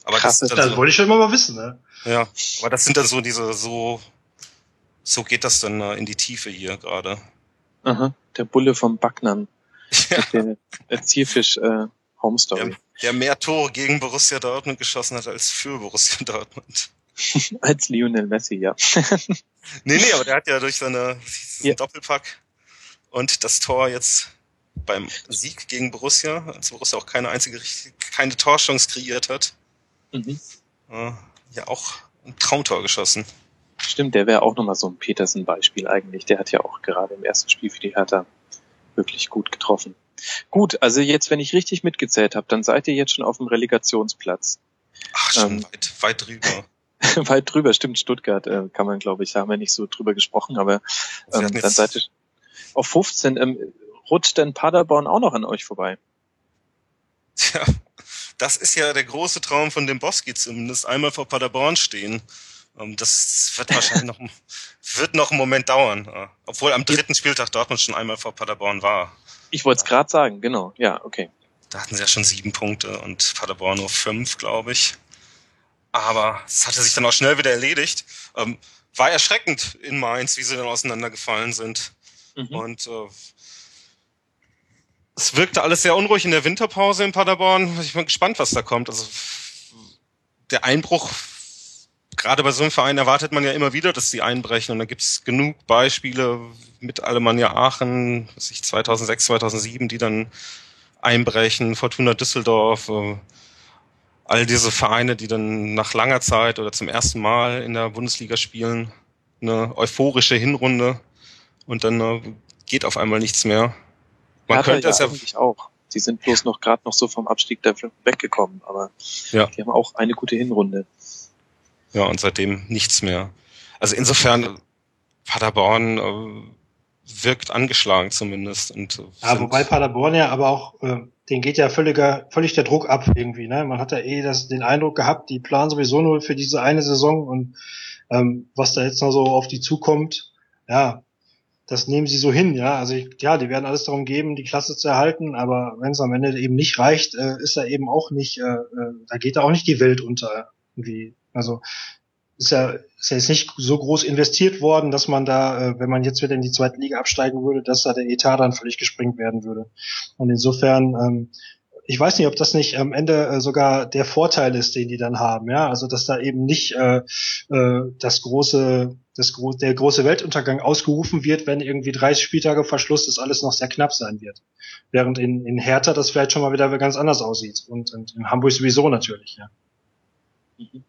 aber Krass, das, das, das wollte ich schon immer mal wissen, ne? Ja, aber das sind dann so diese, so, so geht das dann äh, in die Tiefe hier gerade. Aha, der Bulle vom Backnern. Ja. Der, der Zielfisch äh, Home Story. Der, der mehr Tore gegen Borussia Dortmund geschossen hat als für Borussia Dortmund. als Lionel Messi, ja. nee, nee, aber der hat ja durch seine ja. Doppelpack und das Tor jetzt beim Sieg gegen Borussia, als Borussia auch keine einzige keine Torchance kreiert hat, Mhm. Ja, auch ein Traumtor geschossen. Stimmt, der wäre auch nochmal so ein Petersen-Beispiel eigentlich. Der hat ja auch gerade im ersten Spiel für die Hertha wirklich gut getroffen. Gut, also jetzt, wenn ich richtig mitgezählt habe, dann seid ihr jetzt schon auf dem Relegationsplatz. Ach, schon ähm, weit, weit drüber. weit drüber, stimmt, Stuttgart äh, kann man, glaube ich, da haben wir nicht so drüber gesprochen, aber ähm, dann seid ihr auf 15. Ähm, rutscht denn Paderborn auch noch an euch vorbei? Tja, das ist ja der große Traum von dem Boski zumindest, einmal vor Paderborn stehen. Ähm, das wird wahrscheinlich noch, wird noch einen Moment dauern. Obwohl am dritten Spieltag Dortmund schon einmal vor Paderborn war. Ich wollte es gerade sagen, genau. Ja, okay. Da hatten sie ja schon sieben Punkte und Paderborn nur fünf, glaube ich. Aber es hatte sich dann auch schnell wieder erledigt. Ähm, war erschreckend in Mainz, wie sie dann auseinandergefallen sind. Mhm. Und äh, es wirkte alles sehr unruhig in der Winterpause in Paderborn. Ich bin gespannt, was da kommt. Also der Einbruch, gerade bei so einem Verein erwartet man ja immer wieder, dass die einbrechen. Und da gibt's genug Beispiele mit Alemannia Aachen, was ich 2006, 2007, die dann einbrechen, Fortuna Düsseldorf, äh, all diese Vereine, die dann nach langer Zeit oder zum ersten Mal in der Bundesliga spielen, eine euphorische Hinrunde und dann äh, geht auf einmal nichts mehr. Man Hertha könnte es ja eigentlich auch. Sie sind bloß noch gerade noch so vom Abstieg da weggekommen, aber ja. die haben auch eine gute Hinrunde. Ja, und seitdem nichts mehr. Also insofern, Paderborn äh, wirkt angeschlagen zumindest. Und, äh, ja, wobei Paderborn ja aber auch, äh, den geht ja völliger, völlig der Druck ab irgendwie. Ne? Man hat ja eh das, den Eindruck gehabt, die planen sowieso nur für diese eine Saison und ähm, was da jetzt noch so auf die zukommt, ja, das nehmen sie so hin, ja. Also ich, ja, die werden alles darum geben, die Klasse zu erhalten, aber wenn es am Ende eben nicht reicht, äh, ist da eben auch nicht, äh, äh, da geht da auch nicht die Welt unter. Irgendwie. Also ist ja, ist ja jetzt nicht so groß investiert worden, dass man da, äh, wenn man jetzt wieder in die zweite Liga absteigen würde, dass da der Etat dann völlig gesprengt werden würde. Und insofern ähm, ich weiß nicht, ob das nicht am Ende äh, sogar der Vorteil ist, den die dann haben, ja, also dass da eben nicht äh, äh, das große, das gro der große Weltuntergang ausgerufen wird, wenn irgendwie 30 Spieltage Verschluss das alles noch sehr knapp sein wird, während in, in Hertha das vielleicht schon mal wieder ganz anders aussieht und, und in Hamburg sowieso natürlich, ja. Mhm.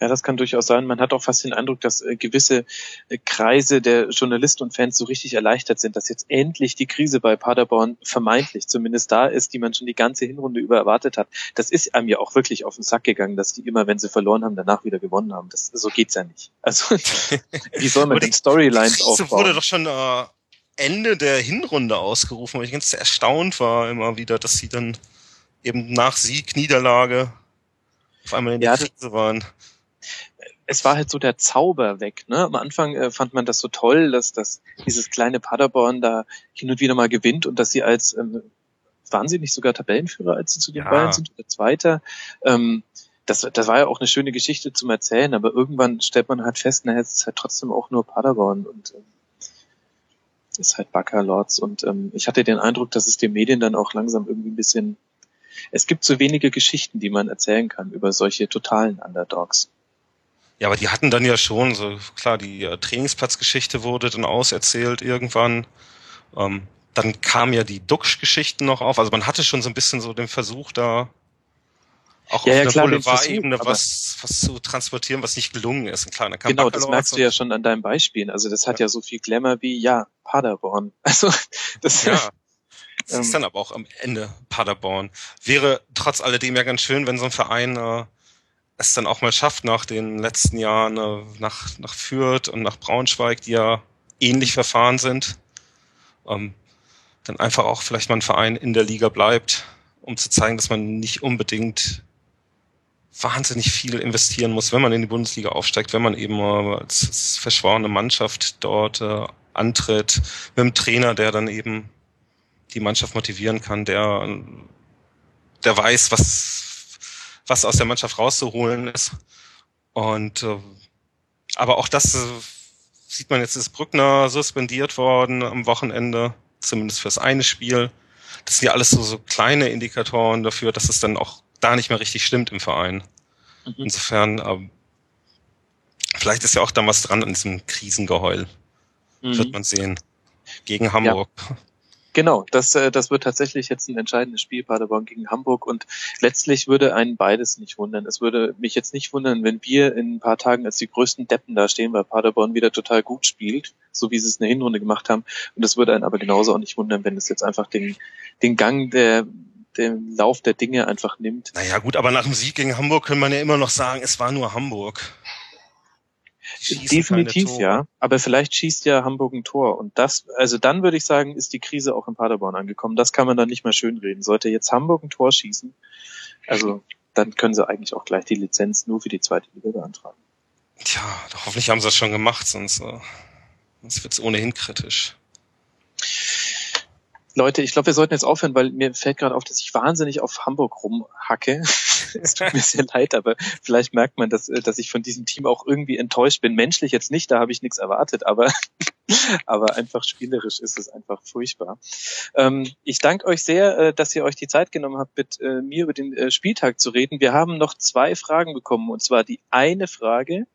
Ja, das kann durchaus sein. Man hat auch fast den Eindruck, dass äh, gewisse äh, Kreise der Journalisten und Fans so richtig erleichtert sind, dass jetzt endlich die Krise bei Paderborn vermeintlich zumindest da ist, die man schon die ganze Hinrunde über erwartet hat. Das ist einem ja auch wirklich auf den Sack gegangen, dass die immer, wenn sie verloren haben, danach wieder gewonnen haben. Das, so geht's ja nicht. Also, wie soll man denn Storylines aufbauen? wurde doch schon äh, Ende der Hinrunde ausgerufen, weil ich ganz erstaunt war immer wieder, dass sie dann eben nach Sieg, Niederlage auf einmal in der ja, Krise waren es war halt so der Zauber weg. Ne? Am Anfang äh, fand man das so toll, dass, dass dieses kleine Paderborn da hin und wieder mal gewinnt und dass sie als, ähm, waren sie nicht sogar Tabellenführer, als sie zu den ja. Bayern sind, oder Zweiter? Ähm, das, das war ja auch eine schöne Geschichte zum Erzählen, aber irgendwann stellt man halt fest, naja, es ist halt trotzdem auch nur Paderborn und ähm, ist halt Backer Lords und ähm, ich hatte den Eindruck, dass es den Medien dann auch langsam irgendwie ein bisschen es gibt so wenige Geschichten, die man erzählen kann über solche totalen Underdogs. Ja, aber die hatten dann ja schon, so klar, die äh, Trainingsplatzgeschichte wurde dann auserzählt irgendwann. Ähm, dann kam ja die Duxch-Geschichten noch auf. Also man hatte schon so ein bisschen so den Versuch da auch ja, auf ja, der Boulevard-Ebene was, was zu transportieren, was nicht gelungen ist. Und klar, dann kam genau, das merkst du ja schon an deinem Beispielen. Also das hat ja, ja so viel Glamour wie, ja, Paderborn. Also das ja. Das ist ähm, dann aber auch am Ende Paderborn. Wäre trotz alledem ja ganz schön, wenn so ein Verein äh, es dann auch mal schafft, nach den letzten Jahren äh, nach, nach Fürth und nach Braunschweig, die ja ähnlich verfahren sind, ähm, dann einfach auch vielleicht mal ein Verein in der Liga bleibt, um zu zeigen, dass man nicht unbedingt wahnsinnig viel investieren muss, wenn man in die Bundesliga aufsteigt, wenn man eben als verschworene Mannschaft dort äh, antritt, mit einem Trainer, der dann eben die Mannschaft motivieren kann, der, der weiß, was, was aus der Mannschaft rauszuholen ist. Und äh, aber auch das äh, sieht man jetzt, ist Brückner suspendiert worden am Wochenende, zumindest fürs eine Spiel. Das sind ja alles so, so kleine Indikatoren dafür, dass es dann auch da nicht mehr richtig stimmt im Verein. Mhm. Insofern, äh, vielleicht ist ja auch da was dran an diesem Krisengeheul. Mhm. Wird man sehen. Gegen Hamburg. Ja. Genau, das, äh, das wird tatsächlich jetzt ein entscheidendes Spiel, Paderborn gegen Hamburg. Und letztlich würde einen beides nicht wundern. Es würde mich jetzt nicht wundern, wenn wir in ein paar Tagen als die größten Deppen da stehen, weil Paderborn wieder total gut spielt, so wie sie es in der Hinrunde gemacht haben. Und es würde einen aber genauso auch nicht wundern, wenn es jetzt einfach den, den Gang der den Lauf der Dinge einfach nimmt. Naja gut, aber nach dem Sieg gegen Hamburg können man ja immer noch sagen, es war nur Hamburg. Definitiv, ja. Aber vielleicht schießt ja Hamburg ein Tor. Und das, also dann würde ich sagen, ist die Krise auch in Paderborn angekommen. Das kann man dann nicht mehr schönreden. Sollte jetzt Hamburg ein Tor schießen, also dann können sie eigentlich auch gleich die Lizenz nur für die zweite Liga beantragen. Tja, hoffentlich haben sie das schon gemacht, sonst, äh, sonst wird es ohnehin kritisch. Leute, ich glaube, wir sollten jetzt aufhören, weil mir fällt gerade auf, dass ich wahnsinnig auf Hamburg rumhacke. es tut mir sehr leid, aber vielleicht merkt man, dass, äh, dass ich von diesem Team auch irgendwie enttäuscht bin. Menschlich jetzt nicht, da habe ich nichts erwartet, aber, aber einfach spielerisch ist es einfach furchtbar. Ähm, ich danke euch sehr, äh, dass ihr euch die Zeit genommen habt, mit äh, mir über den äh, Spieltag zu reden. Wir haben noch zwei Fragen bekommen, und zwar die eine Frage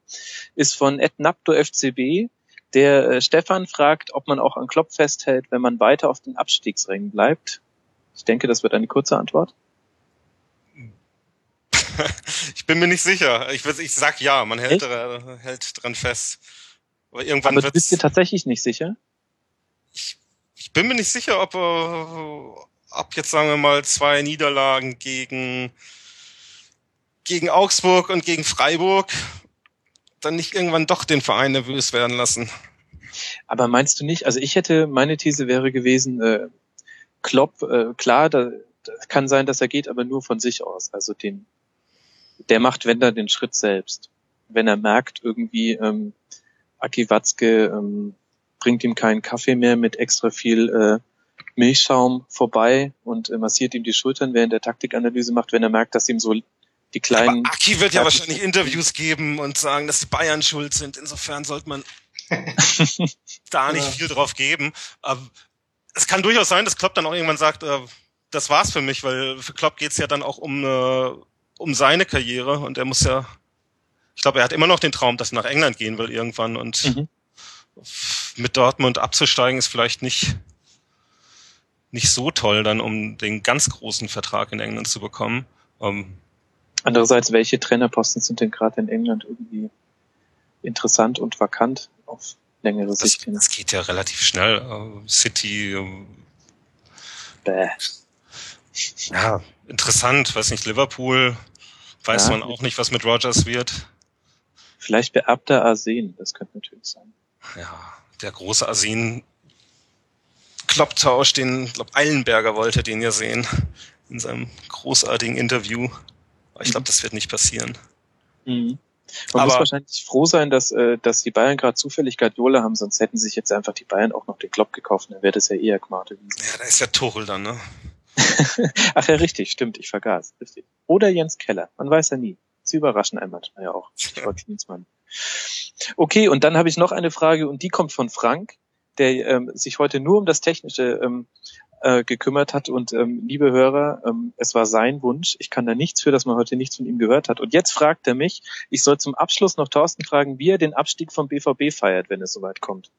ist von Ed Napto FCB der äh, Stefan fragt, ob man auch an Klopp festhält, wenn man weiter auf den Abstiegsrängen bleibt. Ich denke, das wird eine kurze Antwort. ich bin mir nicht sicher. Ich, ich sag ja, man hält, äh, hält dran fest. Aber irgendwann Aber du bist dir tatsächlich nicht sicher? Ich, ich bin mir nicht sicher, ob, äh, ob jetzt sagen wir mal zwei Niederlagen gegen gegen Augsburg und gegen Freiburg dann nicht irgendwann doch den Verein nervös werden lassen. Aber meinst du nicht, also ich hätte, meine These wäre gewesen, äh, Klopp, äh, klar, da, da kann sein, dass er geht, aber nur von sich aus. Also den, der macht, wenn er den Schritt selbst. Wenn er merkt, irgendwie, ähm, Aki Watzke ähm, bringt ihm keinen Kaffee mehr mit extra viel äh, Milchschaum vorbei und äh, massiert ihm die Schultern, während der Taktikanalyse macht, wenn er merkt, dass ihm so die kleinen. Aber Aki wird ja wahrscheinlich Interviews geben und sagen, dass die Bayern schuld sind. Insofern sollte man da nicht ja. viel drauf geben. Aber es kann durchaus sein, dass Klopp dann auch irgendwann sagt, äh, das war's für mich, weil für Klopp geht's ja dann auch um, äh, um seine Karriere und er muss ja, ich glaube, er hat immer noch den Traum, dass er nach England gehen will irgendwann und mhm. mit Dortmund abzusteigen ist vielleicht nicht nicht so toll dann, um den ganz großen Vertrag in England zu bekommen. Ähm, Andererseits, welche Trainerposten sind denn gerade in England irgendwie interessant und vakant auf längere Sicht hin? Das geht ja relativ schnell. Uh, City. Uh, Bäh. Ja, interessant. Weiß nicht, Liverpool. Weiß ja, man auch nicht, was mit Rogers wird. Vielleicht beerbter Arsen, das könnte natürlich sein. Ja, der große Arsen Klopptausch, den, glaub, Eilenberger wollte den ja sehen in seinem großartigen Interview. Aber ich glaube, mhm. das wird nicht passieren. Mhm. Man Aber, muss wahrscheinlich froh sein, dass, äh, dass die Bayern gerade zufällig Guardiola haben, sonst hätten sich jetzt einfach die Bayern auch noch den Klopp gekauft, dann wäre das ja eher Gmate. Ja, da ist ja Tuchel dann, ne? Ach ja, richtig, stimmt, ich vergaß. Richtig. Oder Jens Keller, man weiß ja nie. Sie überraschen einen manchmal ja auch. Okay, und dann habe ich noch eine Frage und die kommt von Frank, der ähm, sich heute nur um das Technische ähm, äh, gekümmert hat. Und ähm, liebe Hörer, ähm, es war sein Wunsch. Ich kann da nichts für, dass man heute nichts von ihm gehört hat. Und jetzt fragt er mich, ich soll zum Abschluss noch Thorsten fragen, wie er den Abstieg vom BVB feiert, wenn es soweit kommt.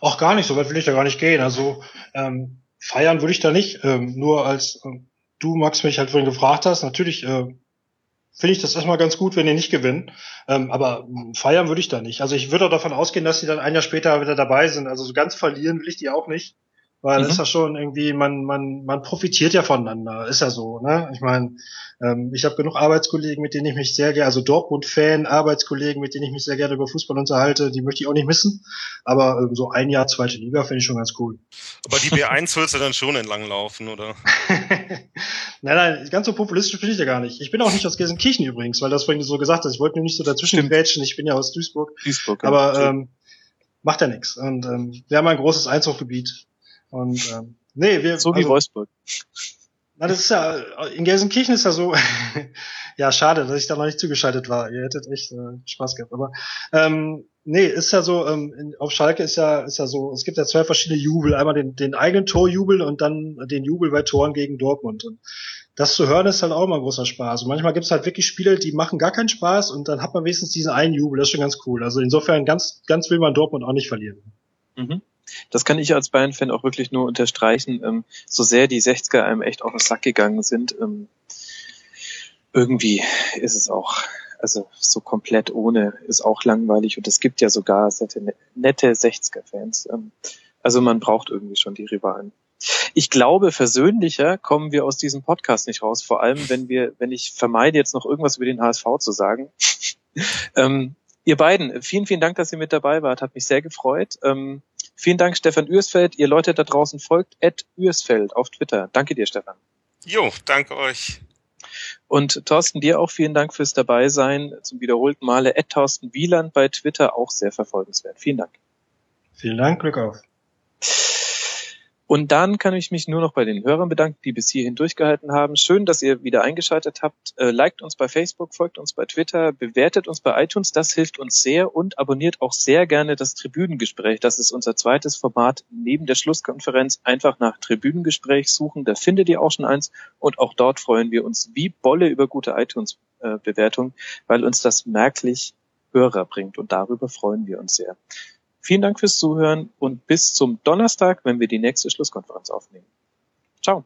Auch gar nicht, so weit will ich da gar nicht gehen. Also ähm, feiern würde ich da nicht. Ähm, nur als äh, du, Max, mich halt vorhin gefragt hast, natürlich äh, finde ich das erstmal ganz gut, wenn die nicht gewinnen. Ähm, aber feiern würde ich da nicht. Also ich würde auch davon ausgehen, dass sie dann ein Jahr später wieder dabei sind. Also so ganz verlieren will ich die auch nicht. Weil mhm. ist ja schon irgendwie, man, man, man profitiert ja voneinander, ist ja so, ne? Ich meine, ähm, ich habe genug Arbeitskollegen, mit denen ich mich sehr gerne, also Dortmund-Fan, Arbeitskollegen, mit denen ich mich sehr gerne über Fußball unterhalte, die möchte ich auch nicht missen. Aber ähm, so ein Jahr zweite Liga finde ich schon ganz cool. Aber die B1 willst du dann schon entlang laufen, oder? nein, nein, ganz so populistisch bin ich ja gar nicht. Ich bin auch nicht aus Gelsenkirchen übrigens, weil das vorhin so gesagt hast. Ich wollte nur nicht so dazwischen grätschen. Ich bin ja aus Duisburg. Duisburg ja. Aber ähm, macht ja nichts. Und ähm, wir haben ein großes Einzugsgebiet. Und ähm, nee, wir so wie also, Wolfsburg. Na, das ist ja in Gelsenkirchen ist ja so. ja, schade, dass ich da noch nicht zugeschaltet war. Ihr hättet echt äh, Spaß gehabt. Aber ähm, nee, ist ja so. Ähm, in, auf Schalke ist ja ist ja so. Es gibt ja zwei verschiedene Jubel. Einmal den den eigenen Torjubel und dann den Jubel bei Toren gegen Dortmund. Und das zu hören ist halt auch immer großer Spaß. Und manchmal gibt es halt wirklich Spiele, die machen gar keinen Spaß und dann hat man wenigstens diesen einen Jubel. Das ist schon ganz cool. Also insofern ganz ganz will man Dortmund auch nicht verlieren. Mhm. Das kann ich als Bayern-Fan auch wirklich nur unterstreichen, ähm, so sehr die 60er einem echt auf den Sack gegangen sind. Ähm, irgendwie ist es auch, also so komplett ohne ist auch langweilig und es gibt ja sogar nette 60er-Fans. Ähm, also man braucht irgendwie schon die Rivalen. Ich glaube, versöhnlicher kommen wir aus diesem Podcast nicht raus. Vor allem, wenn wir, wenn ich vermeide, jetzt noch irgendwas über den HSV zu sagen. ähm, ihr beiden, vielen, vielen Dank, dass ihr mit dabei wart. Hat mich sehr gefreut. Ähm, vielen Dank, Stefan Ürsfeld. Ihr Leute da draußen folgt Ed Ürsfeld auf Twitter. Danke dir, Stefan. Jo, danke euch. Und Thorsten, dir auch vielen Dank fürs Dabeisein. Zum wiederholten Male Ed Thorsten Wieland bei Twitter auch sehr verfolgenswert. Vielen Dank. Vielen Dank, Glück auf. Und dann kann ich mich nur noch bei den Hörern bedanken, die bis hierhin durchgehalten haben. Schön, dass ihr wieder eingeschaltet habt. Äh, liked uns bei Facebook, folgt uns bei Twitter, bewertet uns bei iTunes, das hilft uns sehr und abonniert auch sehr gerne das Tribünengespräch. Das ist unser zweites Format neben der Schlusskonferenz. Einfach nach Tribünengespräch suchen, da findet ihr auch schon eins und auch dort freuen wir uns wie Bolle über gute iTunes-Bewertungen, weil uns das merklich Hörer bringt und darüber freuen wir uns sehr. Vielen Dank fürs Zuhören und bis zum Donnerstag, wenn wir die nächste Schlusskonferenz aufnehmen. Ciao.